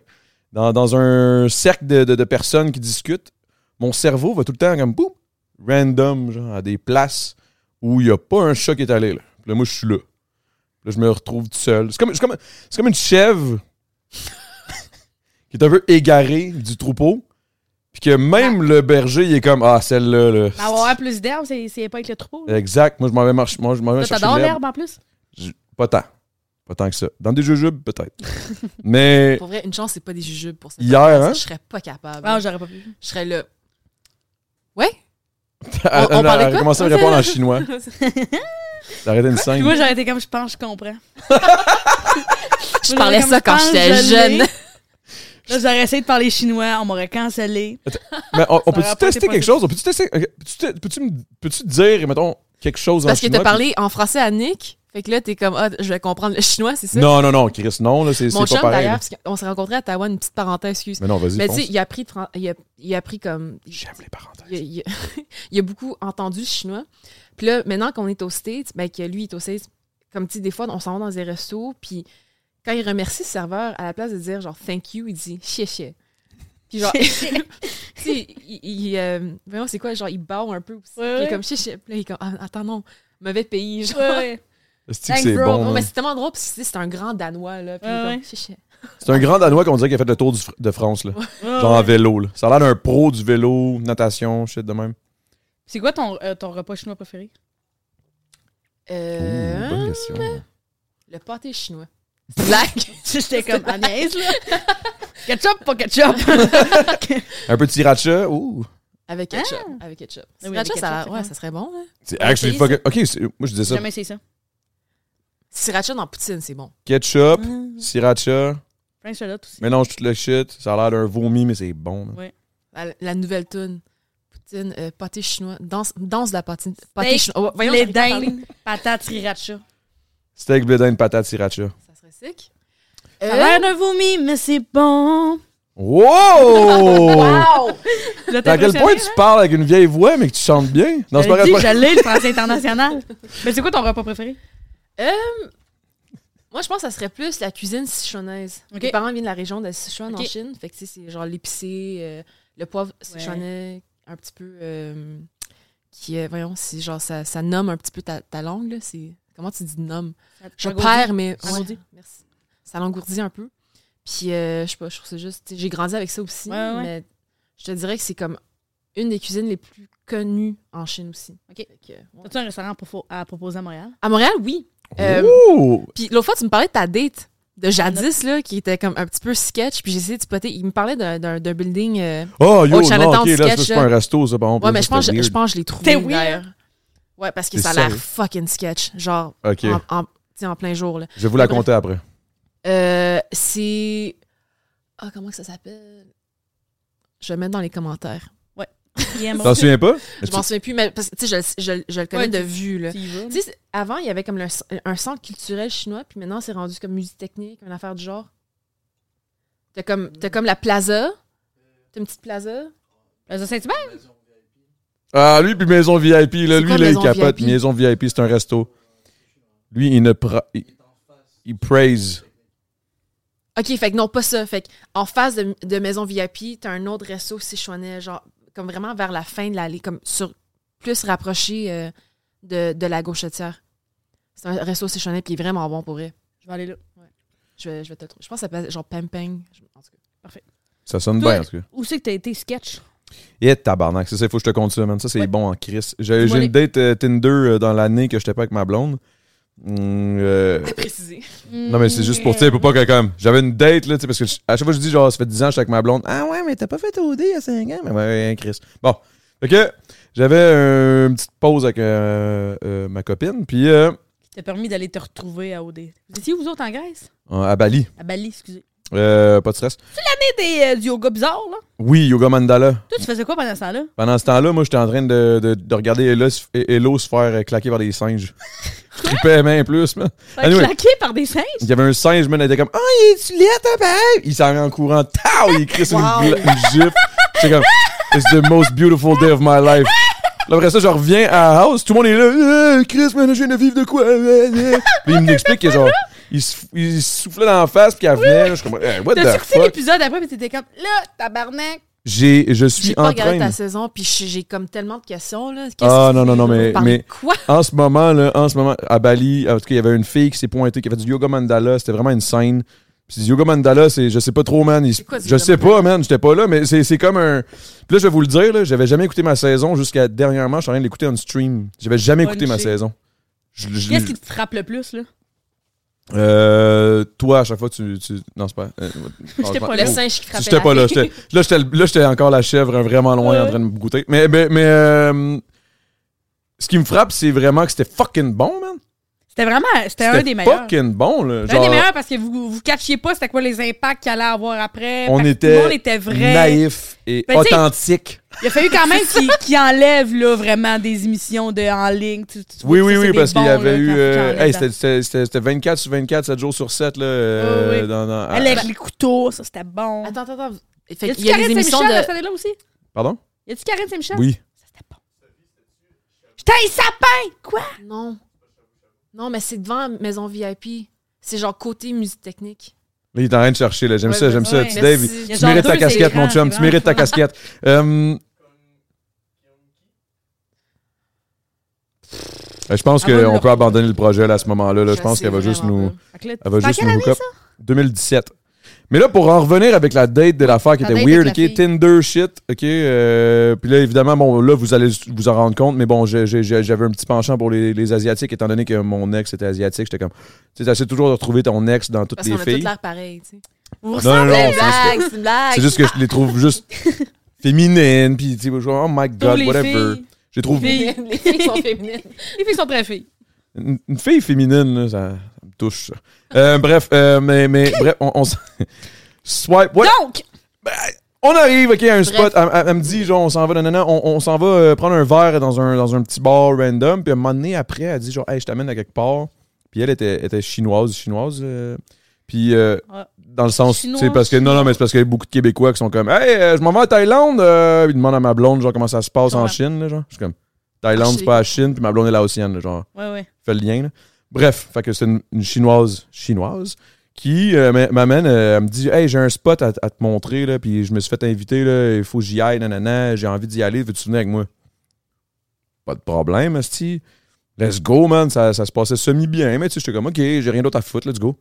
Dans, dans un cercle de, de- de personnes qui discutent, mon cerveau va tout le temps comme boum, random, genre, à des places où il y a pas un chat qui est allé, là. Puis là, moi, je suis là. Là, je me retrouve tout seul. C'est comme, c'est comme, c'est comme une chèvre qui est un peu égarée du troupeau. Puis que même le berger, il est comme Ah, celle-là. Là. Mais avoir plus d'herbe, c'est c'est pas avec le troupeau. là. Exact. Moi, je m'en vais, marcher, moi, je m'en vais T'adores l'herbe. l'herbe en plus? Je- Pas tant. Pas tant que ça. Dans des jujubes, peut-être. Mais Pour vrai, une chance, c'est pas des jujubes pour ça. Hier, hein? Je serais pas capable. Ah, j'aurais pas pu. Je serais là. On elle- parlait elle a quoi? commencé à me répondre en chinois. T'as arrêté une scène. moi, j'aurais été comme, je pense, je comprends. Je parlais ça quand j'étais jeune. Là, j'aurais essayé de parler chinois, on m'aurait cancellé. Mais on, peut-tu tester quelque chose? On peut-tu tester. Peux-tu peux-tu peux-tu dire, mettons, quelque chose en Parce que chinois? t'as parlé en français à Nick, Fait que là, t'es comme, ah, je vais comprendre le chinois, c'est ça? Non, non, non, Chris, non, là, c'est pas chum, pareil. d'ailleurs, parce qu'on s'est rencontrés à Taïwan, une petite parenthèse, excuse. Mais non, vas-y, Mais tu sais, il a appris, de fran- il a, il a appris comme. J'aime les parenthèses. Il a, il a- il a beaucoup entendu le chinois. Puis là, maintenant qu'on est au States, ben, que lui est au States, comme tu sais, des fois, on s'en va dans des restos, puis quand il remercie le serveur, à la place de dire genre thank you, il dit chier chier. Puis genre, tu sais, il, il, euh, voyons, c'est quoi, genre, il bow un peu aussi. Ouais, il est ouais. comme chier chier. Puis là, il est comme, ah, attends, non, mauvais pays, genre. Ouais, ouais. C'est que c'est bro. bon. Ouais, man? mais c'est tellement drôle, parce que c'est un grand Danois, là. Puis Ouais, ouais. C'est un grand Danois qu'on dirait qu'il a fait le tour du de France, là. Genre en vélo, là. Ça a l'air d'un pro du vélo, natation, shit de même. C'est quoi ton, euh, ton repas chinois préféré? Euh, Ouh, bonne question. Le pâté chinois. Blague. J'étais comme à niaise, là. ketchup, pas ketchup. Un peu de sriracha, ouh. Avec ketchup. Avec ketchup. Ah oui, Sriracha, avec ça, ouais, ça serait bon. Hein? C'est actually fucking... Ok, moi je disais J'ai ça. jamais essayé ça. Sriracha dans poutine, c'est bon. Ketchup, Ah. sriracha, French salad aussi. mélange tout le shit. Ça a l'air d'un vomi, mais c'est bon. man. Ouais. La, la nouvelle tune. Poutine, euh, pâté chinois. Danse, danse de la pâtine. Pâté Steak, chinois. Oh, voyons, les j'arrive pas à parler. dindes, patates, sriracha. Steak, blé d'Inde, patate, sriracha. Ça serait sick. Ça Euh, a l'air d'un vomi, mais c'est bon. Wow! Là, t'es À quel point impressionné, tu hein? parles avec une vieille voix, mais que tu chantes bien? Non, c'est pas je l'ai, le français international. Mais c'est quoi ton repas préféré? Euh, moi, je pense que ça serait plus la cuisine sichuanaise. Mes parents viennent de la région de Sichuan en. Chine. Fait que, tu sais, c'est genre l'épicé, euh, le poivre sichuanais, un petit peu. euh, qui voyons, c'est genre, ça, ça nomme un petit peu ta, ta langue, là. C'est. Comment tu dis nomme? Je perds, mais. ouais, merci. Ça l'engourdit un peu. Puis, euh, je sais pas, je trouve ça juste. J'ai grandi avec ça aussi. Ouais. Mais je te dirais que c'est comme une des cuisines les plus connues en Chine aussi. OK. As-tu un restaurant à proposer à Montréal? À Montréal, oui. Euh, puis l'autre fois, tu me parlais de ta date de jadis, là, qui était comme un petit peu sketch. Puis j'ai essayé de spotter. Il me parlait d'un- d'un d'un building. euh, Oh, yo, non, ok, là, c'est pas un resto, ça, exemple. Ouais, mais je pense, je pense que je l'ai trouvé. T'es d'ailleurs. Ouais, parce que T'es ça a l'air sérieux? fucking sketch. Genre, Ok, en, en, plein jour, là. je vais vous la Bref. compter après. Euh, c'est. Ah, comment que ça s'appelle? Je vais le mettre dans les commentaires. T'en souviens pas? Je m'en souviens plus, mais parce que, tu sais, je, je- je le connais Ouais, de vue, là. Avant, il y avait comme le- un centre culturel chinois, puis maintenant, c'est rendu comme musique technique, une affaire du genre. T'as comme, t'as comme la plaza. T'as une petite plaza. Plaza Saint-Hubert? Ah, lui, puis Maison VIP, là, lui, quoi, là, il capote. VIP? Maison VIP, c'est un resto. Lui, il ne pra... il, il praise. Ok, fait que non, pas ça. Fait que en face de, de Maison VIP, t'as un autre resto sichuanais, genre, comme vraiment vers la fin de l'allée, comme sur plus rapproché euh, de, de la gauchetière. C'est un resto sichuanais, puis il est vraiment bon pour vrai. Je vais aller là. Je vais, je vais te le trouver. Je pense que ça s'appelle genre Peng. En tout cas. Ça sonne Toi, bien, en tout cas. Où c'est que t'as été sketch? Et tabarnak, c'est ça, il faut que je te compte ça, man. Ça, c'est Ouais. bon en crise. J'ai une date euh, Tinder euh, dans l'année que j'étais pas avec ma blonde. Hum, euh, Précisé. non, mais c'est juste pour, tu sais, pour pas que comme. J'avais une date, là, tu sais, parce que je- à chaque fois, je dis, genre, ça fait 10 ans que j'étais avec ma blonde. Ah ouais, mais t'as pas fait OD il y a 5 ans. Mais ouais, Chris. Bon. Fait que j'avais une petite pause avec euh, euh, ma copine, puis euh, Qui t'a permis d'aller te retrouver à OD. Vous étiez où, vous autres, en Grèce? à Bali. À Bali, excusez. Euh, pas de stress. L'année des, euh, du yoga bizarre, là. Oui, Yoga Mandala. Toi, tu faisais quoi pendant ce temps-là? Pendant ce temps-là, moi, j'étais en train de, de, de regarder Hello, se- Hello se faire euh, claquer par des singes. Je trippais même plus, man. Anyway. claqué par des singes? Il y avait un singe, man, il était comme « Oh, il est-tu laid, ta babe? » Il s'en allait en courant. Tao! Il écrit sur Wow. une gifle. J'étais comme « It's the most beautiful day of my life. » Après ça, je reviens à la house. Tout le monde est là. Euh, Chris, man, je viens de vivre de quoi? Euh, euh. Puis il m'explique que genre, il, se- il se soufflait dans la face, puis qu'elle venait. là, Je suis comme, what T'as the sorti fuck? l'épisode après, puis t'étais comme, là, tabarnak? J'ai, je suis J'ai pas en regardé train. ta saison, puis j'ai j'ai comme tellement de questions, là. Qu'est-ce Ah, que non, non, non, mais- mais- Quoi? En ce moment, là, en ce moment, à Bali, en tout cas, il y avait une fille qui s'est pointée, qui a fait du yoga mandala. C'était vraiment une scène. Puis du yoga mandala, c'est, je sais pas trop, man. il- C'est quoi, du je yoga sais pas, man. J'étais pas là, mais c'est, c'est comme un. Puis là, je vais vous le dire, là, j'avais jamais écouté ma saison jusqu'à dernièrement. Je suis en train de l'écouter on stream. J'avais jamais écouté ma Punché. saison. Je- je- Qu'est-ce qui te frappe le plus, là? Euh, toi, à chaque fois, tu. tu... Non, c'est pas. euh, J'étais oh, pas Le là. singe qui frappait J'étais pas là. J'étais, là, j'étais, là, j'étais encore la chèvre, vraiment loin, Ouais. en train de me goûter. Mais, mais, mais euh, ce qui me frappe, c'est vraiment que c'était fucking bon, man. C'était vraiment, c'était un des C'était meilleurs. fucking bon, là. C'était un Genre, des meilleurs parce que vous vous catchiez pas c'était quoi les impacts qu'il allait avoir après. on était, Tout le monde était vrai. naïf et Ben, authentique. Il a fallu quand même qu'il qu'il enlève là, vraiment des émissions de, en ligne. Tu- tu Oui, que oui, ça, oui, parce qu'il y avait là, eu. euh, hey, c'était- dans- c'était c'était- c'était 24 sur 24, 7 jours sur 7. Là, euh, Oui, oui. dans- dans- Avec les couteaux, ça c'était bon. Attends, attends, attends. y Fait a-tu qu'il y a Karine des émissions Saint-Michel à de. cette année-là aussi? Pardon? Y a-tu Karine Saint-Michel? Oui. Ça c'était bon. J'étais un sapin! Quoi? Non. Non, mais c'est devant Maison VIP. C'est genre côté musique technique. Là, il est en train de chercher. là. J'aime Ouais, ça, j'aime ça. ouais. Dave, tu mérites ta casquette, mon chum. Tu mérites ta casquette. Euh, euh, Je pense va qu'on peut abandonner le projet là, à ce moment-là. là. Je Je pense qu'elle va juste nous, elle va juste nous quelle hook année, up. 2017. Mais là, pour en revenir avec la date de l'affaire qui La était weird, ok, fille. Tinder shit, ok. euh, puis là, évidemment, bon, là, vous allez vous en rendre compte, mais bon, j'avais un petit penchant pour les, les Asiatiques, étant donné que mon ex était asiatique. J'étais comme, tu sais, t'essaies toujours de retrouver ton ex dans toutes Parce les qu'on a tous filles. l'air pareil, tu sais. Vous Non, non, ressemblez, non, C'est une juste que- blague, c'est une blague. c'est juste que je les trouve juste féminines, puis tu sais, genre, oh my god, les whatever. filles. Je les trouve. Filles. Les filles sont féminines. Les filles sont très filles. Une, une fille féminine, là, ça, touche. Euh, bref, euh, mais, mais bref, on, on s- swipe. ouais. Donc, On arrive, ok, à un spot. Elle, elle- elle me dit, genre, on s'en va, nanana, on, on s'en va euh, prendre un verre dans un, dans un petit bar random. Puis à un moment donné, après, elle dit, genre, hey, je t'amène à quelque part. Puis elle était, était chinoise, chinoise. euh, puis euh, Ouais. dans le sens, tu sais, Chinoise, parce que, non, non, mais c'est parce qu'il y a beaucoup de Québécois qui sont comme, hey, euh, je m'en vais à Thaïlande. Euh, ils demandent à ma blonde, genre, comment ça se passe en Ouais. Chine, là, genre. Je suis comme, Thaïlande, Ah, c'est pas à Chine, puis ma blonde est laotienne, là, genre ouais, ouais. fait le lien. là. Bref, fait que c'est une, chinoise chinoise qui euh, m'a- m'amène, euh, elle me dit Hey, j'ai un spot à, à te montrer, là, puis je me suis fait inviter, là, il faut que j'y aille, nanana, j'ai envie d'y aller, veux-tu venir avec moi? Pas de problème, Asti. Let's go, man. Ça, ça se passait semi-bien, mais tu sais, j'étais comme Ok, j'ai rien d'autre à foutre, let's go.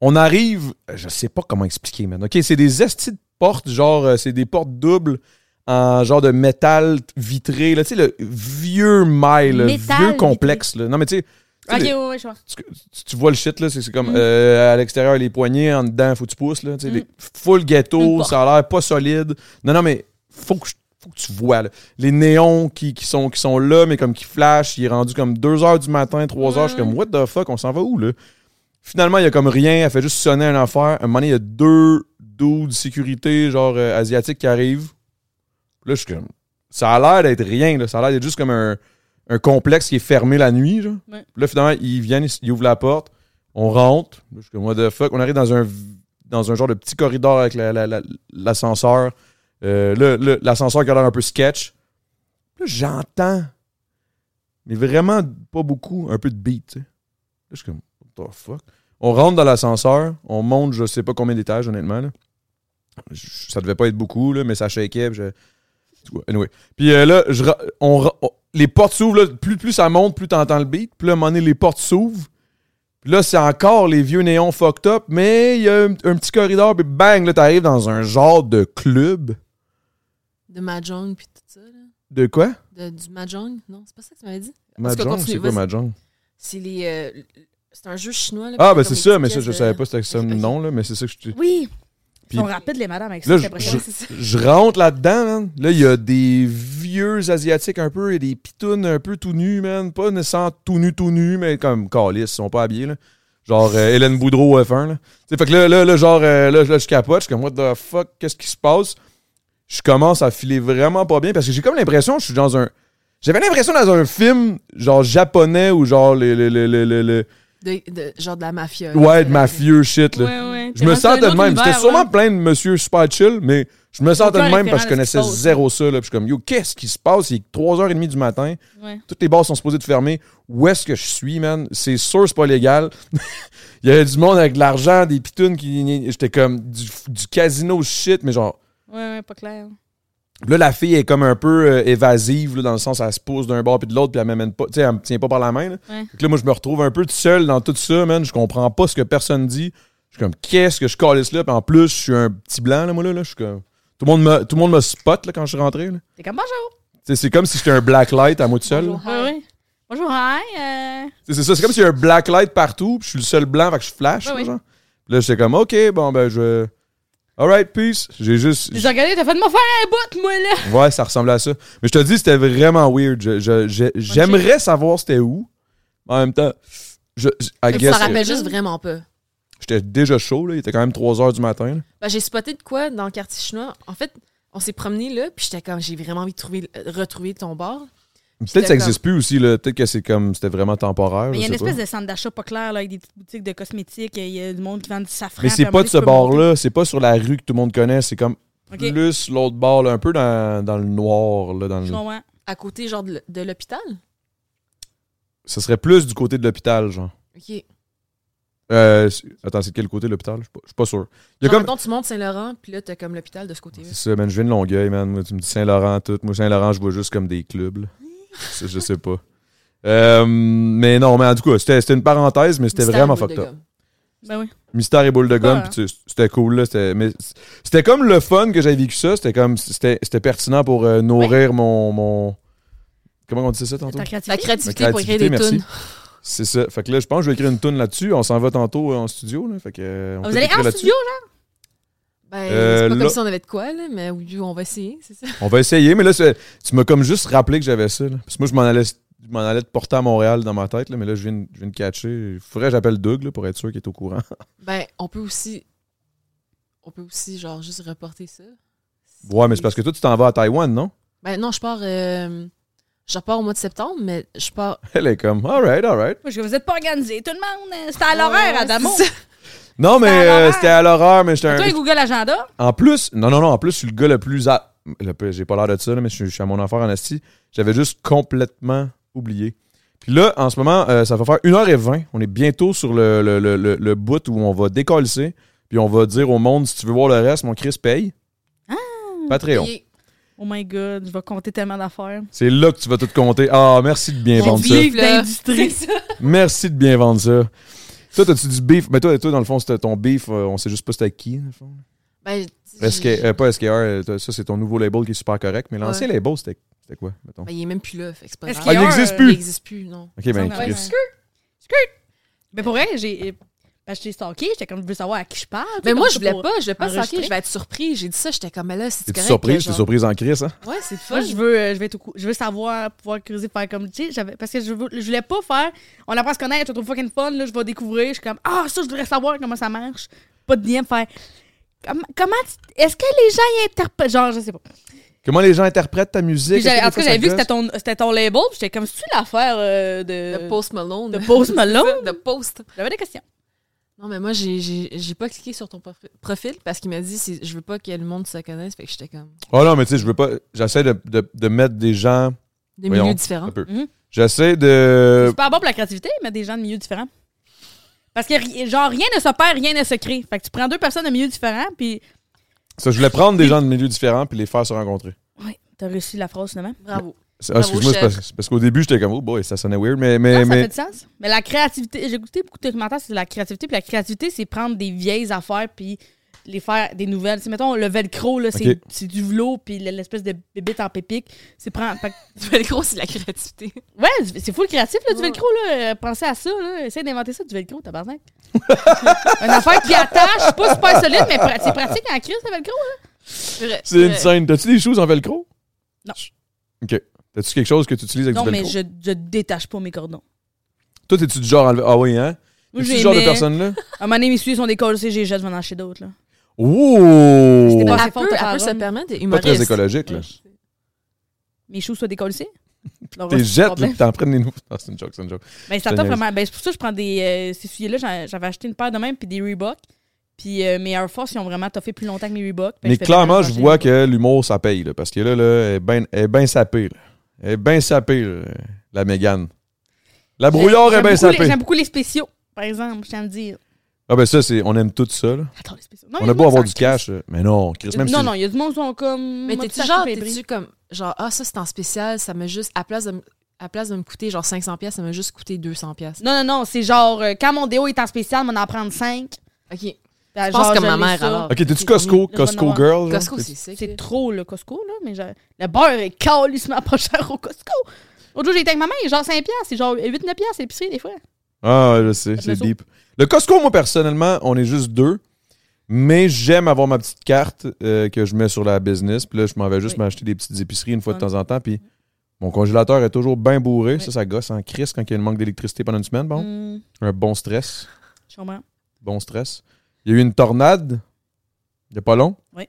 On arrive, je sais pas comment expliquer, man. Ok, c'est des estis de portes, genre, euh, c'est des portes doubles en genre de métal vitré, là, tu sais, le vieux mail, le vieux complexe, là. Non, mais tu sais, tu Ok, sais, les- ouais, ouais, je vois. tu, vois le shit, là, c'est comme Mm. euh, à l'extérieur, les poignets, en dedans, faut que tu pousses, là. tu sais, Mm. les- full ghetto, ça a l'air pas solide. Non, non, mais faut que, faut que tu vois, là. Les néons qui, qui, sont, qui sont là, mais comme qui flashent, il est rendu comme 2 h du matin, 3 h, je suis comme, what the fuck, on s'en va où, là? Finalement, il y a comme rien, elle fait juste sonner une affaire. À un moment donné, il y a deux dudes de sécurité, genre euh, asiatiques, qui arrivent. Là, je suis comme, ça a l'air d'être rien, là. Ça a l'air d'être juste comme un, un complexe qui est fermé la nuit, genre. Ouais. Là, finalement, ils viennent, ils ouvrent la porte, on rentre. Là, je suis comme, what the fuck? On arrive dans un, dans un genre de petit corridor avec la- la- la- l'ascenseur. Euh, là, là, l'ascenseur qui a l'air un peu sketch. Là, j'entends, mais vraiment pas beaucoup, un peu de beat, tu sais. Là, je suis comme, what the fuck? On rentre dans l'ascenseur, on monte, je sais pas combien d'étages, honnêtement, là. Je- Ça devait pas être beaucoup, là, mais ça shakeait. je- Anyway. Puis euh, là, je on, les portes s'ouvrent. Plus, plus ça monte, plus t'entends le beat. Puis là, à un moment donné, les portes s'ouvrent. Puis là, c'est encore les vieux néons fucked up, mais il y a un, un petit corridor, puis bang, là, t'arrives dans un genre de club. De Mahjong puis tout ça, là. De quoi? De, du Mahjong, non? C'est pas ça que tu m'avais dit? Mahjong? C'est quoi. Mahjong? C'est les... euh, c'est un jeu chinois, là. Ah, ben c'est ça, mais ça, je savais pas c'était ça le nom, là, mais c'est ça que je te Oui. Ils sont rapides, les madames, avec ça. je, je- je rentre là-dedans, man. Là, il y a des vieux asiatiques un peu et des pitounes un peu tout nus, man. Pas nécessairement tout nus, tout nus, mais comme calice, ils sont pas habillés, là. Genre euh, Hélène Boudreau F1, là. Tu sais, fait que là, là, là genre, euh, là, là, je capote, je suis comme, what the fuck, qu'est-ce qui se passe? Je commence à filer vraiment pas bien parce que j'ai comme l'impression je suis dans un. J'avais l'impression dans un film, genre japonais ou genre le. le, le, le, le- le- De, de- genre de la mafia. ouais, de mafieux shit, là. Ouais, ouais. Je me sentais de même. C'était sûrement plein de monsieur super chill, mais je me sentais de même parce que je connaissais zéro ça. Là. Puis je suis comme, yo, qu'est-ce qui se passe? Il est 3h30 du matin. Ouais. Toutes les bars sont supposées de fermer. Où est-ce que je suis, man? C'est sûr, c'est pas légal. Il y avait du monde avec de l'argent, des pitounes qui. J'étais comme du, du casino shit, mais genre. Ouais, ouais, pas clair. Là, la fille est comme un peu euh, évasive, là, dans le sens, elle se pose d'un bord puis de l'autre, puis elle m'amène pas. Tu sais, elle me tient pas par la main. Là. Ouais. Que là, moi, je me retrouve un peu tout seul dans tout ça, man. Je comprends pas ce que personne dit. Je suis comme, qu'est-ce que je calisse là? Puis en plus, je suis un petit blanc, là, moi, là. là. Je suis comme. Tout le monde me, tout le monde me spot, là, quand je suis rentré. T'es comme bonjour. C'est comme si j'étais un black light à moi tout seul. Bonjour. Ouais. Bonjour, hi. euh, C'est ça, c'est comme s'il y a un black light partout, puis je suis le seul blanc, fait que je flash, Ouais, là, ouais. genre. Puis là, j'étais comme, OK, bon, ben, je. Alright, peace. J'ai juste. J'ai regardé, t'as fait de me faire un bout, moi, là. Ouais, ça ressemblait à ça. Mais je te dis, c'était vraiment weird. Je- je- je- J'aimerais savoir c'était où, En même temps, je, I Je guess me que rappelle juste vraiment pas. j'étais déjà chaud, là. Il était quand même 3 heures du matin. là. Ben, j'ai spoté de quoi dans le quartier chinois. En fait, on s'est promené là, puis j'étais comme, j'ai vraiment envie de trouver, euh, retrouver ton bar. Peut-être que ça d'accord. existe plus aussi, là. Peut-être que c'est comme, c'était vraiment temporaire. Mais il y a une espèce pas. de centre d'achat pas clair là, avec des petites boutiques de cosmétiques. Il y a du monde qui vend du safran. Mais c'est pas de ce bar-là, c'est pas sur la rue que tout le monde connaît, c'est comme plus l'autre bar, là, un peu dans, dans le noir, là, dans le... À côté, genre, de, l'hôpital? Ça serait plus du côté de l'hôpital, genre. OK. Euh, attends, c'est de quel côté de l'hôpital? Je suis pas- je suis pas sûr. Il y a Genre, comme... mettons, tu montes Saint-Laurent, puis là, t'as comme l'hôpital de ce côté-là. C'est ça, man, je viens de Longueuil, man. Moi, tu me dis Saint-Laurent, tout. Moi, Saint-Laurent, je vois juste comme des clubs, là. Je sais pas. Euh, mais non, mais en tout cas, c'était c'était une parenthèse, mais c'était Mystère vraiment et boule fucked de up. gomme. Ben oui. Mystère et boule de gomme, puis tu sais, c'était cool, là. C'était mais c'était comme le fun que j'avais vécu ça. C'était comme, c'était c'était pertinent pour euh, nourrir mon, mon... Comment on dit ça tantôt? Ta La créativité. pour écrire des merci. tunes. C'est ça. Fait que là, je pense que je vais écrire une tune là-dessus. On s'en va tantôt euh, en studio, là. Fait que, euh, on Ah, Vous allez en studio, genre? Ben, Euh, c'est pas là- comme si on avait de quoi, là, mais oui, on va essayer, c'est ça. On va essayer, mais là, tu m'as comme juste rappelé que j'avais ça. là. Parce que moi, je m'en allais, je m'en allais te porter à Montréal dans ma tête, là, mais là, je viens, de- je viens de catcher. Il faudrait que j'appelle Doug là, pour être sûr qu'il est au courant. Ben, on peut aussi. On peut aussi, genre, juste reporter ça. ouais, mais c'est parce que toi, tu t'en vas à Taïwan, non? Ben, non, je pars. euh, je repars au mois de septembre, mais je pars. Elle est comme, alright, alright. Vous êtes pas organisé. Tout le monde, euh, c'était à l'horaire, Ouais, Adamo. Non, mais C'était à euh, c'était à l'horreur, mais j'étais Toi, un. Google Agenda? En plus, non, non, non, en plus, je suis le gars le plus. Le- J'ai pas l'air de ça, là, mais je suis, je suis à mon affaire en asti. J'avais juste complètement oublié. Puis là, en ce moment, euh, ça va faire 1h20. On est bientôt sur le, le, le, le, le bout où on va décoller. Puis on va dire au monde, si tu veux voir le reste, mon Chris paye. Ah. Patreon. Et- Oh my God, je vais compter tellement d'affaires. C'est là que tu vas tout compter. Ah, merci de bien vendre ça. ça. Merci de bien vendre ça. Toi, t'as-tu du beef? Mais toi, toi, dans le fond, c'était ton beef. euh, on sait juste pas c'était avec qui, dans le fond. Ben, SK, euh, pas SKR, euh, ça, c'est ton nouveau label qui est super correct. Mais l'ancien Ouais. label, c'était c'était quoi, mettons? ben, il est même plus là, fait que c'est pas Est-ce grave. Ah, il n'existe plus! Il existe plus, non. Ok, ben, Ouais, Chris. ouais. Mais pour vrai, j'ai. Ben, je t'ai stalké, j'étais comme, je veux savoir à qui je parle. Mais comme moi, je voulais pas, je voulais pas saquer, je vais être surpris. J'ai dit ça, j'étais comme, mais là, c'est correct. surprise? genre- surprise en Chris, hein? Ouais, c'est fun. Moi, je veux, euh, je vais être au je veux savoir, pouvoir creuser, faire comme, tu sais, j'avais- parce que je, veux, je voulais pas faire, on apprend à se connaître, je trouve fucking fun, là, je vais découvrir, je suis comme, ah, ça, je voudrais savoir comment ça marche. Pas de DM, faire, comment, comment tu- est-ce que les gens y interprètent, genre, je sais pas. Comment les gens interprètent ta musique? En que tout cas, j'avais vu que c'était ton, c'était ton label, puis j'étais comme, c'est-tu l'affaire euh, de, De Post Malone. de Post Malone? de Post. J'avais des questions. Non, mais moi, j'ai- j'ai j'ai pas cliqué sur ton profi- profil parce qu'il m'a dit c'est- je veux pas que le monde se connaisse. Fait que j'étais comme. Oh non, mais tu sais, je veux pas. J'essaie de, de, de mettre des gens. Des Voyons, milieux différents. Mhm. J'essaie C'est de. super bon pour la créativité, mais des gens de milieux différents. Parce que, genre, rien ne se perd, rien ne se crée. Fait que tu prends deux personnes de milieux différents, puis. Ça, je voulais prendre des gens de milieux différents puis les faire se rencontrer. Oui, t'as réussi la phrase, finalement. Bravo. Ah, excuse-moi, c'est parce, qu'au début, j'étais comme, oh boy, ça sonnait weird, mais. mais, Non, ça mais fait du sens. Mais la créativité, j'ai écouté beaucoup de documentaires sur la créativité. Puis la créativité, c'est prendre des vieilles affaires puis les faire des nouvelles. Tu sais, mettons, le velcro, là, c'est, du velours puis l'espèce de bébite en pépique. C'est prendre. Du velcro, c'est de la créativité. Ouais, c'est full créatif, là, du Ouais. velcro, là. Euh, Pensez à ça, là. Essaye d'inventer ça, du velcro, tabarnak. Une affaire qui attache, pas super solide, mais pra- c'est pratique en crise, le velcro, là. c'est une scène. T'as-tu des choses en velcro? Non. Ok. T'as-tu quelque chose que tu utilises avec Non, du mais velcro? je, je détache pas mes cordons. Toi, t'es-tu du genre à enlever- Ah oui, hein? Moi, T'es-tu genre de aimé- personne-là? À un moment donné, mes souliers sont décollés, j'ai jette, je vais en acheter d'autres, là. Ouh! C'était pas- Elle c'est fort, peut, t'as elle peut raison. se permettre d'être Pas humoriste. très écologique, là. Mes choux soient décollés. Non, T'es c'est jettes, là, t'en prennes des nouveaux. Ah, c'est une joke, c'est une joke. Ben, ça Je te niaise. vraiment. Ben, c'est pour ça que je prends des. euh, ces souliers-là, j'en- j'avais acheté une paire de même, puis des Reebok. Puis euh, mes Air Force, ils ont vraiment toffé plus longtemps que mes Reebok. Ben, Mais je fais clairement, je vois les que l'humour, ça paye, là, parce que là, là, elle est bien ben sapée, là. Elle est bien sapée, là, la Mégane. La brouillard est bien sapée. J'aime beaucoup les spéciaux, par exemple, je tiens à le dire. Ah ben ça, c'est, on aime tout ça, là. Attends, les spéciaux. Non, On a beau avoir du cash, là. mais non, Chris, même Non, si... non, il y a du monde qui sont comme. Mais t'es-tu genre, t'es-tu comme, genre, ah, ça c'est en spécial, ça m'a juste, à place de, à place de me coûter genre 500$, pièces, ça m'a juste coûté 200$. Non, non, non, c'est genre, euh, quand mon déo est en spécial, on en prend 5. Ok. Je Je pense comme ma mère alors. Ok, t'es-tu Costco, Costco girl? genre? Costco, c'est sick. C'est trop le Costco, là, mais je- le beurre est calissement pas cher au Costco. L'autre jour, j'ai été avec ma mère, il est genre 5$, c'est genre 8-9$ à l'épicerie, des fois. Ah, je sais, c'est le deep. Le Costco, moi, personnellement, on est juste deux. Mais j'aime avoir ma petite carte euh, que je mets sur la business. Puis là, je m'en vais juste Oui. m'acheter des petites épiceries une fois de temps en temps. Puis Mon congélateur est toujours bien bourré. Ça, ça gosse en crise quand il y a un manque d'électricité pendant une semaine. Bon, Hmm, un bon stress. comprends. Bon stress. Il y a eu une tornade. Il n'y a pas long? Oui.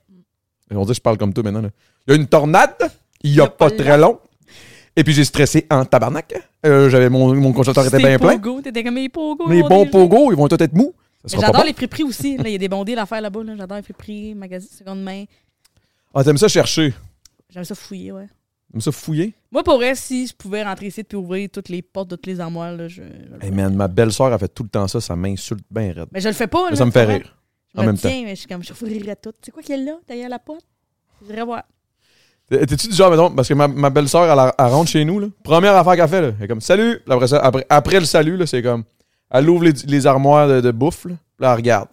Et on dit que je parle comme toi maintenant. là. Il y a eu une tornade. Il n'y a, pas, très long. Et puis j'ai stressé en tabarnak. Euh, j'avais mon, mon congélateur était bien plein. Pogo, t'étais comme. Les ils vont bons pogos, ils vont tous être mous. J'adore bon. les friperies aussi. Là, il y a des bons deals à faire là-bas. Là. J'adore les friperies, magasins seconde main. Ah, t'aimes ça chercher? J'aime ça fouiller, ouais. T'aimes ça fouiller? Moi, pour vrai, si je pouvais rentrer ici et ouvrir toutes les portes de toutes les armoires, là, je. Hey man, ma belle-sœur a fait tout le temps ça, ça m'insulte bien raide. Mais je le fais pas. Mais là, ça me fait rire. Je En me même temps. tiens, mais je suis comme, je fourrirais tout. C'est quoi qu'il y a là, derrière la porte? Je voudrais voir. T'es- T'es-tu du genre, mettons, parce que ma, ma belle-sœur, elle, elle rentre chez nous, là. Première affaire qu'elle fait, là. Elle est comme salut. Puis après, ça, après, après le salut, là, c'est comme. Elle ouvre les, les armoires de, de bouffe, là. Puis là, elle regarde.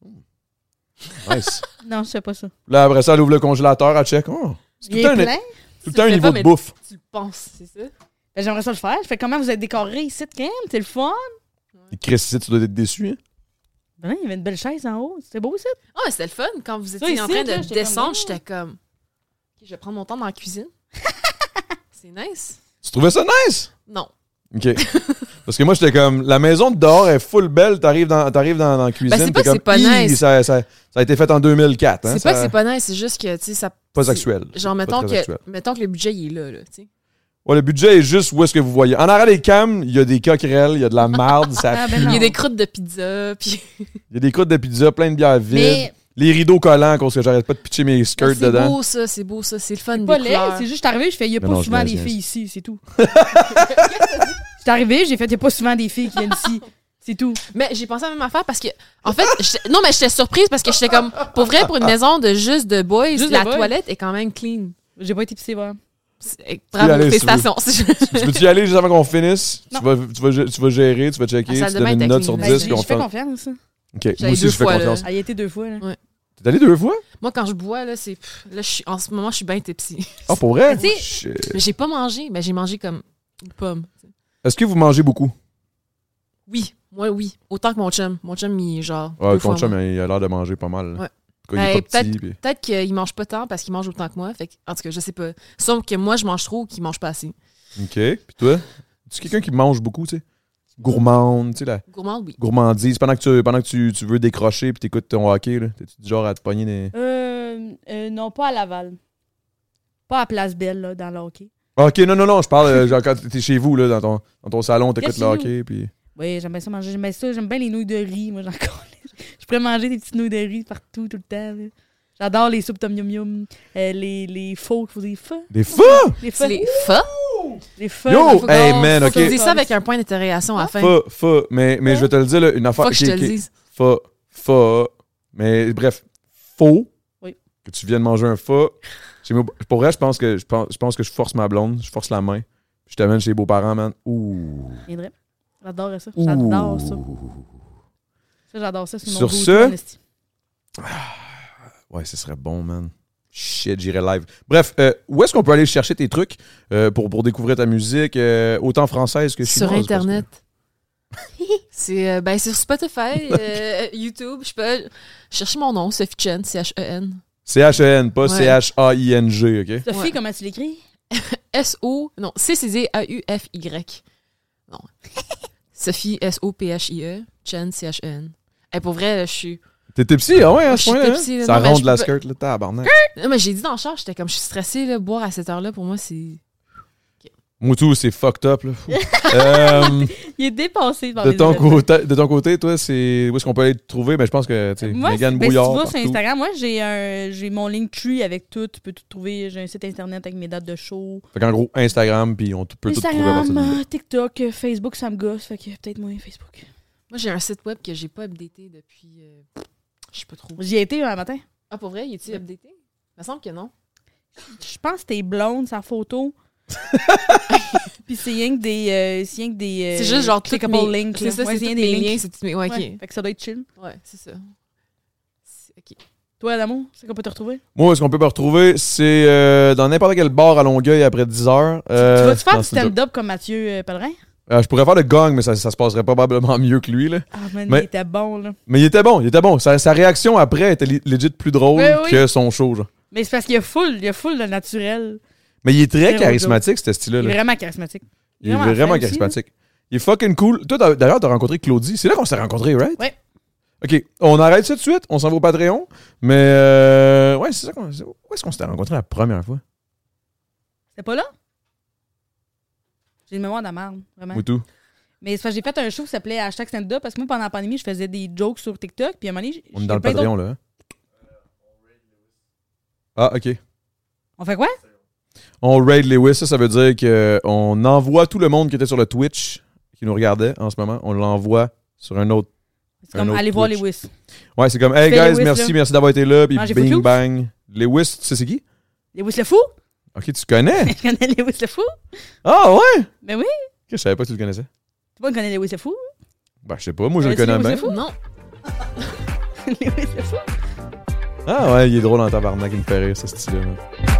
Nice. Non, je fais pas ça. là, après ça, elle ouvre le congélateur, elle check. Oh, c'est tout Il est un- plein? Tout le temps un niveau pas, de bouffe. Tu le penses, c'est ça? Ben, J'aimerais ça le faire. Je fais comment vous êtes décoré ici, quand même? C'est le fun? Et Chris, ici, tu dois être déçu, hein? Ben non, il y avait une belle chaise en haut. C'était beau, ça. Ah, mais c'était le fun. Quand vous Ça, étiez en ici, train là, de j'étais descendre, oh. j'étais comme. Ok, je vais prendre mon temps dans la cuisine. c'est nice. Tu trouvais ça nice? Non. OK. Parce que moi, j'étais comme, la maison de dehors est full belle, t'arrives dans, t'arrives dans, dans la cuisine. Ben, c'est pas t'es que c'est comme, pas Hi, nice. Ça, ça- ça a été fait en 2004. Hein, c'est pas que c'est pas nice, c'est juste que, tu sais, ça. Pas c'est- sexuel. Genre, Pas mettons que, actuel. mettons que le budget, il est là, là, tu sais. Ouais, le budget est juste où est-ce que vous voyez. En arrière des cams, il y a des coquerelles, il y a de la marde, ça Ah, ben. Il y a des croûtes de pizza, puis. Il y a des croûtes de pizza, plein de bières vides. Mais Les rideaux collants, parce que j'arrête pas de pitcher mes skirts c'est dedans. beau, ça, c'est beau, ça. C'est le fun c'est pas laid. C'est juste, je suis arrivé, je fais, il y a pas non, souvent des filles ici, c'est tout. Suis j'ai fait, il y a pas souvent des filles qui viennent ici. C'est tout. Mais j'ai pensé à la même affaire parce que, en fait, non, mais j'étais surprise parce que j'étais comme, pour vrai, pour une maison de juste de boys, Juste de la boys? toilette est quand même clean. J'ai pas été pissée, voilà. C'est- Bravo, félicitations. Tu veux-tu y aller juste avant qu'on finisse? Tu vas, tu, vas, tu vas gérer, tu vas checker, tu donnes une était note sur Ben, 10. je fais fait... confiance. hein. OK, moi aussi, deux je fais fois, là. confiance. Elle y a été deux fois. Là. Ouais. T'es allé deux fois? Moi, quand je bois, là, c'est. pff, Là, je suis, en ce moment, je suis bien tipsy. Ah, pour vrai? Mais Shit. Mais j'ai pas mangé, mais j'ai mangé comme une pomme. Est-ce que vous mangez beaucoup? Oui, moi, oui. Autant que mon chum. Mon chum, il est genre. Ouais, deux ton fois chum, moins. il a l'air de manger pas mal. Ouais. Quand il est Ben, petit. puis- Peut-être qu'il mange pas tant parce qu'il mange autant que moi. Fait que- en tout cas, je sais pas. Sauf que moi, je mange trop ou qu'il mange pas assez. OK. Puis toi? Tu quelqu'un qui mange beaucoup, tu sais? Gourmande, tu sais, la Gourmand, oui. gourmandise. Pendant que tu, pendant que tu, tu veux décrocher puis t'écoutes ton hockey, là, t'es-tu du genre à te pogner des... Euh, euh, non, pas à Laval. Pas à Place Belle, là, dans le hockey. OK, non, non, non, je parle euh, genre quand t'es chez vous, là, dans ton, dans ton salon, t'écoutes le hockey, puis... Oui, j'aime bien ça manger. J'aime bien ça. J'aime bien les nouilles de riz. Moi, j'en connais. Je pourrais manger des petites nouilles de riz partout, tout le temps. là. J'adore les soupes tom yum yum. Euh, les, les faux, faut dire faux. Les faux. Les fa. Les faux. Yo, les faux. hey, Oh, man, ok. dis ça avec un point d'interrogation à la fin. Fa, fa, mais, mais je vais te le dire, là, une affaire... Faut que je te le dise. Fa, fa, mais bref, faux Oui. que tu viennes manger un fa. Pour vrai, je pense, que, je, pense, je pense que je force ma blonde, je force la main, puis je t'amène chez les beaux-parents, man. Ouh. Viendrait. J'adore ça. J'adore ça. Ça, j'adore ça. C'est mon Sur ce- honesty. Ouais, ce serait bon, man. Shit, j'irai live. Bref, euh, où est-ce qu'on peut aller chercher tes trucs euh, pour, pour découvrir ta musique, euh, autant française que Sur chinoise? que- Internet. c'est euh, ben, sur Spotify, euh, YouTube. Je peux chercher mon nom, Sophie Chen, C-H-E-N. C-H-E-N, pas Ouais. C-H-A-I-N-G, OK? Sophie, Ouais. comment tu l'écris? S-O. Non, C-C-D-A-U-F-Y. Non. Sophie, S-O-P-H-I-E. Chen, C-H-E-N. Et pour vrai, je suis. T'es tipsy, ah ouais, à Je ce suis point-là? hein? tipsy, là. Ça Non, mais ronde je la peux- skirt, là, tabarnak. Non, mais j'ai dit dans le char, j'étais comme, je suis stressée, là, boire à cette heure-là, pour moi, c'est. Moutou, c'est fucked up, là. Euh, Il est dépassé par de, les ton côté, de ton côté, toi, c'est où est-ce qu'on peut aller te trouver? Ben, je pense que, tu sais, Moi, Mégane ben, si Brouillard. tu vas sur partout. Instagram, moi, j'ai un, j'ai mon Linktree avec tout. Tu peux tout trouver. J'ai un site internet avec mes dates de show. Fait qu'en gros, Instagram, puis on peut tout trouver. Instagram, TikTok, Facebook, ça me gosse. Fait que peut-être moins Facebook. Moi, j'ai un site web que j'ai pas updaté depuis. euh, Je sais pas trop. J'y ai été un matin. Ah, pour vrai, il est-il updaté? Il me semble que non. Je pense que t'es blonde, sa photo. Puis c'est rien que des. euh, c'est rien que des. euh, c'est juste genre clickable mes... links. C'est ça, Ouais, c'est rien des liens. c'est mes- Ouais, ok. Ouais, fait que ça doit être chill. Ouais, c'est ça. Ok. Toi, Adamo, c'est qu'on peut te retrouver? Moi, est-ce qu'on peut me retrouver? C'est euh, dans n'importe quel bar à Longueuil après 10 heures. tu Euh, vas-tu faire non, du stand-up comme Mathieu euh, Pellerin? Euh, je pourrais faire le gong, mais ça, ça se passerait probablement mieux que lui. Là. Ah, man, Mais- il était bon, là. Mais il était bon, il était bon. Sa, sa réaction après était legit plus drôle oui. que son show. Genre. Mais c'est parce qu'il y a full, il y a full de naturel. Mais il est très charismatique, ce style-là. Il est vraiment charismatique. Il est vraiment vraiment fin aussi, charismatique. Il est fucking cool. Toi, d'ailleurs, t'as rencontré Claudie. C'est là qu'on s'est rencontrés, right? Ouais. OK. On arrête ça tout de suite. On s'en va au Patreon. Mais, euh, ouais, c'est ça qu'on. Où est-ce qu'on s'était rencontrés la première fois? C'était pas là? J'ai une mémoire de la merde, vraiment. Ou tout? Mais c'est j'ai fait un show qui s'appelait Hashtag Stand-Up parce que moi, pendant la pandémie, je faisais des jokes sur TikTok. Puis à un moment donné, On est dans le Patreon, là. hein? Ah, OK. On fait quoi? On raid Lewis. Ça, ça veut dire qu'on envoie tout le monde qui était sur le Twitch, qui nous regardait en ce moment, on l'envoie sur un autre. C'est comme aller voir. Lewis. Ouais, c'est comme, hey guys, Lewis, merci, là. merci d'avoir été là. Puis bing bang. Lewis, tu sais c'est qui? Lewis le fou? Ok, tu connais? Je connais Lewis le fou? Ah ouais? Ben oui. Je savais pas que tu le connaissais. Tu vois, connais Lewis le fou? Ben, je sais pas, moi je le connais Lewis bien. le fou? Non. Lewis le fou? Ah ouais, il est drôle en tabarnak, il me fait rire, ce style-là.